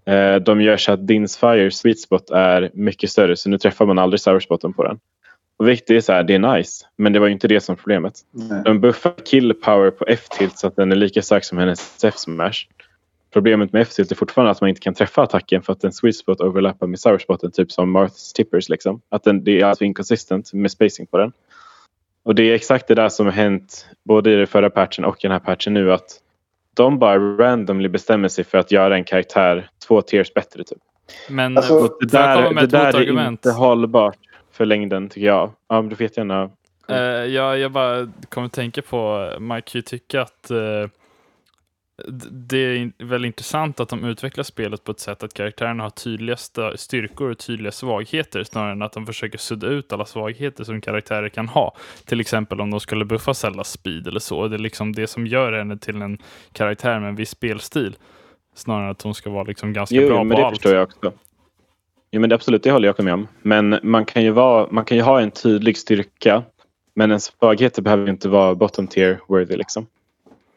Eh, de gör så att Dins Fire sweet spot är mycket större så nu träffar man aldrig sour på den. Och vilket är så här, det är nice. Men det var inte det som problemet. Nej. De buffar kill power på F-tilt så att den är lika stark som hennes F-smash. Problemet med F-tilt är fortfarande att man inte kan träffa attacken för att en sweet spot överlappar med sour spoten typ som Marths tippers. Liksom. Att den, det är alltså inconsistent med spacing på den. Och det är exakt det där som har hänt både i den förra patchen och i den här patchen nu att de bara randomly bestämmer sig för att göra en karaktär två tiers bättre. Typ. Men alltså, det där, det där är inte hållbart för längden tycker jag. Ja, men du får jättegärna. Uh, ja, jag bara kommer att tänka på, man kan ju tycka att uh, det är väl intressant att de utvecklar spelet på ett sätt att karaktärerna har tydliga styrkor och tydliga svagheter snarare än att de försöker sudda ut alla svagheter som karaktärer kan ha. Till exempel om de skulle buffa Zeldas speed eller så. Det är liksom det som gör henne till en karaktär med en viss spelstil. Snarare än att hon ska vara liksom ganska jo, bra men på det allt. Förstår jag också. Jo, men det, absolut, det håller jag med om. Men man kan, ju vara, man kan ju ha en tydlig styrka men en svaghet behöver inte vara bottom tier worthy. Liksom.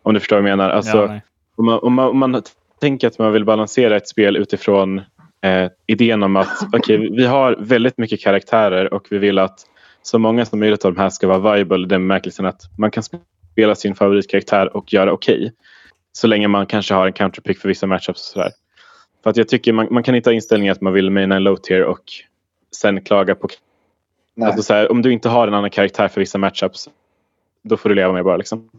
Om du förstår vad jag menar. Alltså, ja, om, man, om, man, om, man, tänker att man vill balansera ett spel utifrån eh, idén om att *laughs* okay, vi har väldigt mycket karaktärer och vi vill att så många som möjligt av de här ska vara viable i den bemärkelsen att man kan spela sin favoritkaraktär och göra okej. Okay, så länge man kanske har en counterpick för vissa matchups och sådär. För att jag tycker man, man kan inte ha inställningen att man vill maina en low tier och sen klaga på... Alltså så här, om du inte har en annan karaktär för vissa matchups då får du leva med bara. Liksom.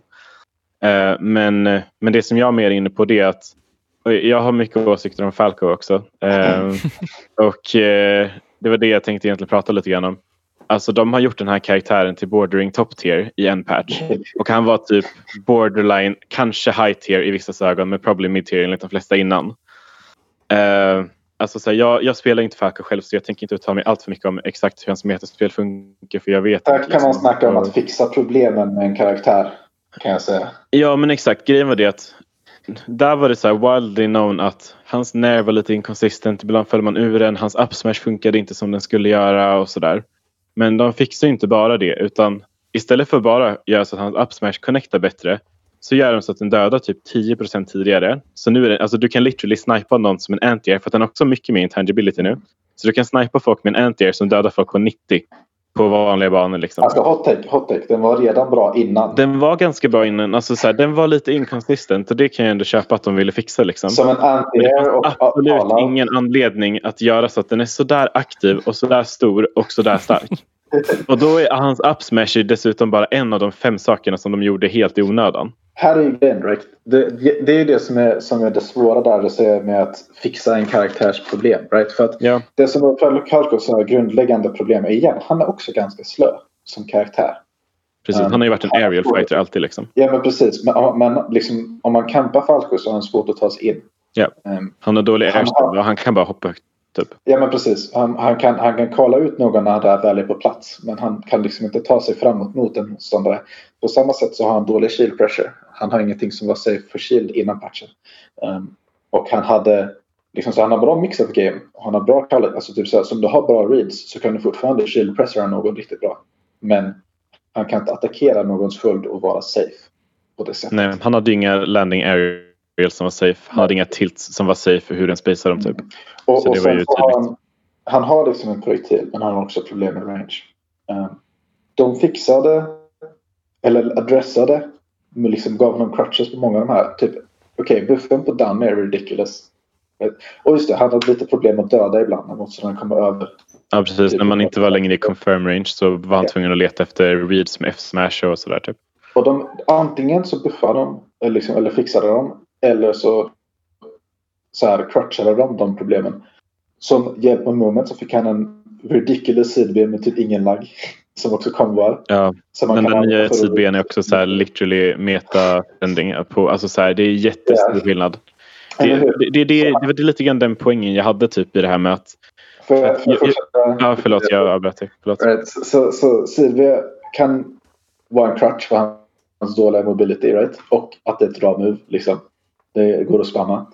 Uh, men, men det som jag är mer inne på det är att jag har mycket åsikter om Falco också. Uh, *laughs* och uh, det var det jag tänkte egentligen prata lite grann om. Alltså de har gjort den här karaktären till bordering top tier i en patch. Och han var typ borderline, kanske high tier i vissa ögon men probably mid tier enligt de flesta innan. Uh, alltså så här, jag, jag, spelar inte Falco själv så jag tänker inte uttala mig allt för mycket om exakt hur hans metaspel funkar för jag vet Där kan liksom, man snacka om att fixa problemen med en karaktär kan jag säga. Ja men exakt, grejen var det att där var det så här wildly known att hans nerv var lite inconsistent. Ibland föll man ur den. Hans upsmash funkade inte som den skulle göra och sådär. Men de fixar inte bara det utan istället för bara göra så att hans upsmash connectar bättre så gör de så att den dödar typ 10% tidigare. Så nu är det, alltså du kan literally snipa någon som en anti för att den har också mycket mer intangibility nu. Så du kan snipa folk med en anti som dödar folk på 90 på vanliga banor. Liksom. Alltså hot take, hot take, den var redan bra innan. Den var ganska bra innan. Alltså, så här, den var lite inconsistent och det kan jag ändå köpa att de ville fixa. Liksom. Som en anti-air och absolut alla. ingen anledning att göra så att den är sådär aktiv och sådär stor och sådär stark. Och då är hans upsmash dessutom bara en av de fem sakerna som de gjorde helt i onödan här är ju grejen right? det, det är det som är, som är det svåra där det säger med att fixa en karaktärs problem. Right? För att ja. Det som var Karlskos grundläggande problem är igen, han är också ganska slö som karaktär. Precis, han har ju varit en aerial fighter alltid. Liksom. Ja men precis. Men, men liksom, om man campar Falco så har han svårt att ta sig in. Ja. Um, han har dålig airstyle och han kan bara hoppa högt. Typ. Ja men precis. Han, han, kan, han kan kalla ut någon när han väl är på plats. Men han kan liksom inte ta sig framåt mot en motståndare. På samma sätt så har han dålig shield pressure. Han har ingenting som var safe för shield innan patchen. Um, och han hade liksom, så han har bra mixat game. Och han har bra kallat, alltså typ så här, som du har bra reads så kan du fortfarande shield pressura någon riktigt bra. Men han kan inte attackera någons följd och vara safe på det sättet. Nej, han hade inga landing area som var safe. Han hade inga tilts som var safe för hur den spaceade dem typ. Och, så och ju han, han, har liksom en projektil men han har också problem med range. Um, de fixade eller adressade liksom gav honom crutches på många av de här. Typ, Okej, okay, buffen på Dunny är ridiculous. Och just det, han hade lite problem att döda ibland när motståndaren kommer över Ja precis, när man inte var längre i confirm range så var han tvungen att leta efter reads med F-smash och sådär typ. Och de, antingen så buffade de eller, liksom, eller fixade de eller så, så här crutchade de de problemen. Som hjälp med moment så fick han en ridiculous sidben med typ ingen lagg. *laughs* Som också kom var. Ja, men den nya sidben är också så här literally meta på, alltså så här, det är jättestor yeah. skillnad. Det, det, det, det, var lite grann den poängen jag hade typ i det här med att... För, för, för, för, ja, förlåt, jag avbröt dig. Right. Så, så Silvia kan vara en crutch för hans dåliga mobility, right? Och att det är ett bra move, liksom. Det går att spamma.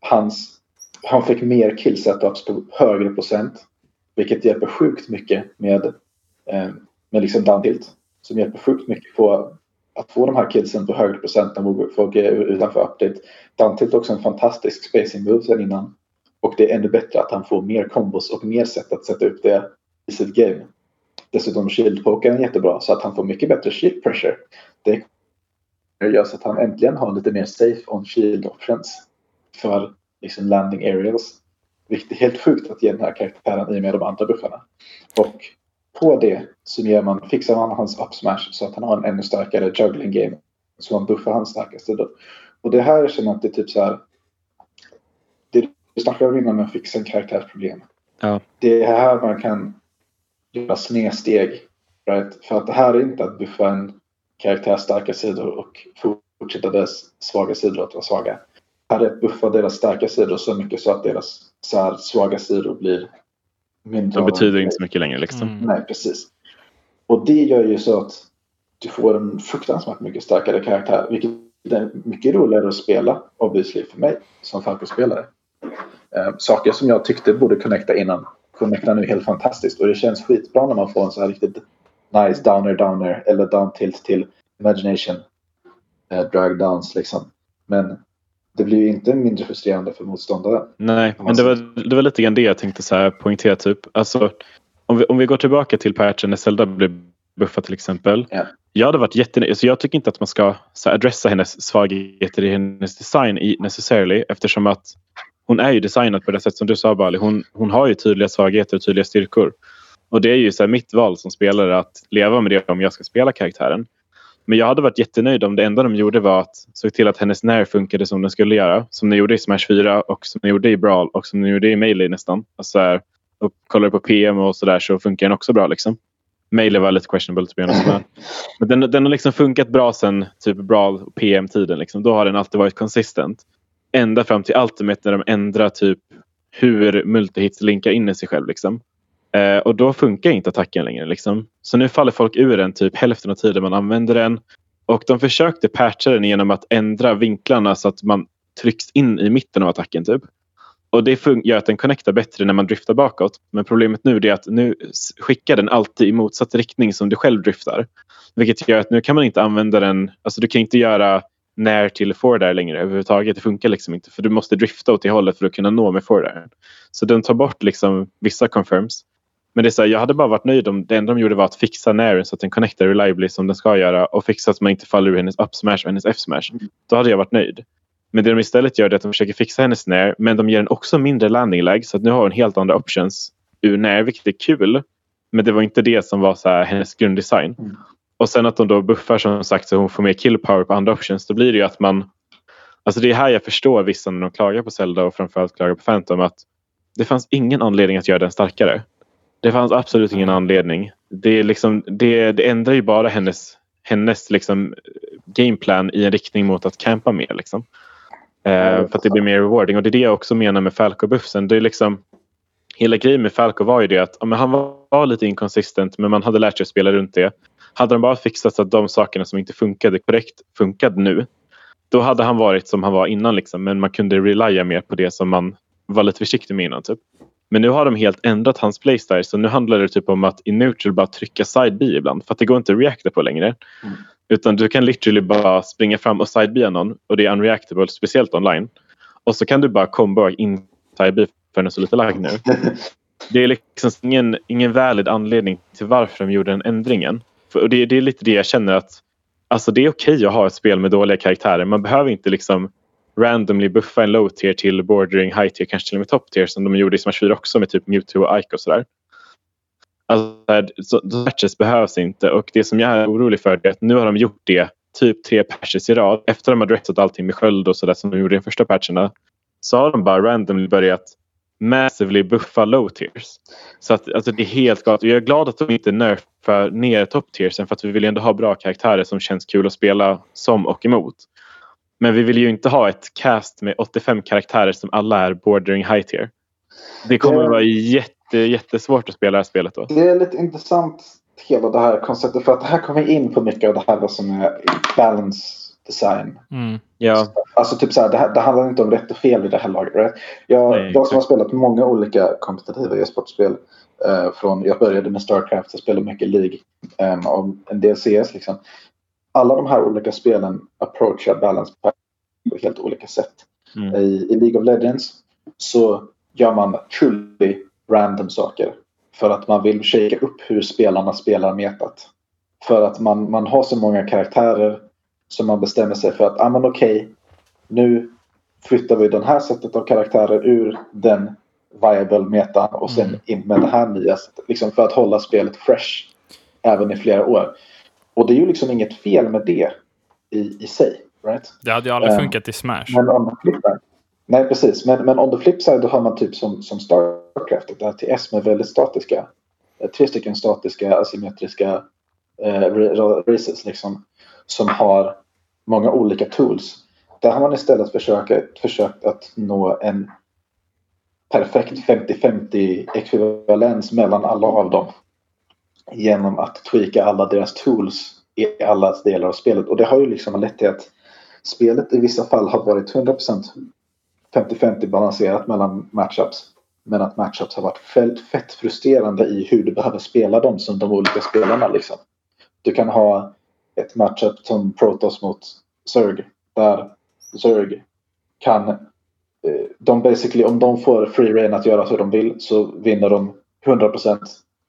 Hans, han fick mer kill setups på högre procent. Vilket hjälper sjukt mycket med, eh, med liksom downtilt. Som hjälper sjukt mycket på att få de här killsen på högre procent när folk är utanför update. Downtilt är också en fantastisk spacing move sen innan. Och det är ännu bättre att han får mer kombos och mer sätt att sätta upp det i sitt game. Dessutom shield är jättebra så att han får mycket bättre shield pressure. Det gör så att han äntligen har lite mer safe on shield options för liksom landing areas. Vilket är helt sjukt att ge den här karaktären i och med de andra buffarna. Och på det så ger man, fixar man hans up smash så att han har en ännu starkare juggling game. Så man buffar hans starkaste sidor. Och det här känner jag att det är typ så här. Det du snackade om innan med att fixa en karaktärsproblem. Ja. Det är här man kan göra snedsteg. Right? För att det här är inte att buffa en karaktärs starka sidor och fortsätta dess svaga sidor att vara svaga. Här är att buffa deras starka sidor så mycket så att deras så här, svaga sidor blir mindre. Det betyder inte så mycket längre liksom. Mm. Nej, precis. Och det gör ju så att du får en fruktansvärt mycket starkare karaktär. Vilket är mycket roligare att spela obviously för mig som Falco-spelare. Eh, saker som jag tyckte borde connecta innan connectar nu helt fantastiskt och det känns skitbra när man får en så här riktigt nice downer downer eller down tilt till imagination eh, drag downs liksom. Men det blir ju inte mindre frustrerande för motståndare. Nej, men det var, det var lite grann det jag tänkte så här poängtera. Typ. Alltså, om, vi, om vi går tillbaka till patchen när Zelda blev buffad till exempel. Yeah. Jag hade varit jättenöjd. Alltså jag tycker inte att man ska så här, adressa hennes svagheter i hennes design i, necessarily eftersom att hon är ju designad på det sätt som du sa Bali. Hon, hon har ju tydliga svagheter och tydliga styrkor. Och det är ju så mitt val som spelare att leva med det om jag ska spela karaktären. Men jag hade varit jättenöjd om det enda de gjorde var att se till att hennes när funkade som den skulle göra. Som den gjorde i Smash 4 och som den gjorde i Brawl och som den gjorde i Melee nästan. Alltså här, och kollar på PM och sådär så funkar den också bra. Liksom. Melee var lite questionable to be honest. Men *laughs* den, den har liksom funkat bra sen typ Brawl och PM-tiden. Liksom. Då har den alltid varit konsistent. Ända fram till Ultimate när de ändrar typ hur multihits linkar in i sig själv. Liksom. Eh, och då funkar inte attacken längre. Liksom. Så nu faller folk ur den typ hälften av tiden man använder den. Och de försökte patcha den genom att ändra vinklarna så att man trycks in i mitten av attacken. Typ. Och det gör att den connectar bättre när man driftar bakåt. Men problemet nu är att nu skickar den alltid i motsatt riktning som du själv driftar. Vilket gör att nu kan man inte använda den, alltså du kan inte göra när till forward längre överhuvudtaget. Det funkar liksom inte för du måste drifta åt det hållet för att kunna nå med forward Så den tar bort liksom vissa confirms. Men det är så här, jag hade bara varit nöjd om det enda de gjorde var att fixa nären så att den connectar reliably som den ska göra och fixa att man inte faller ur hennes up smash och hennes f smash. Då hade jag varit nöjd. Men det de istället gör är att de försöker fixa hennes när men de ger den också mindre landing lag så att nu har hon helt andra options ur när vilket är kul. Men det var inte det som var så här, hennes grunddesign. Mm. Och sen att de då buffar som sagt så hon får mer kill power på andra options. Då blir det ju att man... Alltså det är här jag förstår vissa när de klagar på Zelda och framförallt klagar på Phantom att det fanns ingen anledning att göra den starkare. Det fanns absolut ingen anledning. Det, liksom, det, det ändrar ju bara hennes, hennes liksom gameplan i en riktning mot att campa mer. Liksom. Eh, för att det blir mer rewarding. Och det är det jag också menar med Falco-buffsen. Det är liksom, hela grejen med Falco var ju det att ja, han var, var lite inkonsistent men man hade lärt sig att spela runt det. Hade de bara fixat så att de sakerna som inte funkade korrekt funkade nu. Då hade han varit som han var innan liksom, men man kunde relya mer på det som man var lite försiktig med innan. Typ. Men nu har de helt ändrat hans playstyle så nu handlar det typ om att i neutral bara trycka side B ibland för att det går inte att reacta på längre. Mm. Utan du kan literally bara springa fram och side B någon och det är unreactable, speciellt online. Och så kan du bara combo in side B för den är så lite lag nu. *laughs* Det är liksom ingen, ingen valid anledning till varför de gjorde den ändringen. För, det, det är lite det jag känner att alltså det är okej okay att ha ett spel med dåliga karaktärer. Man behöver inte liksom randomly buffa en low tier till bordering high tier, kanske till och med top tier som de gjorde i Smash 4 också med typ Mewtwo och Ike och sådär. Alltså, patches behövs inte och det som jag är orolig för är att nu har de gjort det typ tre patches i rad. Efter att de har dressat allting med sköld och sådär som de gjorde i de första patcherna så har de bara randomly börjat massively buffa low tiers. Så att alltså, det är helt galet. Jag är glad att de inte nerfar ner top tiersen för att vi vill ändå ha bra karaktärer som känns kul att spela som och emot. Men vi vill ju inte ha ett cast med 85 karaktärer som alla är bordering high tier. Det kommer det, vara jätte, jättesvårt att spela det här spelet då. Det är lite intressant hela det här konceptet för att det här kommer in på mycket av det här som är balance design. Mm. Ja. Alltså typ så här, det, här, det handlar inte om rätt och fel i det här laget. Right? Jag, Nej, jag som har spelat många olika kompetitiva e-sportspel. Eh, från, jag började med Starcraft, jag spelade mycket League eh, och en del CS. Liksom. Alla de här olika spelen approachar balance på helt olika sätt. Mm. I, I League of Legends så gör man truly random saker. För att man vill shaka upp hur spelarna spelar metat. För att man, man har så många karaktärer som man bestämmer sig för att, ah, men okej, okay, nu flyttar vi det här sättet av karaktärer ur den viable metan och sen mm. in med det här nya sättet. Liksom för att hålla spelet fresh även i flera år. Och det är ju liksom inget fel med det i, i sig. Right? Det hade ju aldrig um, funkat i Smash. Men on the flip side, nej, precis. Men, men on the flip side då har man typ som, som Starcraft, ett RTS med väldigt statiska, eh, tre stycken statiska asymmetriska eh, races liksom, som har många olika tools. Där har man istället försökt, försökt att nå en perfekt 50-50 ekvivalens mellan alla av dem. Genom att tweaka alla deras tools i alla delar av spelet. Och det har ju liksom lett till att spelet i vissa fall har varit 100% 50-50 balanserat mellan matchups. Men att matchups har varit fett, fett frustrerande i hur du behöver spela dem som de olika spelarna. Liksom. Du kan ha ett matchup som Protoss mot Zerg. Där Zerg kan... Eh, de basically, om de får free reign att göra hur de vill så vinner de 100%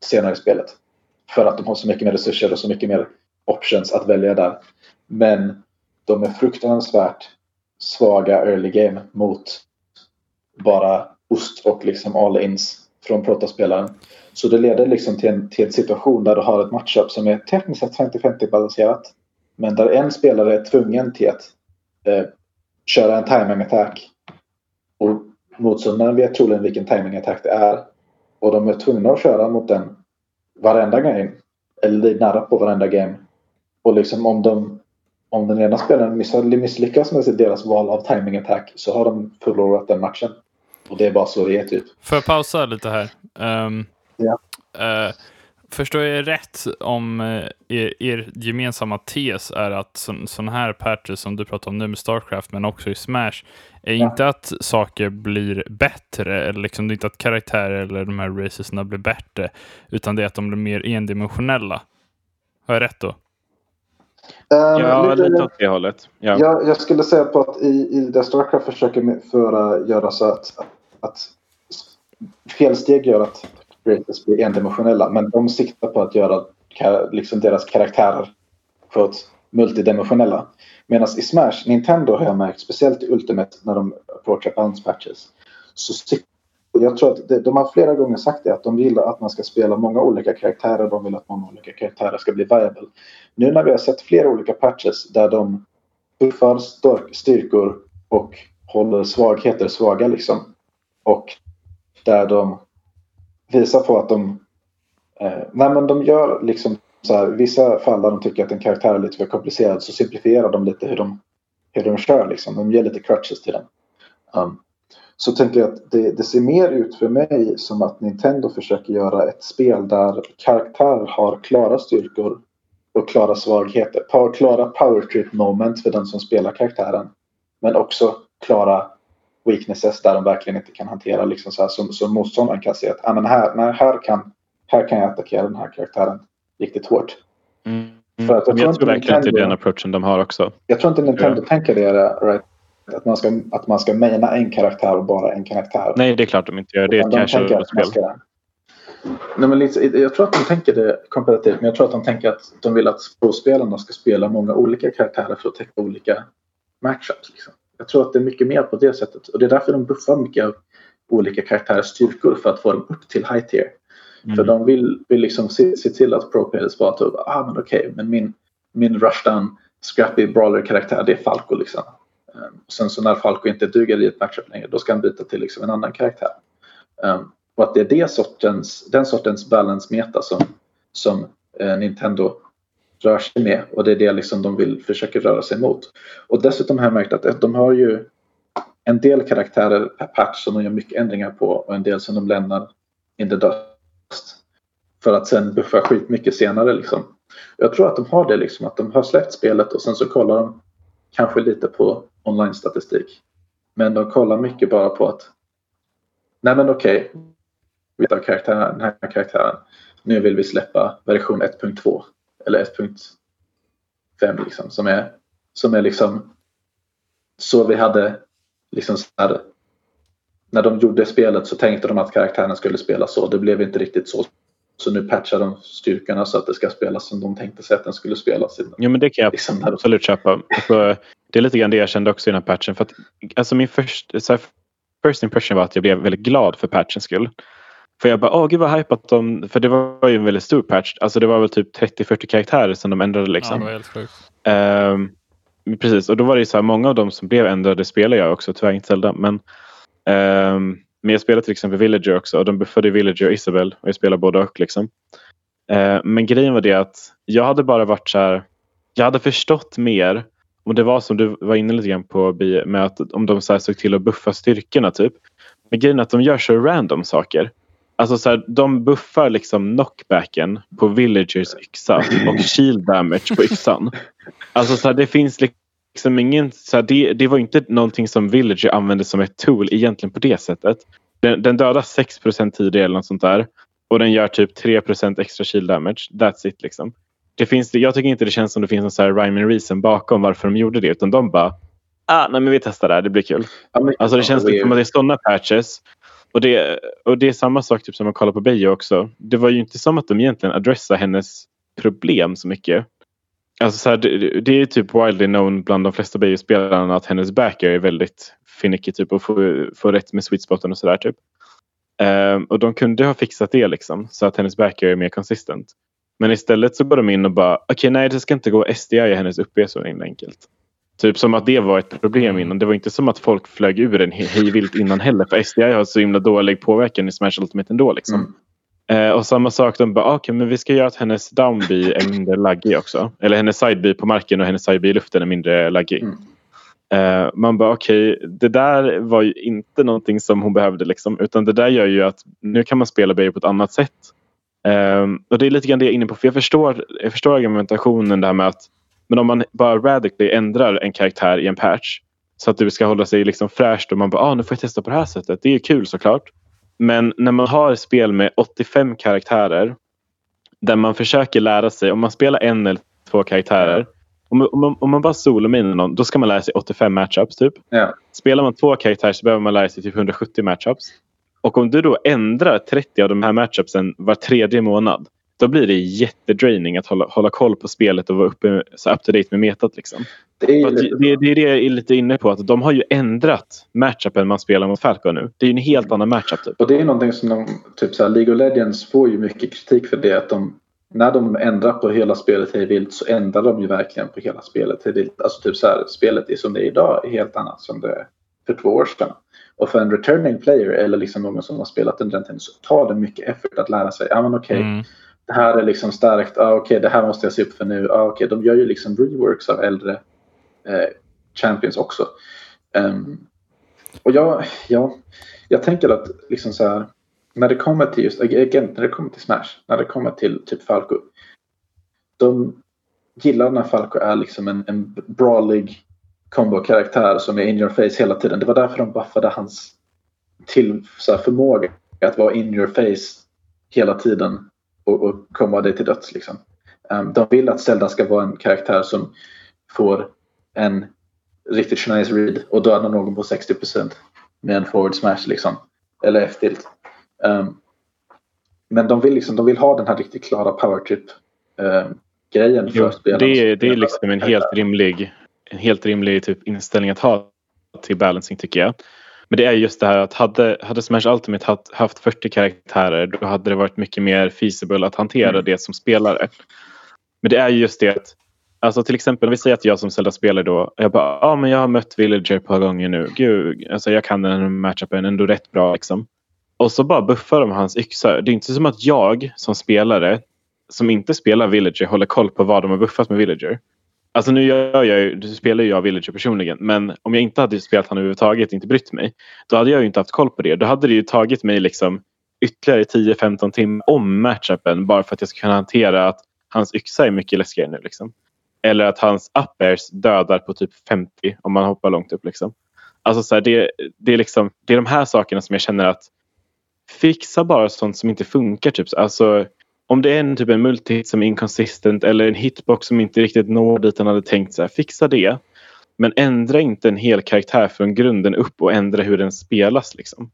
senare i spelet. För att de har så mycket mer resurser och så mycket mer options att välja där. Men de är fruktansvärt svaga early game mot bara ost och liksom all-ins från protospelaren. Så det leder liksom till en, till en situation där du har ett matchup som är tekniskt sett 50-50 balanserat. Men där en spelare är tvungen till att eh, köra en timing attack. Och motståndaren vet troligen vilken timing attack det är. Och de är tvungna att köra mot den varenda game. Eller nära på varenda game. Och liksom om, de, om den ena spelaren misslyckas med deras val av timing attack så har de förlorat den matchen. Och det är bara så det är typ. Får jag pausa lite här? Um, ja. Uh, förstår jag rätt om uh, er, er, gemensamma tes är att sådana här patches som du pratar om nu med Starcraft, men också i Smash, är ja. inte att saker blir bättre, eller liksom det är inte att karaktärer eller de här racesna blir bättre, utan det är att de blir mer endimensionella. Har jag rätt då? Um, ja, lite, lite åt det hållet. Ja. Jag, jag skulle säga på att i, i det Starcraft försöker föra, göra så att att felsteg gör att creators blir endimensionella. Men de siktar på att göra liksom deras karaktärer att multidimensionella. Medan i Smash, Nintendo har jag märkt, speciellt i Ultimate när de approachar bounce patches. Så jag tror att de har flera gånger sagt det att de vill att man ska spela många olika karaktärer. De vill att många olika karaktärer ska bli viable. Nu när vi har sett flera olika patches där de buffar styrkor och håller svagheter svaga liksom och där de visar på att de... Eh, nej men de gör liksom så här, vissa fall där de tycker att en karaktär är lite för komplicerad så simplifierar de lite hur de, hur de kör. Liksom. De ger lite crutches till den. Um, så tänker jag att det, det, ser mer ut för mig som att Nintendo försöker göra ett spel där karaktär har klara styrkor och klara svagheter. Klara power trip moment för den som spelar karaktären. Men också klara weaknesses där de verkligen inte kan hantera. Liksom så här, som, som motståndaren kan se att ah, men här, nej, här, kan, här kan jag attackera den här karaktären riktigt hårt. Mm. För att jag, jag tror verkligen att det är den approachen de har också. Jag tror inte Nintendo ja. tänker det. Right? Att man ska, att man ska maina en karaktär och bara en karaktär. Nej, det är klart de inte gör. Det är ett casual-spel. Nej, men lite, jag tror att de tänker det kompetitivt, men jag tror att de tänker att de vill att pro-spelarna ska spela många olika karaktärer för att täcka olika matchups. Liksom. Jag tror att det är mycket mer på det sättet och det är därför de buffar mycket av olika karaktärers styrkor för att få dem upp till high tier. Mm. För de vill, vill liksom se, se till att pro players bara typ, ah men okej, okay, men min, min rushdown scrappy brawler-karaktär det är Falco liksom. Um, sen så när Falco inte duger i ett matchup längre då ska han byta till liksom en annan karaktär. Um, och att det är det sortens, den sortens balance-meta som, som eh, Nintendo rör sig med och det är det liksom de vill försöka röra sig mot. Och dessutom har jag märkt att de har ju en del karaktärer per patch som de gör mycket ändringar på och en del som de lämnar in the dust. För att sen buffa skitmycket senare liksom. Jag tror att de har det liksom, att de har släppt spelet och sen så kollar de kanske lite på online-statistik. Men de kollar mycket bara på att nej men okej, okay, vi tar karaktären, den här karaktären. Nu vill vi släppa version 1.2 eller 1.5 liksom som är, som är liksom så vi hade liksom så här, när de gjorde spelet så tänkte de att karaktären skulle spela så. Det blev inte riktigt så. Så nu patchar de styrkorna så att det ska spelas som de tänkte sig att den skulle spelas. Ja men det kan jag liksom absolut köpa. Alltså, det är lite grann det jag kände också i den här patchen. För att, alltså min först, så här, first impression var att jag blev väldigt glad för patchens skull. För jag bara, åh gud vad hypat de, för det var ju en väldigt stor patch. Alltså det var väl typ 30-40 karaktärer som de ändrade liksom. Ja, det var helt sjukt. Um, precis, och då var det så här, många av dem som blev ändrade spelar jag också, tyvärr inte Zelda. Men, um, men jag spelar till exempel Villager också och de buffade Villager och Isabel och jag spelar båda och liksom. Uh, men grejen var det att jag hade bara varit så här, jag hade förstått mer om det var som du var inne lite grann på med att om de så här såg till att buffa styrkorna typ. Men grejen är att de gör så random saker. Alltså så här, de buffar liksom knockbacken på villagers yxa och shield damage på yxan. Alltså så här, det finns liksom ingen... Så här, det, det var inte någonting som villager använde som ett tool egentligen på det sättet. Den, den dödar 6% tidigare eller något sånt där. Och den gör typ 3% extra shield damage. That's it liksom. Det finns, jag tycker inte det känns som det finns någon så här rhyme and reason bakom varför de gjorde det. Utan de bara ah, nej men vi testar det här, det blir kul. Alltså det känns lite som att det är sådana patches och det, och det är samma sak typ som man kollar på Bejo också. Det var ju inte som att de egentligen adressade hennes problem så mycket. Alltså så här, det, det, är typ widely known bland de flesta Bejo-spelarna att hennes backer är väldigt finicky typ och får, får rätt med sweet spoten och sådär typ. Um, och de kunde ha fixat det liksom så att hennes backer är mer konsistent. Men istället så går de in och bara okej okay, nej det ska inte gå SDI i hennes upp så enkelt. Typ som att det var ett problem innan. Det var inte som att folk flög ur en hejvilt innan heller. För SDI har så himla dålig påverkan i Smash Ultimate ändå. Liksom. Mm. Eh, och samma sak, de bara, okej okay, men vi ska göra att hennes downby är mindre laggig också. Eller hennes sideby på marken och hennes sideby i luften är mindre laggig. Mm. Eh, man bara okej, okay, det där var ju inte någonting som hon behövde liksom. Utan det där gör ju att nu kan man spela Bayo på ett annat sätt. Eh, och det är lite grann det jag är inne på. För jag förstår, jag förstår argumentationen där med att men om man bara radically ändrar en karaktär i en patch så att det ska hålla sig liksom fräscht och man bara ah, nu får jag testa på det här sättet. Det är kul såklart. Men när man har ett spel med 85 karaktärer där man försöker lära sig, om man spelar en eller två karaktärer om, om, om man bara solo med någon, då ska man lära sig 85 matchups typ. Ja. Spelar man två karaktärer så behöver man lära sig typ 170 matchups. Och om du då ändrar 30 av de här matchupsen var tredje månad då blir det jättedraining att hålla, hålla koll på spelet och vara uppe, så up to date med metat. Liksom. Det är, lite... det, det, är det jag är lite inne på. att De har ju ändrat matchupen man spelar mot Falcon nu. Det är ju en helt annan matchup. Typ. Och det är någonting som de, typ så här, League of Legends får ju mycket kritik för det. Att de, när de ändrar på hela spelet hej vilt så ändrar de ju verkligen på hela spelet hej vilt. Alltså typ så här, spelet är som det är idag är helt annat som det är för två år sedan. Och för en returning player eller liksom någon som har spelat under den tiden så tar det mycket effort att lära sig. Ja men okej. Okay, mm det här är liksom starkt, ah, okej okay, det här måste jag se upp för nu. Ah, okay, de gör ju liksom reworks av äldre eh, champions också. Um, och jag, ja, jag tänker att liksom så här, när det kommer till just, again, när det kommer till Smash, när det kommer till typ Falco. De gillar när Falco är liksom en, en brawlig combo-karaktär som är in your face hela tiden. Det var därför de buffade hans till så här, förmåga att vara in your face hela tiden och, och komma dig till döds. Liksom. Um, de vill att Zelda ska vara en karaktär som får en riktigt nice read och dödar någon på 60% med en forward smash liksom. Eller F-tilt. Um, men de vill, liksom, de vill ha den här riktigt klara power trip um, grejen för spelarna. Det är, det är liksom en helt rimlig, en helt rimlig typ inställning att ha till balancing tycker jag. Men det är just det här att hade, hade Smash Ultimate haft, haft 40 karaktärer då hade det varit mycket mer feasible att hantera mm. det som spelare. Men det är just det att Alltså till exempel, vi säger att jag som Zelda-spelare då, jag bara, ja ah, men jag har mött Villager ett par gånger nu. Gud, alltså jag kan den här matchupen ändå rätt bra liksom. Och så bara buffar de hans yxa. Det är inte som att jag som spelare som inte spelar Villager håller koll på vad de har buffat med Villager. Alltså nu gör jag ju, spelar ju jag Villager personligen men om jag inte hade spelat han överhuvudtaget inte brytt mig då hade jag ju inte haft koll på det. Då hade det ju tagit mig liksom ytterligare 10-15 timmar om matchupen bara för att jag ska kunna hantera att hans yxa är mycket läskigare nu. Liksom. Eller att hans uppers dödar på typ 50 om man hoppar långt upp. Liksom. Alltså så här, det, det, är liksom, det är de här sakerna som jag känner att fixa bara sånt som inte funkar. Typ. Alltså, om det är en typ en multihit som är inconsistent eller en hitbox som inte riktigt når dit han hade tänkt. sig, fixa det. Men ändra inte en hel karaktär från grunden upp och ändra hur den spelas. Liksom.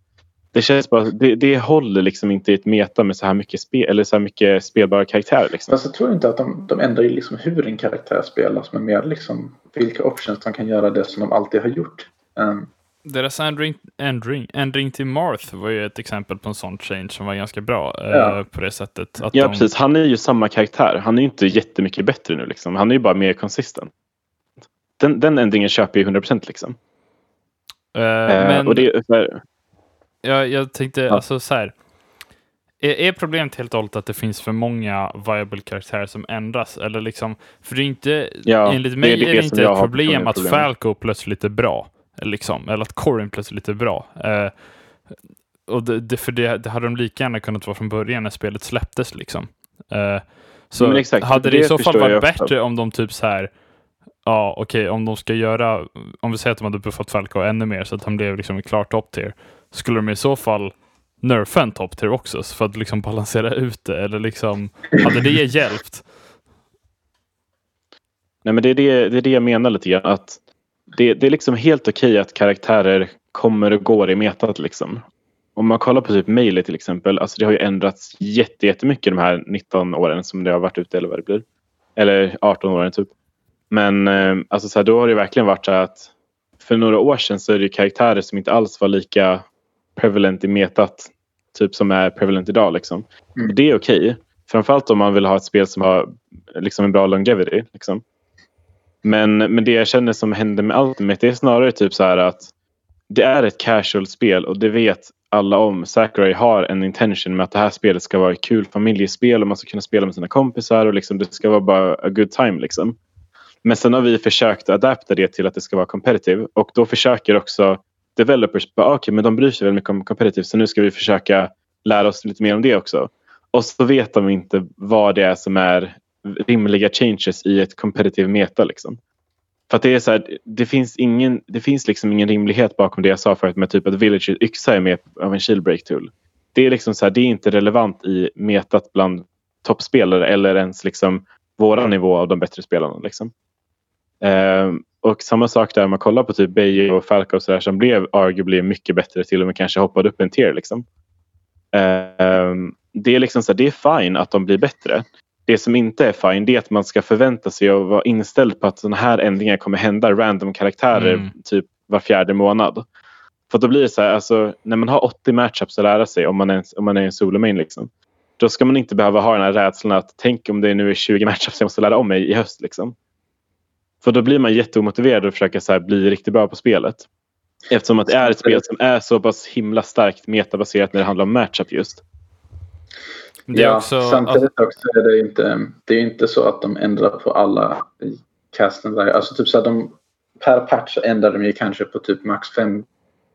Det känns bara, det, det håller liksom inte i ett meta med så här mycket, spe, eller så här mycket spelbara karaktärer. Liksom. Fast jag tror inte att de, de ändrar liksom hur en karaktär spelas men mer liksom vilka options de kan göra det som de alltid har gjort. Um, deras ändring, ändring, ändring till Marth var ju ett exempel på en sån change som var ganska bra eh, ja. eh, på det sättet. ja, de... precis. Han är ju samma karaktär. Han är ju inte jättemycket bättre nu. Liksom. Han är ju bara mer konsistent. Den, den ändringen köper jag 100% liksom. Uh, eh, men... Och det, för... ja, jag tänkte ja. alltså så här. Är, är problemet helt och hållet att det finns för många viable karaktärer som ändras? Eller liksom, för det är inte, ja, enligt mig det är det, är det inte ett problem att Falco plötsligt är bra. Liksom, eller att Corin plötsligt är bra. Eh, och det, det, för det, det, hade de lika gärna kunnat vara från början när spelet släpptes. Liksom. Eh, så exakt, hade det, i så fall varit bättre om de typ så här Ja, okej, okay, om de ska göra, om vi säger att de hade buffat Falco ännu mer så att han blev liksom en klar top tier, skulle de i så fall nerfa en top tier också för att liksom balansera ut det? Eller liksom, hade det *laughs* hjälpt? Nej, men det är det, det är det jag menar lite grann. Att det, det är liksom helt okej att karaktärer kommer och går i metat. Liksom. Om man kollar på typ Melee till exempel. Alltså det har ju ändrats jättemycket de här 19 åren som det har varit ute eller vad det blir. Eller 18 åren typ. Men eh, alltså så här, då har det verkligen varit så att för några år sedan så är det karaktärer som inte alls var lika prevalent i metat typ som är prevalent idag. Liksom. Mm. Det är okej. Okay. Framförallt om man vill ha ett spel som har liksom en bra longevity. Liksom. Men, men det jag känner som händer med Ultimate är snarare typ så här att det är ett casual spel och det vet alla om. Sakurai har en intention med att det här spelet ska vara ett kul familjespel och man ska kunna spela med sina kompisar och liksom det ska vara bara a good time. Liksom. Men sen har vi försökt adapta det till att det ska vara competitive och då försöker också developers bara, ah, okay, men de bryr sig väldigt mycket om competitive så nu ska vi försöka lära oss lite mer om det också. Och så vet de inte vad det är som är rimliga changes i ett competitive meta. Liksom. För att det är så här, det finns, ingen, det finns liksom ingen rimlighet bakom det jag sa förut med typ att Village yxa är med av en shieldbreak tool. Det är liksom så här, det är inte relevant i metat bland toppspelare eller ens liksom våra nivå av de bättre spelarna. Liksom. Um, och samma sak där, man kollar på typ Beijo och Falco och så där, som blev arguably mycket bättre till och med kanske hoppade upp en tier. Liksom. Um, det är liksom så här, det är fine att de blir bättre. Det som inte är fine det är att man ska förvänta sig och vara inställd på att sådana här ändringar kommer hända random karaktärer mm. typ var fjärde månad. För då blir det så här, alltså, när man har 80 matchups att lära sig om man är, om man är en solomain liksom. Då ska man inte behöva ha den här rädslan att tänk om det nu är 20 matchups jag måste lära om mig i höst. Liksom. För då blir man jätteomotiverad att försöka så här, bli riktigt bra på spelet. Eftersom att det är ett spel som är så pass himla starkt metabaserat när det handlar om matchup just. Det ja, också, samtidigt också är det inte, det är inte så att de ändrar på alla casten. Alltså typ så att de, per patch ändrar de ju kanske på typ max fem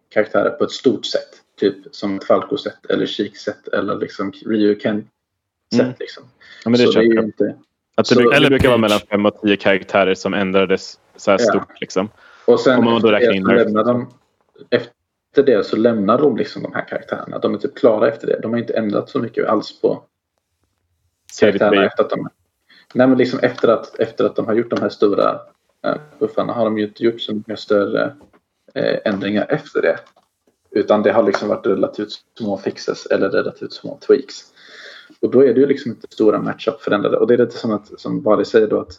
karaktärer på ett stort sätt. Typ som ett Falco-sätt eller Chic-sätt eller liksom Ryu-Ken-sätt. Mm. Liksom. Ja, men det så det är ju inte... Att det, så, brukar, det brukar vara mellan fem och tio karaktärer som ändrades så här ja. stort. Liksom. Och sen Om man då räknar in de, efter det så lämnar de liksom de här karaktärerna. De är typ klara efter det. De har inte ändrat så mycket alls på karaktärerna efter att de... Nej men liksom efter att, efter att de har gjort de här stora eh, buffarna har de ju inte gjort så mycket större eh, ändringar efter det. Utan det har liksom varit relativt små fixes eller relativt små tweaks. Och då är det ju liksom inte stora matchup förändrade. Och det är lite som att, som Bari säger då att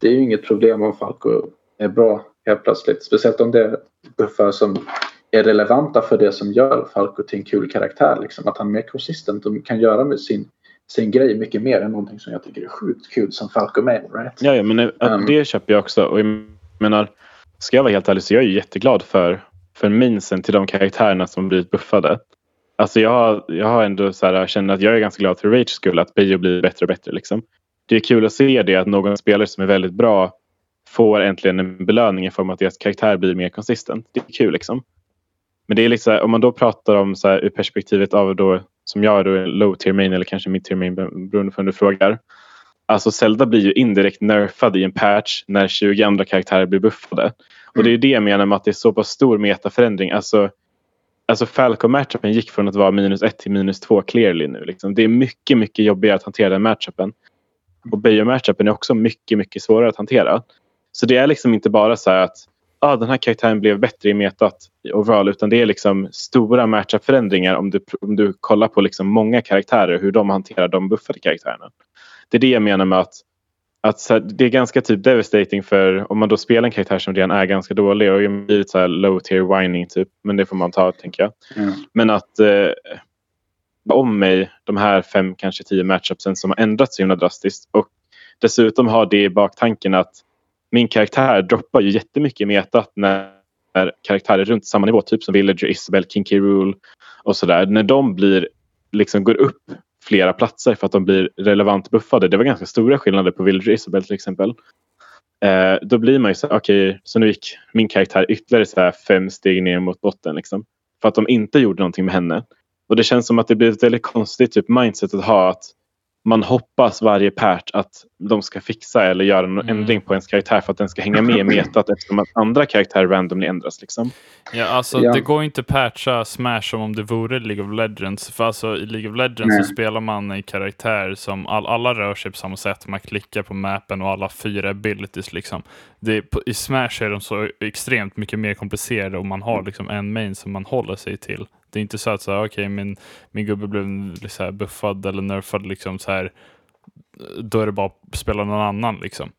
det är ju inget problem om Falco är bra helt plötsligt. Speciellt om det är buffar som är relevanta för det som gör Falco till en kul karaktär. Liksom. Att han är mer konsistent och kan göra med sin, sin grej mycket mer än någonting som jag tycker är sjukt kul som Falco Mail. Right? Ja, ja, men um, det köper jag också. Och jag menar, ska jag vara helt ärlig så jag är jätteglad för, för minsen till de karaktärerna som blivit buffade. Alltså jag har, jag har ändå så här, känner att jag är ganska glad för Rage skull att Bio blir bättre och bättre. Liksom. Det är kul att se det att någon spelare som är väldigt bra får äntligen en belöning i form av att deras karaktär blir mer konsistent. Det är kul liksom. Men det är liksom, om man då pratar om så här, ur perspektivet av då, som jag är då low tier main eller kanske mid tier main beroende på hur du frågar. Alltså Zelda blir ju indirekt nerfad i en patch när 20 andra karaktärer blir buffade. Och det är det jag menar med att det är så pass stor metaförändring. Alltså, alltså Falcon matchupen gick från att vara minus 1 till minus 2 clearly nu. Liksom. Det är mycket, mycket jobbigare att hantera den matchupen. Och Bayo matchupen är också mycket, mycket svårare att hantera. Så det är liksom inte bara så att ah, den här karaktären blev bättre i metat overall utan det är liksom stora matchup-förändringar om du, om du kollar på liksom många karaktärer hur de hanterar de buffade karaktärerna. Det är det jag menar med att, att här, det är ganska typ devastating för om man då spelar en karaktär som redan är ganska dålig och blir lite så här low tier whining typ men det får man ta tänker jag. Mm. Men att eh, om mig de här fem kanske tio matchupsen som har ändrats så himla drastiskt och dessutom har det i baktanken att min karaktär droppar ju jättemycket i metat när karaktärer runt samma nivå, typ som Villager, Isabel, Kinky Rule och sådär. När de blir, liksom går upp flera platser för att de blir relevant buffade. Det var ganska stora skillnader på Villager och Isabel till exempel. Eh, då blir man ju så okej, okay, så nu gick min karaktär ytterligare så fem steg ner mot botten. Liksom, för att de inte gjorde någonting med henne. Och det känns som att det blir ett väldigt konstigt typ mindset att ha att man hoppas varje patch att de ska fixa eller göra en mm. ändring på ens karaktär för att den ska hänga med i *laughs* metat eftersom att andra karaktärer randomly ändras. Liksom. Ja, alltså ja. det går inte patcha Smash som om det vore League of Legends. För alltså i League of Legends Nej. så spelar man en karaktär som all, alla rör sig på samma sätt. Man klickar på mappen och alla fyra abilities liksom. Det, på, I Smash är de så extremt mycket mer komplicerade och man har liksom en main som man håller sig till. Det är inte så att så här, okay, min, min gubbe blev så här buffad eller nerfad. Liksom, så här, då är det bara att spela någon annan. Liksom.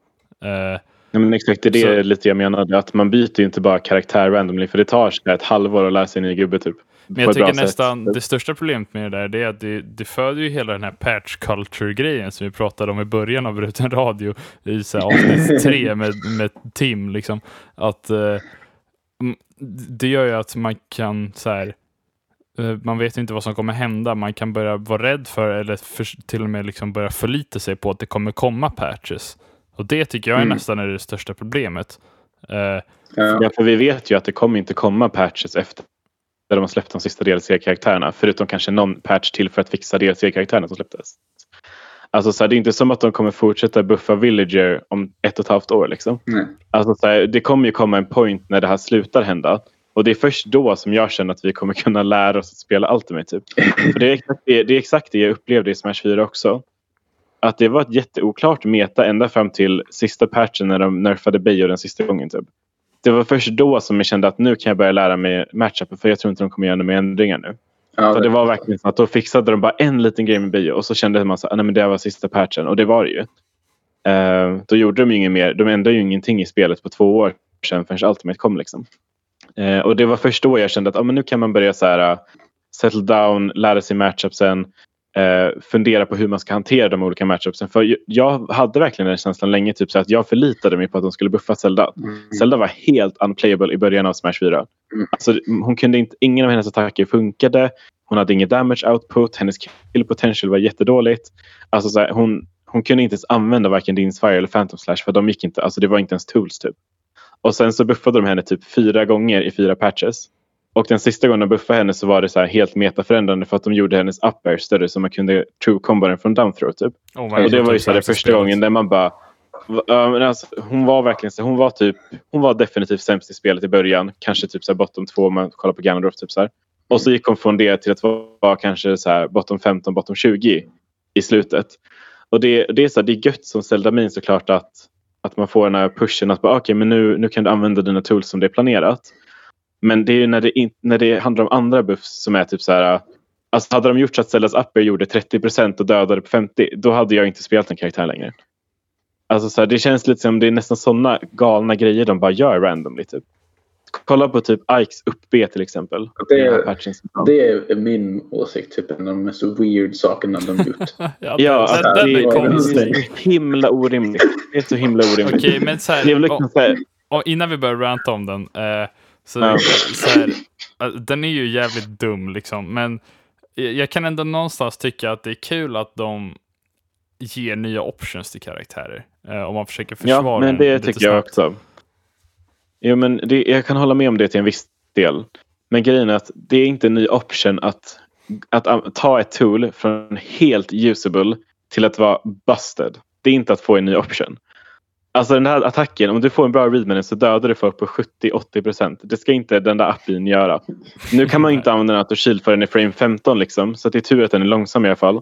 Uh, ja, men exakt, det är så, det lite jag menade. Att man byter inte bara karaktär randomly. För det tar ett halvår att lära sig en ny gubbe. Typ, men jag tycker nästan sätt. det största problemet med det där är att det, det föder ju hela den här patch culture-grejen som vi pratade om i början av Bruten Radio i så här, avsnitt *laughs* tre med, med Tim. Liksom. Att, uh, det gör ju att man kan så här, Eh, man vet inte vad som kommer hända. Man kan börja vara rädd för eller för, till och med liksom börja förlita sig på att det kommer komma patches. Och det tycker jag är mm. nästan är det största problemet. Uh, ja, för vi vet ju att det kommer inte komma patches efter där de har släppt de sista DLC-karaktärerna. Förutom kanske någon patch till för att fixa DLC-karaktärerna som släpptes. Alltså så här, det är inte som att de kommer fortsätta buffa Villager om ett och ett halvt år. Liksom. Mm. Alltså, så här, det kommer ju komma en point när det här slutar hända. Och det är först då som jag känner att vi kommer kunna lära oss att spela Ultimate. Typ. *clears throat* För det, är exakt det, det är exakt det jag upplevde i Smash 4 också. Att det var ett jätteoklart meta ända fram till sista patchen när de nerfade Bejo den sista gången. Typ. Det var först då som jag kände att nu kan jag börja lära mig matchupen för jag tror inte de kommer göra några ändringar nu. Ja, det, det var verkligen så att då fixade de bara en liten grej med Bejo och så kände man att det var sista patchen och det var det ju. Uh, då gjorde de ju inget mer. De ändrade ju ingenting i spelet på två år sedan förrän Ultimate kom. Liksom. Eh, och det var först då jag kände att ah, men nu kan man börja så här, uh, settle down, lära sig matchupsen, eh, fundera på hur man ska hantera de olika matchupsen. För jag hade verkligen den känslan länge, typ så att jag förlitade mig på att de skulle buffa Zelda. Mm. Zelda var helt unplayable i början av Smash 4. Mm. Alltså, hon kunde inte, ingen av hennes attacker funkade. Hon hade ingen damage output. Hennes kill potential var jättedåligt. Alltså, så här, hon, hon kunde inte ens använda varken Deans Fire eller Phantom Slash för de gick inte. Alltså, det var inte ens tools typ. Och sen så buffade de henne typ fyra gånger i fyra patches. Och den sista gången de buffade henne så var det så här helt metaförändrande för att de gjorde hennes up air större så man kunde true combo den från down throw typ. Oh och det var ju så här, det första gången där man bara Uh, alltså, hon var verkligen så, hon var typ, hon var definitivt sämst i spelet i början. Kanske typ så här bottom 2 om man kollar på Ganondorf. Typ så här. Och så gick hon från det till att vara kanske så här, bottom 15, bottom 20 i slutet. Och det, det är så här, det är gött som Zelda Min såklart att att man får den här pushen att bara, okay, men nu, nu kan du använda dina tools som det är planerat. Men det är när det, in, när det handlar om andra buffs som är typ så här. Alltså hade de gjort så att Stellas upper gjorde 30 och dödade på 50 då hade jag inte spelat en karaktär längre. Alltså så här, det känns lite som det är nästan sådana galna grejer de bara gör randomly. Typ kolla på typ Ikes upp B till exempel. Det är, det är min åsikt. Typ en av de mest weird sakerna de gjort. *laughs* ja, ja alltså, den är. Det är himla orimligt. Det är så himla orimligt. Okej, men så här, liksom så här. Och, och innan vi börjar ranta om den. Eh, så, ja. så här, eh, den är ju jävligt dum liksom. Men jag kan ändå någonstans tycka att det är kul att de ger nya options till karaktärer. Eh, om man försöker försvara Ja, men det tycker jag också. Jo, men det, jag kan hålla med om det till en viss del. Men grejen är att det är inte en ny option att, att, ta ett tool från helt usable till att vara busted. Det är inte att få en ny option. Alltså den här attacken, om du får en bra readman så dödar du folk på 70-80%. Det ska inte den där appen göra. Nu kan man inte använda en autoshield för den i frame 15 liksom. Så det är tur att den är långsam i alla fall.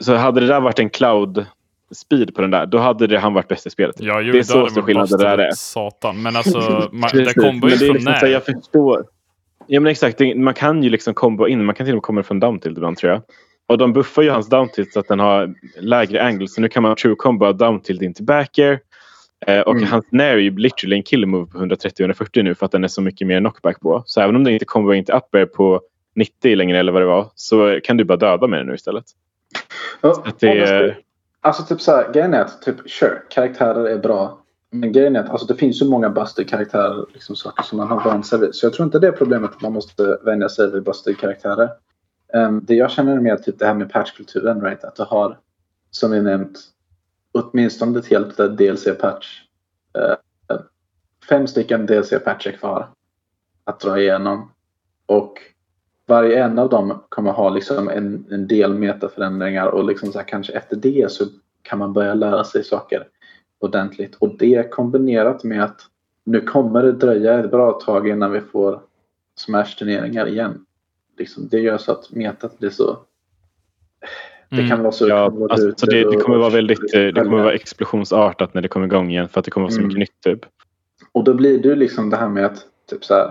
Så hade det där varit en cloud speed på den där, då hade det han varit bäst i spelet. Ja, det är så stor skillnad det där är. Satan, men *laughs* alltså, man, det kommer ju från liksom, när. Jag förstår. Ja men exakt, man kan ju liksom kombo in, man kan till och med komma från down till ibland tror jag. Och de buffar ju hans down tilt så att den har lägre angle. Så nu kan man true combo down tilt in till backer. Eh, och mm. hans nair är ju literally en kill move på 130-140 nu för att den är så mycket mer knockback på. Så även om den inte combo in till upper på 90 längre eller vad det var så kan du bara döda med den nu istället. Ja, det, Alltså typ såhär, grejen är att typ sure, karaktärer är bra. Men grejen är att alltså, det finns så många Buster-karaktärer, liksom som man har vant sig vid. Så jag tror inte det är problemet att man måste vänja sig vid Buster-karaktärer. Um, det jag känner är mer typ det här med patchkulturen, right? Att du har, som vi nämnt, åtminstone ett helt eh, DLC-patch. Uh, ehm, fem stycken DLC-patcher kvar att dra igenom. Och varje en av dem kommer ha liksom en, en del metaförändringar och liksom så här, kanske efter det så kan man börja lära sig saker ordentligt. Och det kombinerat med att nu kommer det dröja ett bra tag innan vi får Smash-turneringar igen. Liksom, det gör så att metat blir så... Det kan mm. vara så... Ja, alltså, det, det, kommer vara väldigt det kommer vara explosionsartat när det kommer igång igen för att det kommer vara så mycket mm. nytt. Typ. Och då blir det liksom det här med att typ så här,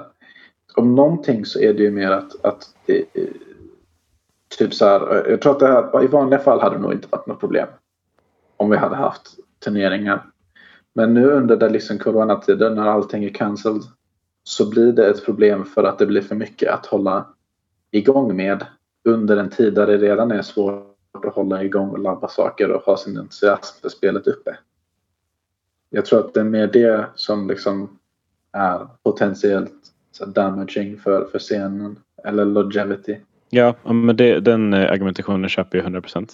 om någonting så är det ju mer att, att det, typ så här, eh, jag tror att det här, i vanliga fall hade det nog inte varit något problem. Om vi hade haft turneringar. Men nu under den liksom coronatiden när allting är cancelled så blir det ett problem för att det blir för mycket att hålla igång med under en tid där det redan är svårt att hålla igång och labba saker och ha sin entusiasm för spelet uppe. Jag tror att det är mer det som liksom är potentiellt så damaging för, för scenen eller longevity. Ja, men det, den eh, argumentationen köper jag 100%.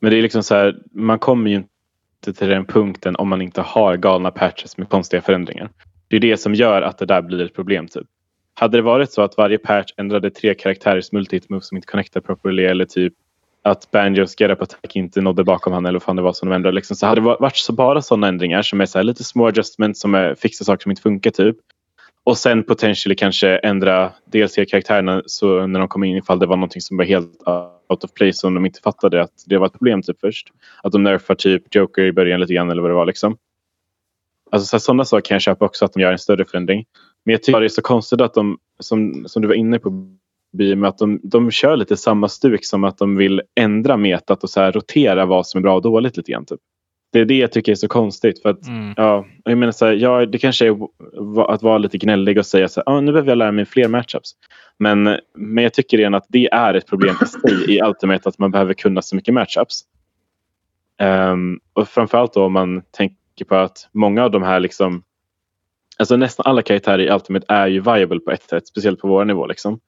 Men det är liksom så här, man kommer ju inte till den punkten om man inte har galna patches med konstiga förändringar. Det är det som gör att det där blir ett problem. Typ. Hade det varit så att varje patch ändrade tre karaktärers multi-moves som inte connectar properly eller typ att Banjos get up attack inte nådde bakom honom eller vad fan det var som de ändrade. Liksom. Så hade det varit så bara sådana ändringar som är så lite små adjustments som är, fixar saker som inte funkar typ. Och sen potentiellt kanske ändra dels karaktärerna så när de kommer in ifall det var någonting som var helt out of place som de inte fattade att det var ett problem typ först. Att de nerfar typ Joker i början lite grann eller vad det var liksom. Alltså sådana saker kan jag köpa också att de gör en större förändring. Men jag tycker det är så konstigt att de, som, som du var inne på med att de, de kör lite samma stuk som att de vill ändra metat och så här rotera vad som är bra och dåligt lite grann. Typ. Det är det jag tycker är så konstigt. För att, mm. ja, jag menar så här, ja, det kanske är att vara lite gnällig och säga så här, ah, nu behöver jag lära mig fler matchups. Men, men jag tycker igen att det är ett problem i sig i Ultimate att man behöver kunna så mycket matchups. Um, och framförallt då om man tänker på att många av de här liksom Alltså nästan alla karaktärer i Ultimate är ju viable på ett sätt, speciellt på vår nivå. Liksom.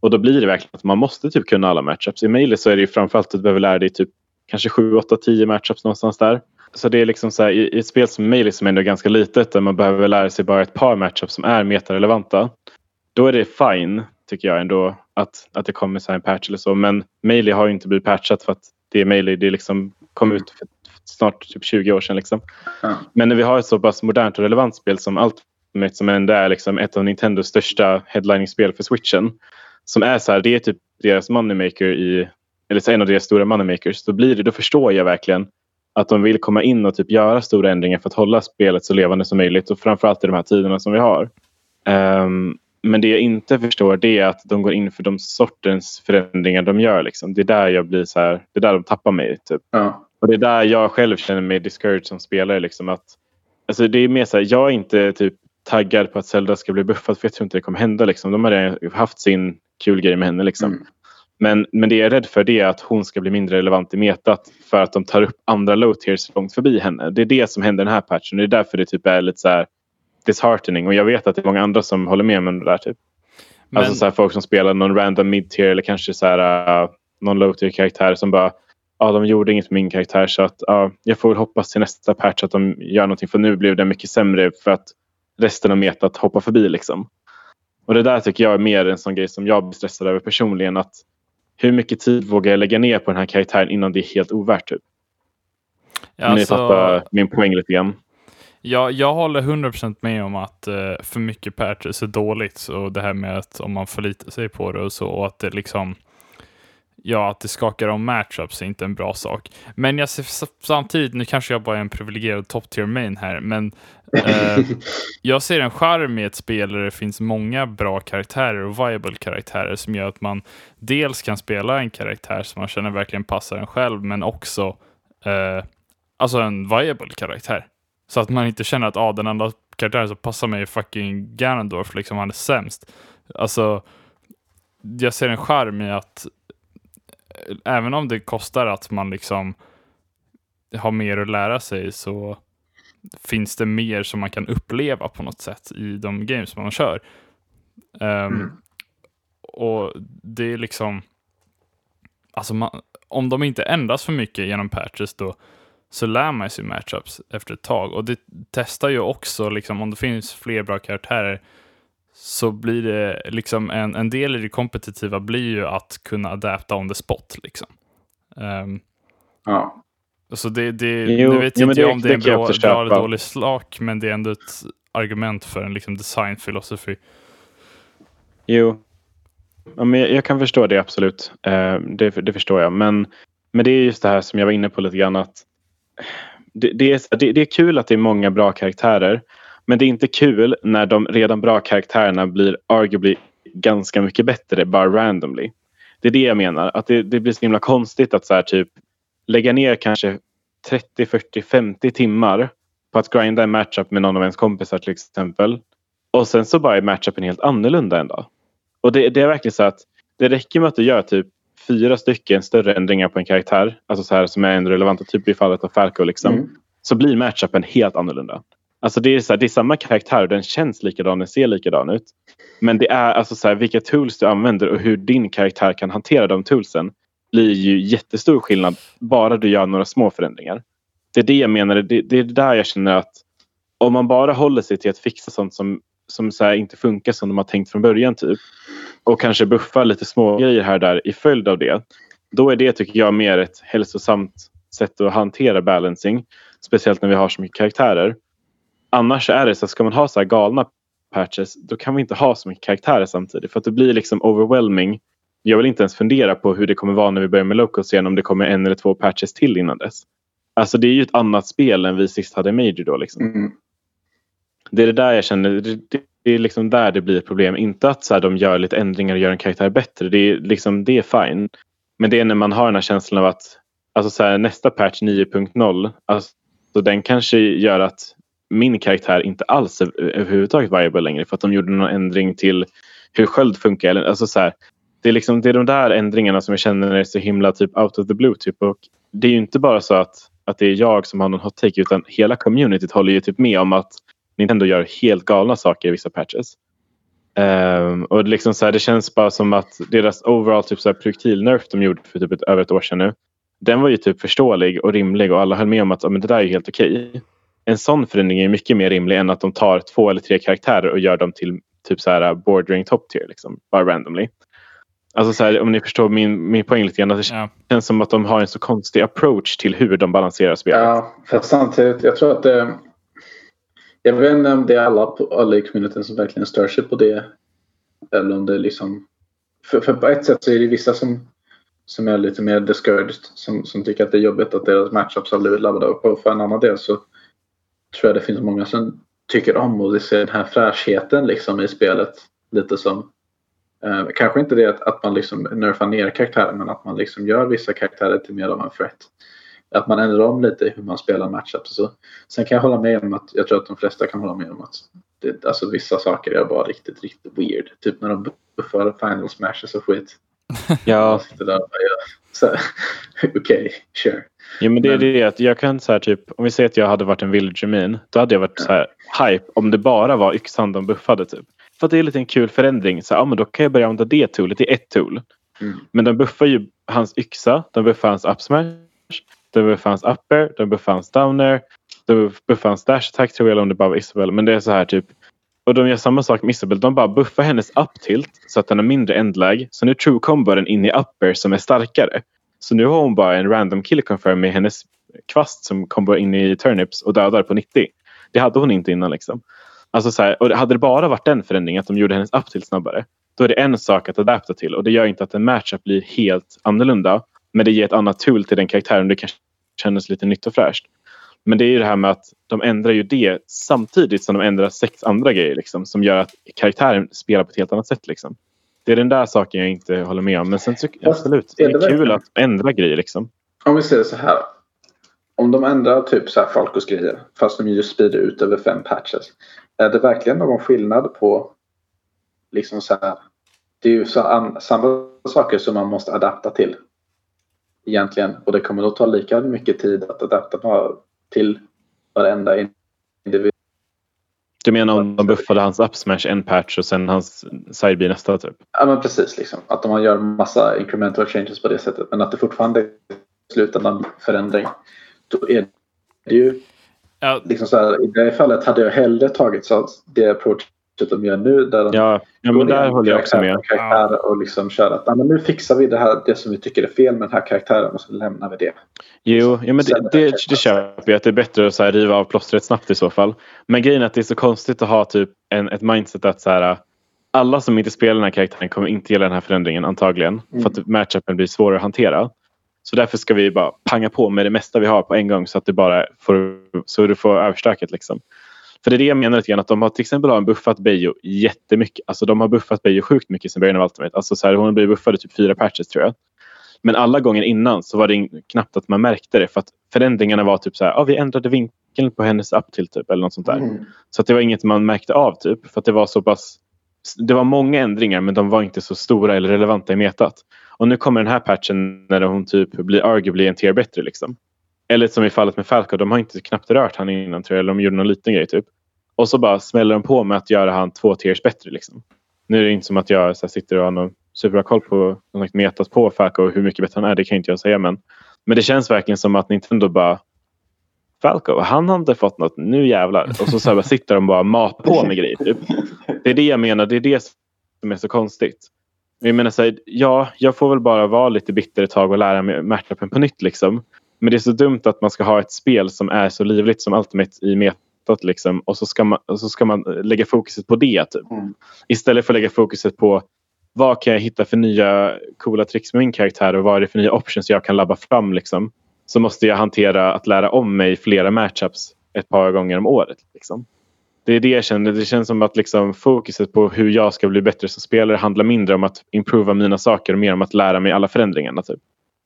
Och då blir det verkligen att man måste typ kunna alla matchups. I Melee så är det ju framförallt att du behöver lära dig typ kanske 7, 8, 10 matchups någonstans där. Så det är liksom så här, i, ett spel som Melee som ändå är ganska litet där man behöver lära sig bara ett par matchups som är metarelevanta. Då är det fine tycker jag ändå att, att det kommer så en patch eller så. Men Melee har ju inte blivit patchat för att det är Melee. Det liksom kom ut för snart typ 20 år sedan. Liksom. Mm. Men när vi har ett så pass modernt och relevant spel som Ultimate som ändå är liksom ett av Nintendos största headlining-spel för switchen. Som är så här, det är typ deras moneymaker i, eller så en av deras stora moneymakers. Då, blir det, då förstår jag verkligen att de vill komma in och typ göra stora ändringar för att hålla spelet så levande som möjligt och framförallt i de här tiderna som vi har. Um, men det jag inte förstår det är att de går in för de sortens förändringar de gör. Liksom. Det är där jag blir så här, det är där de tappar mig. Typ. Ja. Och det är där jag själv känner mig discouraged som spelare. Liksom, att, alltså, det är mer så här, jag är inte typ taggad på att Zelda ska bli buffad för jag tror inte det kommer hända. Liksom. De har redan haft sin kul grej med henne. Liksom. Mm. Men, men det jag är rädd för det är att hon ska bli mindre relevant i metat för att de tar upp andra low tiers långt förbi henne. Det är det som händer i den här patchen. Det är därför det typ är lite så här disheartening. Och jag vet att det är många andra som håller med om det där. Typ. Men... Alltså så här, folk som spelar någon random mid-tier eller kanske så här, uh, någon low-tier karaktär som bara ja, de gjorde inget med min karaktär så att ja, jag får väl hoppas till nästa patch att de gör någonting för nu blev det mycket sämre för att resten av metat hoppar förbi liksom. Och det där tycker jag är mer en sån grej som jag blir stressad över personligen att hur mycket tid vågar jag lägga ner på den här karaktären innan det är helt ovärt typ? Ja, Om ni alltså... fattar min poäng lite grann. Ja, jag håller 100% med om att uh, för mycket patches är dåligt och det här med att om man förlitar sig på det och så och att det liksom ja, att det skakar om matchups är inte en bra sak. Men jag ser samtidigt, nu kanske jag bara är en privilegierad top tier main här, men eh, *laughs* jag ser en charm i ett spel där det finns många bra karaktärer och viable karaktärer som gör att man dels kan spela en karaktär som man känner verkligen passar en själv, men också eh, alltså en viable karaktär. Så att man inte känner att ah, den andra karaktären som passar mig är fucking Ganondorf, liksom han är sämst. Alltså, jag ser en charm i att även om det kostar att man liksom har mer att lära sig så finns det mer som man kan uppleva på något sätt i de games man kör. Um, mm. Och det är liksom, alltså man, om de inte ändras för mycket genom patches då så lär man sig matchups efter ett tag. Och det testar ju också, liksom, om det finns fler bra karaktärer så blir det liksom en, en del i det kompetitiva blir ju att kunna adapta on the spot. Liksom. Um, ja. Så det, det, jo, nu vet jo, inte jag om det, det är en bra, bra eller dålig slag, men det är ändå ett argument för en liksom design philosophy. Jo, ja, men jag, jag, kan förstå det absolut. Uh, det, det, förstår jag. Men, men det är just det här som jag var inne på lite grann att det, det, är, det, det är kul att det är många bra karaktärer. Men det är inte kul när de redan bra karaktärerna blir arguably ganska mycket bättre bara randomly. Det är det jag menar. Att det, det blir så himla konstigt att så här, typ lägga ner kanske 30, 40, 50 timmar på att grinda en matchup med någon av ens kompisar till exempel. Och sen så bara är matchupen helt annorlunda en dag. Och det, det är verkligen så att det räcker med att du gör typ fyra stycken större ändringar på en karaktär, alltså så här som är en relevanta, typ i fallet av Falco liksom, mm. så blir matchupen helt annorlunda. Alltså det är, så här, det är samma karaktär och den känns likadan, den ser likadan ut. Men det är alltså så här, vilka tools du använder och hur din karaktär kan hantera de toolsen blir ju jättestor skillnad bara du gör några små förändringar. Det är det jag menar, det, det är där jag känner att om man bara håller sig till att fixa sånt som, som så inte funkar som de har tänkt från början typ och kanske buffa lite små grejer här och där i följd av det. Då är det tycker jag mer ett hälsosamt sätt att hantera balancing. Speciellt när vi har så mycket karaktärer annars är det så att ska man ha så här galna patches då kan vi inte ha så mycket karaktärer samtidigt för att det blir liksom overwhelming. Jag vill inte ens fundera på hur det kommer vara när vi börjar med locals igen om det kommer en eller två patches till innan dess. Alltså det är ju ett annat spel än vi sist hade Major då liksom. Mm. Det är det där jag känner, det, det, är liksom där det blir ett problem. Inte att så här, de gör lite ändringar och gör en karaktär bättre. Det är, liksom, det är fine. Men det är när man har den här känslan av att alltså så här, nästa patch 9.0 alltså, den kanske gör att min karaktär inte alls är överhuvudtaget viable längre för att de gjorde någon ändring till hur sköld funkar. Alltså så här, det, är liksom, det är de där ändringarna som jag känner är så himla typ out of the blue. Typ. Och det är ju inte bara så att, att det är jag som har någon hot take utan hela communityt håller ju typ med om att Nintendo gör helt galna saker i vissa patches. Um, och det, liksom så här, det känns bara som att deras overall typ projektil-nerf de gjorde för typ ett, över ett år sedan nu. Den var ju typ förståelig och rimlig och alla höll med om att ah, men det där är helt okej. Okay en sån förändring är mycket mer rimlig än att de tar två eller tre karaktärer och gör dem till typ så här bordering top tier. Liksom, bara randomly. Alltså så här, om ni förstår min, min poäng lite grann. Att det ja. känns som att de har en så konstig approach till hur de balanserar spelet. Ja, för samtidigt, jag tror att det... Jag vet inte om det är alla, alla i communityn som verkligen stör sig på det. Eller om det är liksom... För, för på ett sätt så är det vissa som, som är lite mer discouraged. Som, som tycker att det är jobbigt att deras matchups har blivit labbade upp. Och för en annan del så tror jag det finns många som tycker om och ser den här fräschheten liksom i spelet. Lite som eh, Kanske inte det att, att man liksom nerfar ner karaktärer men att man liksom gör vissa karaktärer till mer av en threat. Att man ändrar om lite hur man spelar matchups och så. Sen kan jag hålla med om att jag tror att de flesta kan hålla med om att det, alltså vissa saker är bara riktigt, riktigt weird. Typ när de buffar final smashes och skit. Ja. *laughs* Okej, okay, sure. Ja, men det är det att jag kan så här typ, om vi säger att jag hade varit en villager min, då hade jag varit så här hype om det bara var yxan de buffade typ. För att det är lite en kul förändring. Så, ja, men då kan jag börja använda det toolet i ett tool. Mm. Men de buffar ju hans yxa, de buffar hans up smash, de buffar hans upper, de buffar hans downer, de buffar hans dash attack tror jag, eller om det bara var Isabel. Men det är så här typ och de gör samma sak med Isabel. De bara buffar hennes up tilt så att den har mindre endlag. Så nu true combo den in i upper som är starkare. Så nu har hon bara en random kill confirm med hennes kvast som kommer in i turnips och dödar på 90. Det hade hon inte innan liksom. Alltså så här, och hade det bara varit den förändringen att de gjorde hennes up-tilt snabbare. Då är det en sak att adapta till och det gör inte att en matchup blir helt annorlunda. Men det ger ett annat tool till den karaktären det kanske kännas lite nytt och fräscht. Men det är ju det här med att de ändrar ju det samtidigt som de ändrar sex andra grejer liksom, som gör att karaktären spelar på ett helt annat sätt. Liksom. Det är den där saken jag inte håller med om. Men sen tycker jag absolut, det är, det kul att ändra grejer. Liksom. Om vi ser det så här. Om de ändrar typ så här Falcos grejer fast de just sprider ut över fem patches. Är det verkligen någon skillnad på liksom så här. Det är ju så samma saker som man måste adapta till. Egentligen. Och det kommer nog ta lika mycket tid att adapta till varenda individ. Du menar om de buffade hans upsmash en patch och sen hans side nästa typ? Ja men precis. Liksom. Att de gör massa incremental changes på det sättet. Men att det fortfarande är slutändan förändring. Då är det ju ja. liksom så här, I det fallet hade jag hellre tagit så det approach de gör nu. Där de ja, ja men där håller jag också med. Karaktärer och liksom kör att men nu fixar vi det här, det som vi tycker är fel med den här karaktären och så lämnar vi det. Jo, ja, men det, det, det köper jag. Att det är bättre att så här, riva av plåstret snabbt i så fall. Men grejen är att det är så konstigt att ha typ en, ett mindset att så här, alla som inte spelar den här karaktären kommer inte gilla den här förändringen antagligen. Mm. För att matchupen blir svårare att hantera. Så därför ska vi bara panga på med det mesta vi har på en gång så att det bara får, så du får överstöket. Liksom. För det är det jag menar lite grann att de har till exempel har buffat Bejo jättemycket. Alltså de har buffat Bejo sjukt mycket sen början av Ultimate. Alltså så här, hon blivit buffad i typ fyra patches tror jag. Men alla gånger innan så var det knappt att man märkte det för att förändringarna var typ så här, ah, vi ändrade vinkeln på hennes up till typ eller något sånt där. Mm. Så att det var inget man märkte av typ för att det var så pass det var många ändringar men de var inte så stora eller relevanta i metat. Och nu kommer den här patchen när hon typ blir arguably en tier bättre liksom. Eller som i fallet med Falco, de har inte knappt rört han innan tror jag, eller de gjorde någon liten grej typ. Och så bara smäller de på med att göra han två tiers bättre. Liksom. Nu är det inte som att jag så här, sitter och har någon superbra koll på metat på Falco och hur mycket bättre han är, det kan inte jag säga. Men, men det känns verkligen som att Nintendo bara Falco, han har inte fått något, nu jävlar. Och så, så här, bara sitter de bara mat på med grejer. Typ. Det är det jag menar, det är det som är så konstigt. Jag menar så här, ja, jag får väl bara vara lite bitter ett tag och lära mig matchupen på nytt liksom. Men det är så dumt att man ska ha ett spel som är så livligt som Ultimate i metat liksom, och så ska man, så ska man lägga fokuset på det. Typ. Mm. Istället för att lägga fokuset på vad kan jag hitta för nya coola tricks med min karaktär och vad är det för nya options jag kan labba fram. Liksom, så måste jag hantera att lära om mig flera matchups ett par gånger om året. Liksom. Det är det jag känner. Det känns som att liksom, fokuset på hur jag ska bli bättre som spelare handlar mindre om att improva mina saker och mer om att lära mig alla förändringarna. Typ.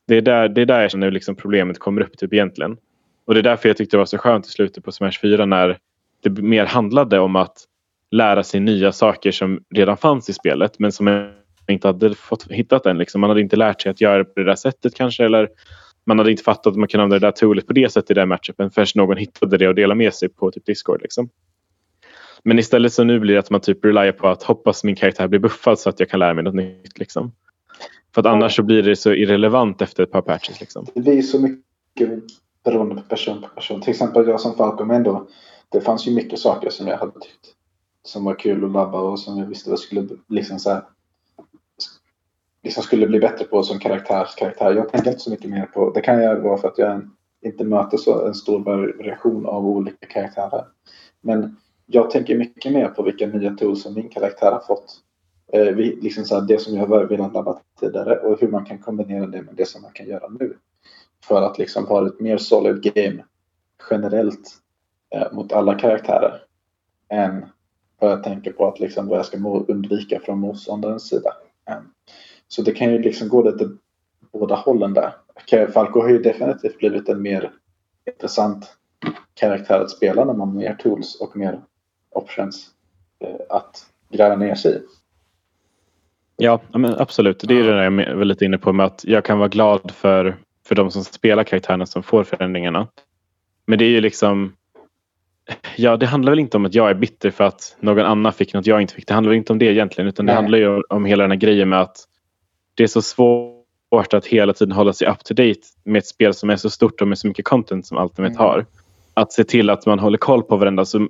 Det är där, det är där jag känner liksom problemet kommer upp typ egentligen. Och det är därför jag tyckte det var så skönt i slutet på Smash 4 när det mer handlade om att lära sig nya saker som redan fanns i spelet men som jag inte hade fått hittat än. Liksom. Man hade inte lärt sig att göra det på det där sättet kanske eller man hade inte fattat att man kunde använda det där toolet på det sättet i den matchupen förrän någon hittade det och delade med sig på typ Discord. Liksom. Men istället så nu blir det att man typ reliar på att hoppas min karaktär blir buffad så att jag kan lära mig något nytt. Liksom. För att annars så blir det så irrelevant efter ett par patches. Liksom. Det blir så mycket beroende på person på person. Till exempel jag som Falcon ändå. Det fanns ju mycket saker som jag hade tyckt som var kul att labba och som jag visste jag skulle liksom så här, liksom skulle bli bättre på som karaktärskaraktär. Jag tänker inte så mycket mer på, det kan jag vara för att jag inte möter så en stor variation av olika karaktärer. Men jag tänker mycket mer på vilka nya tools som min karaktär har fått eh, liksom så här, det som jag har velat labba tidigare och hur man kan kombinera det med det som man kan göra nu. För att liksom ha ett mer solid game generellt eh, mot alla karaktärer än vad jag tänker på att liksom vad jag ska undvika från motståndarens sida. Ehm, så det kan ju liksom gå lite båda hållen där. Falco har ju definitivt blivit en mer intressant karaktär att spela när man har mer tools och mer options. Eh, att gräva ner sig i. Ja, men absolut. Det är det där jag är lite inne på med att jag kan vara glad för, för de som spelar karaktärerna som får förändringarna. Men det är ju liksom Ja, det handlar väl inte om att jag är bitter för att någon annan fick något jag inte fick. Det handlar inte om det egentligen utan Nej. det handlar ju om hela den här grejen med att det är så svårt att hela tiden hålla sig up to date med ett spel som är så stort och med så mycket content som Ultimate mm. har. Att se till att man håller koll på varandra. Så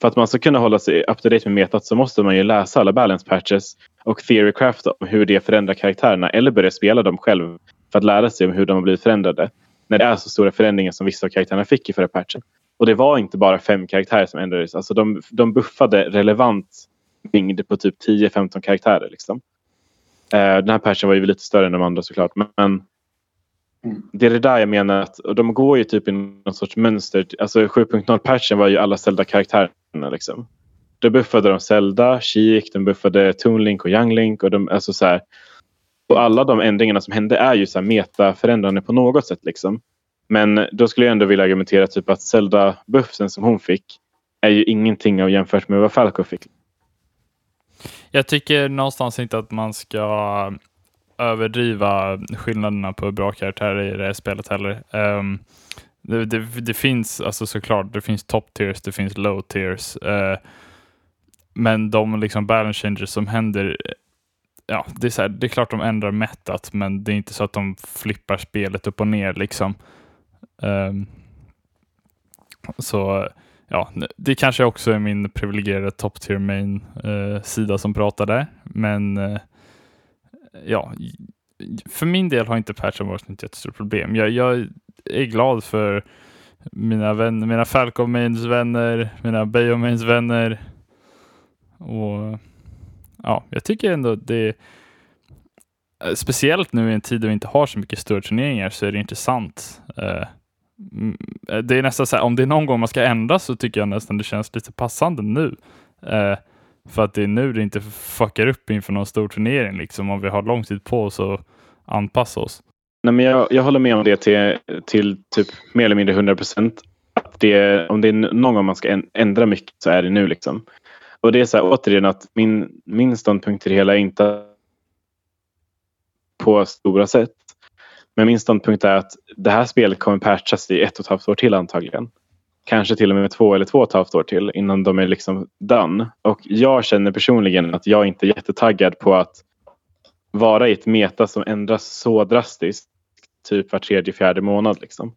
för att man ska kunna hålla sig up to date med metat så måste man ju läsa alla balance patches och theorycraft om hur det förändrar karaktärerna eller börja spela dem själv för att lära sig om hur de har blivit förändrade. När det är så stora förändringar som vissa av karaktärerna fick i förra patchen. Och det var inte bara fem karaktärer som ändrades. Alltså de, de buffade relevant mängd på typ 10-15 karaktärer. Liksom. Uh, den här patchen var ju lite större än de andra såklart. Men, men det är det där jag menar att och de går ju typ i någon sorts mönster. Alltså 7.0 patchen var ju alla Zelda-karaktärerna. Liksom. Då buffade de Zelda, Sheik, de buffade Toon Link och Young Link. Och, de, alltså så här, och alla de ändringarna som hände är ju så här metaförändrande på något sätt. Liksom. Men då skulle jag ändå vilja argumentera typ att Zelda-buffsen som hon fick är ju ingenting av jämfört med vad Falco fick. Jag tycker någonstans inte att man ska överdriva skillnaderna på bra karaktärer i det här spelet heller. Um, det, det, det, finns alltså såklart, det finns top tiers, det finns low tiers. Eh, men de liksom balance changes som händer, eh, ja, det är, så här, det är klart de ändrar mättat, men det är inte så att de flippar spelet upp och ner liksom. Eh, så ja, det kanske också är min privilegierade top tier main eh, sida som pratar där, men eh, ja, för min del har inte patchen varit ett jättestort problem. Jag, jag är glad för mina vänner, mina Falcon Mains vänner, mina Bayomains vänner. Och ja, jag tycker ändå det eh, Speciellt nu i en tid då vi inte har så mycket större turneringar så är det intressant. Eh, eh, det är nästan så här, om det är någon gång man ska ändra så tycker jag nästan det känns lite passande nu. För att det är nu det inte fuckar upp inför någon stor turnering liksom om vi har lång tid på oss och anpassa oss. Nej, men jag, jag håller med om det till, till typ mer eller mindre 100 procent. om det är någon gång man ska ändra mycket så är det nu. Liksom. Och det är så här, återigen att min, min ståndpunkt till det hela är inte på stora sätt. Men min ståndpunkt är att det här spelet kommer patchas i ett och ett halvt år till antagligen kanske till och med två eller två och ett halvt år till innan de är liksom done. Och jag känner personligen att jag inte är jättetaggad på att vara i ett meta som ändras så drastiskt. Typ var tredje, fjärde månad. Liksom.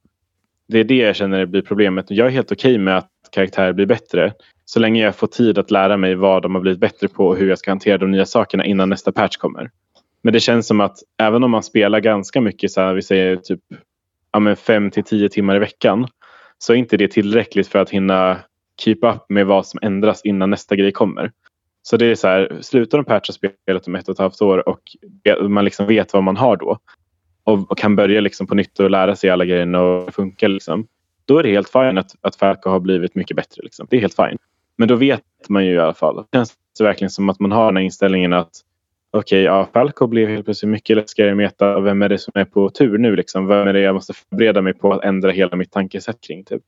Det är det jag känner blir problemet. Jag är helt okej okay med att karaktärer blir bättre. Så länge jag får tid att lära mig vad de har blivit bättre på och hur jag ska hantera de nya sakerna innan nästa patch kommer. Men det känns som att även om man spelar ganska mycket, så här, vi säger typ ja, 5 till 10 timmar i veckan så är inte det tillräckligt för att hinna keep up med vad som ändras innan nästa grej kommer. Så det är så här, slutar de patcha spelet om ett och ett halvt år och man liksom vet vad man har då och, kan börja liksom på nytt och lära sig alla grejerna och funka. Liksom, då är det helt fine att, att Falco har blivit mycket bättre. Liksom. Det är helt fine. Men då vet man ju i alla fall. Det känns verkligen som att man har den här inställningen att okej, okay, ja, Falco blev helt plötsligt mycket läskigare i meta. Vem är det som är på tur nu? Liksom? Vem är det jag måste förbereda mig på att ändra hela mitt tankesätt kring? Typ.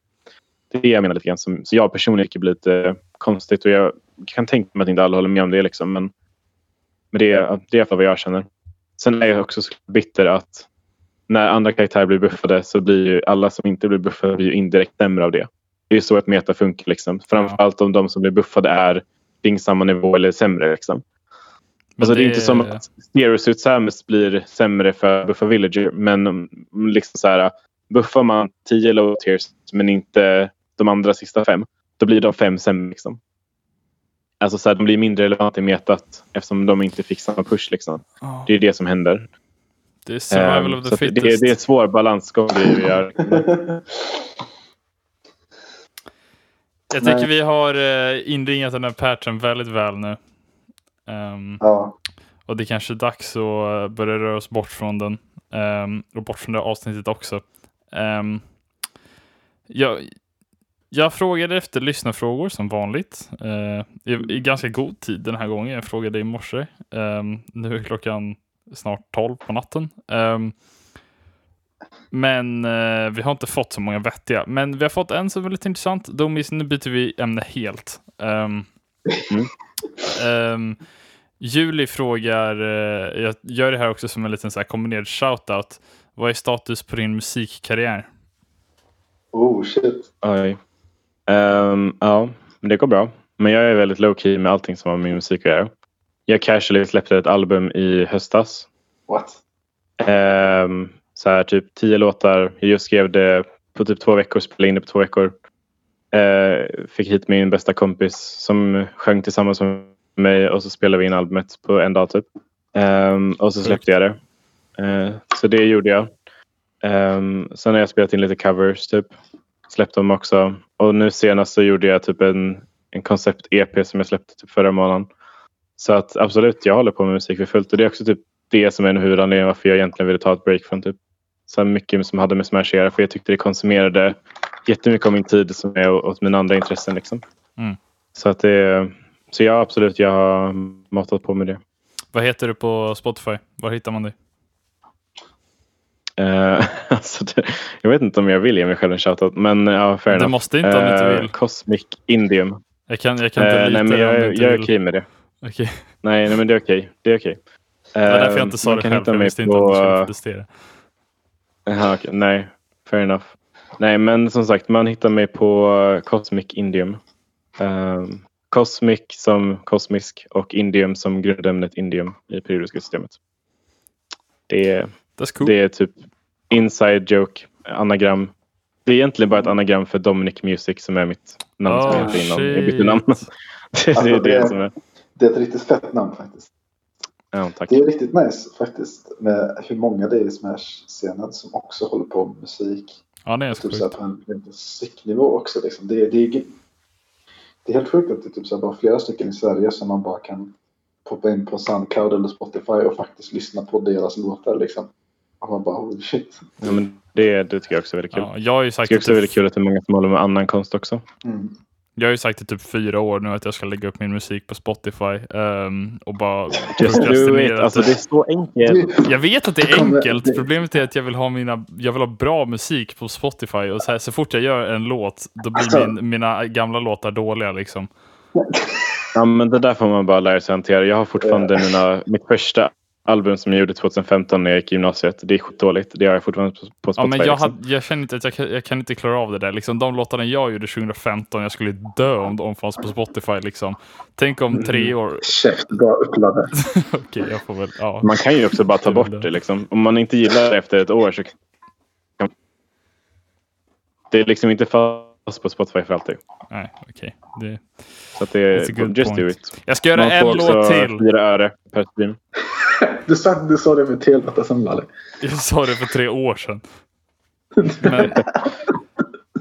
Det det jag menar lite grann. Som, så jag personligen tycker blir lite konstigt och jag kan tänka mig att inte alla håller med om det. Liksom, men, men det, är, det är för vad jag känner. Sen är jag också så bitter att när andra karaktärer blir buffade så blir ju alla som inte blir buffade blir indirekt sämre av det. Det är så ett meta funkar. Liksom. Framförallt om de som blir buffade är kring samma nivå eller sämre. Liksom. Alltså det... det är inte som att Stereosuit Samus blir sämre för buffa Villager. Men liksom så här, buffar man 10 low tiers men inte de andra sista fem. Då blir de fem sämre. Liksom. Alltså så här, de blir mindre relevanta i metat eftersom de inte fick samma push. Liksom. Oh. Det är det som händer. Det är survival um, of the fittest. Det, det är ett svår balansgång vi gör. Jag tycker vi har eh, inringat den här patchen väldigt väl nu. Um, ja. Och det är kanske är dags att börja röra oss bort från den. Um, och bort från det avsnittet också. Um, jag, jag frågade efter lyssnarfrågor som vanligt. Uh, i, i, ganska god tid den här gången. Jag frågade i morse. nu är klockan snart 12 på natten. men uh, vi har inte fått så många vettiga. Men vi har fått en som är lite intressant. Domis, nu byter vi ämne helt. Mm. Um, Julie frågar, uh, jag gör det här också som en liten så här kombinerad shoutout. Vad är status på din musikkarriär? Oh shit. Oj. Um, ja, men det går bra. Men jag är väldigt low key med allting som har med musik att göra. Jag casually släppte ett album i höstas. What? Um, så här, typ tio låtar. Jag just skrev det på typ två veckor, spelade in det på två veckor. Uh, fick hit min bästa kompis som sjöng tillsammans med mig och så spelade vi in albumet på en dag typ. Um, och så släppte jag det. Uh, så det gjorde jag. Um, sen har jag spelat in lite covers typ. Släppte dem också. Och nu senast så gjorde jag typ en, en koncept-EP som jag släppte typ förra månaden. Så att absolut, jag håller på med musik för fullt. Och det är också typ det som är en huvudanledning varför jag egentligen ville ta ett break från typ så mycket som hade med Smash att göra. För jag tyckte det konsumerade jättemycket av min tid som är åt mina andra intressen. Liksom. Mm. Så att det, så ja, absolut, jag har matat på med det. Vad heter du på Spotify? Var hittar man dig? *laughs* *laughs* Det, jag vet inte om jag vill ge mig själv en shoutout, men ja, fair Du måste inte om du inte Uh, vill. Cosmic Indium. Jag kan, jag kan inte lita nej, men jag, jag, är okej med det. Okej. Nej, nej, men det är okej. Det är okej. Det var därför jag Uh, inte sa det själv, jag visste inte att du skulle protestera. Jaha, okej. Nej, fair enough. Nej, men som sagt, man hittar mig på Cosmic Indium. Um, Cosmic som kosmisk och Indium som grundämnet indium i periodiska systemet. Det är, cool. det är typ inside joke, anagram. Det är egentligen bara ett anagram för Dominic Music som är mitt namn som Oh, jag heter innan jag bytte namn. *laughs* det är Alltså, det det- som är... Det är ett riktigt fett namn faktiskt. Ja, tack. Det är riktigt nice faktiskt med hur många det är i Smash-scenen som också håller på med musik. Ja, det är Typ så på en musiknivå också. Liksom. Det, är- det, är, det är helt sjukt att det är typ så här bara flera stycken i Sverige som man bara kan poppa in på Soundcloud eller Spotify och faktiskt lyssna på deras låtar. Liksom. Och man bara holy shit. Ja, men det, det tycker jag också är väldigt kul. Ja, jag har ju sagt tycker det också är typ, väldigt kul att det är många som håller med annan konst också. Mm. jag har ju sagt i typ fyra år nu att jag ska lägga upp min musik på Spotify ehm, och bara Just do it. Alltså det är så enkelt. *laughs* Jag vet att det är enkelt. Problemet är att jag vill ha mina, jag vill ha bra musik på Spotify och så, här, så fort jag gör en låt, då blir Alltså- min, mina gamla låtar dåliga liksom. Ja, men det där får man bara lära sig hantera. Jag har fortfarande mina, mitt första album som jag gjorde 2015 när jag gick i gymnasiet. Det är skitdåligt. Det har jag fortfarande på, på Spotify. Ja, men jag, liksom. hade, jag känner inte att jag kan, jag kan inte klara av det där. Liksom, de låtarna jag gjorde 2015, jag skulle dö om de fanns på Spotify. Liksom. Tänk om tre år. Käft, bra uppladdad. *laughs* Okej, jag får väl... Ja. Man kan ju också bara ta bort det. Liksom. Om man inte gillar det efter ett år så kan det är liksom inte fast på Spotify för alltid. Nej, okej. Det... Så att det är just point. do it. Jag ska göra Man en får låt också till. fyra öre per stream. *laughs* Du sa, du sa det med T-låtar som Lalle. Jag sa det för tre år sedan. *laughs* Men,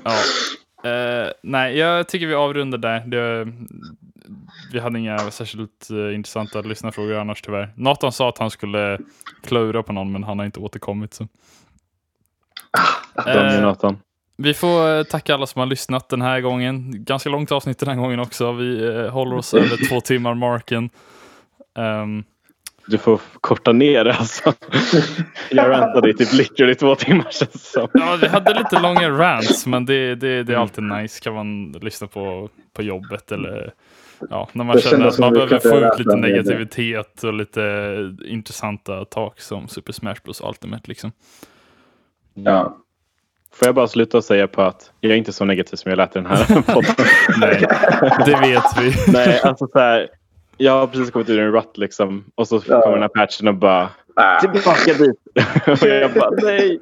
ja. Eh, nej, jag tycker vi avrundar där. Det, vi hade inga särskilt uh, intressanta lyssnarfrågor annars tyvärr. Nathan sa att han skulle klura på någon, men han har inte återkommit. Så. Nathan. vi får tacka alla som har lyssnat den här gången. Ganska långt avsnitt den här gången också. Vi håller oss över två timmar marken. Ehm, Du får korta ner det alltså. *laughs* Jag rantade i typ literally två timmar känns det som. Ja, vi hade lite långa rants, men det, det, Mm. det är alltid nice. Kan man lyssna på på jobbet eller ja, när man Det känner att man som behöver få ut lite negativitet och lite intressanta talks om Super Smash Bros Ultimate. Liksom. Ja. Får jag bara sluta säga på att jag är inte så negativ som jag lät i den här *laughs* podden. Nej, det vet vi. Nej, alltså så här. Jag har precis kommit ur en rut liksom. Och så Ja. kommer den här patchen och bara Ah, tillbaka dit. *laughs* och jag bara nej.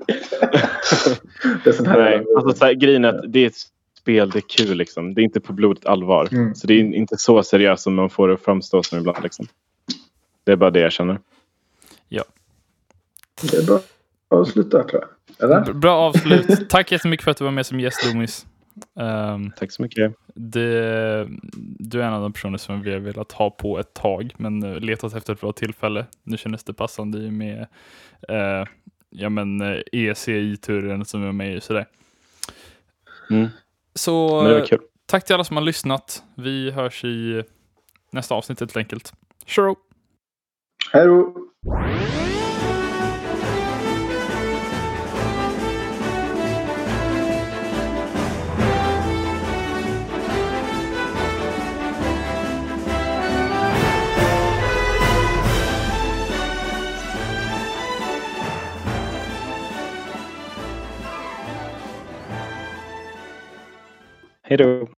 det är sån här nej. Alltså så här, grejen är att det är ett spel, det är kul liksom. Det är inte på blodigt allvar. Mm. Så det är inte så seriöst som man får det att framstå som ibland liksom. Det är bara det jag känner. Det är bra att sluta tror jag. Eller? Bra avslut. Tack jättemycket för att du var med som gäst, Domis. Um, Tack så mycket. det, du är en av de personer som vi har velat ha på ett tag, men eh, letat efter ett bra tillfälle. Nu kändes det passande och med eh, ja, men, eh, ECI-turen som vi var med i. Sådär. Mm. Så Men det var kul. tack till alla som har lyssnat. Vi hörs i nästa avsnitt helt enkelt. Hej då! Hej då!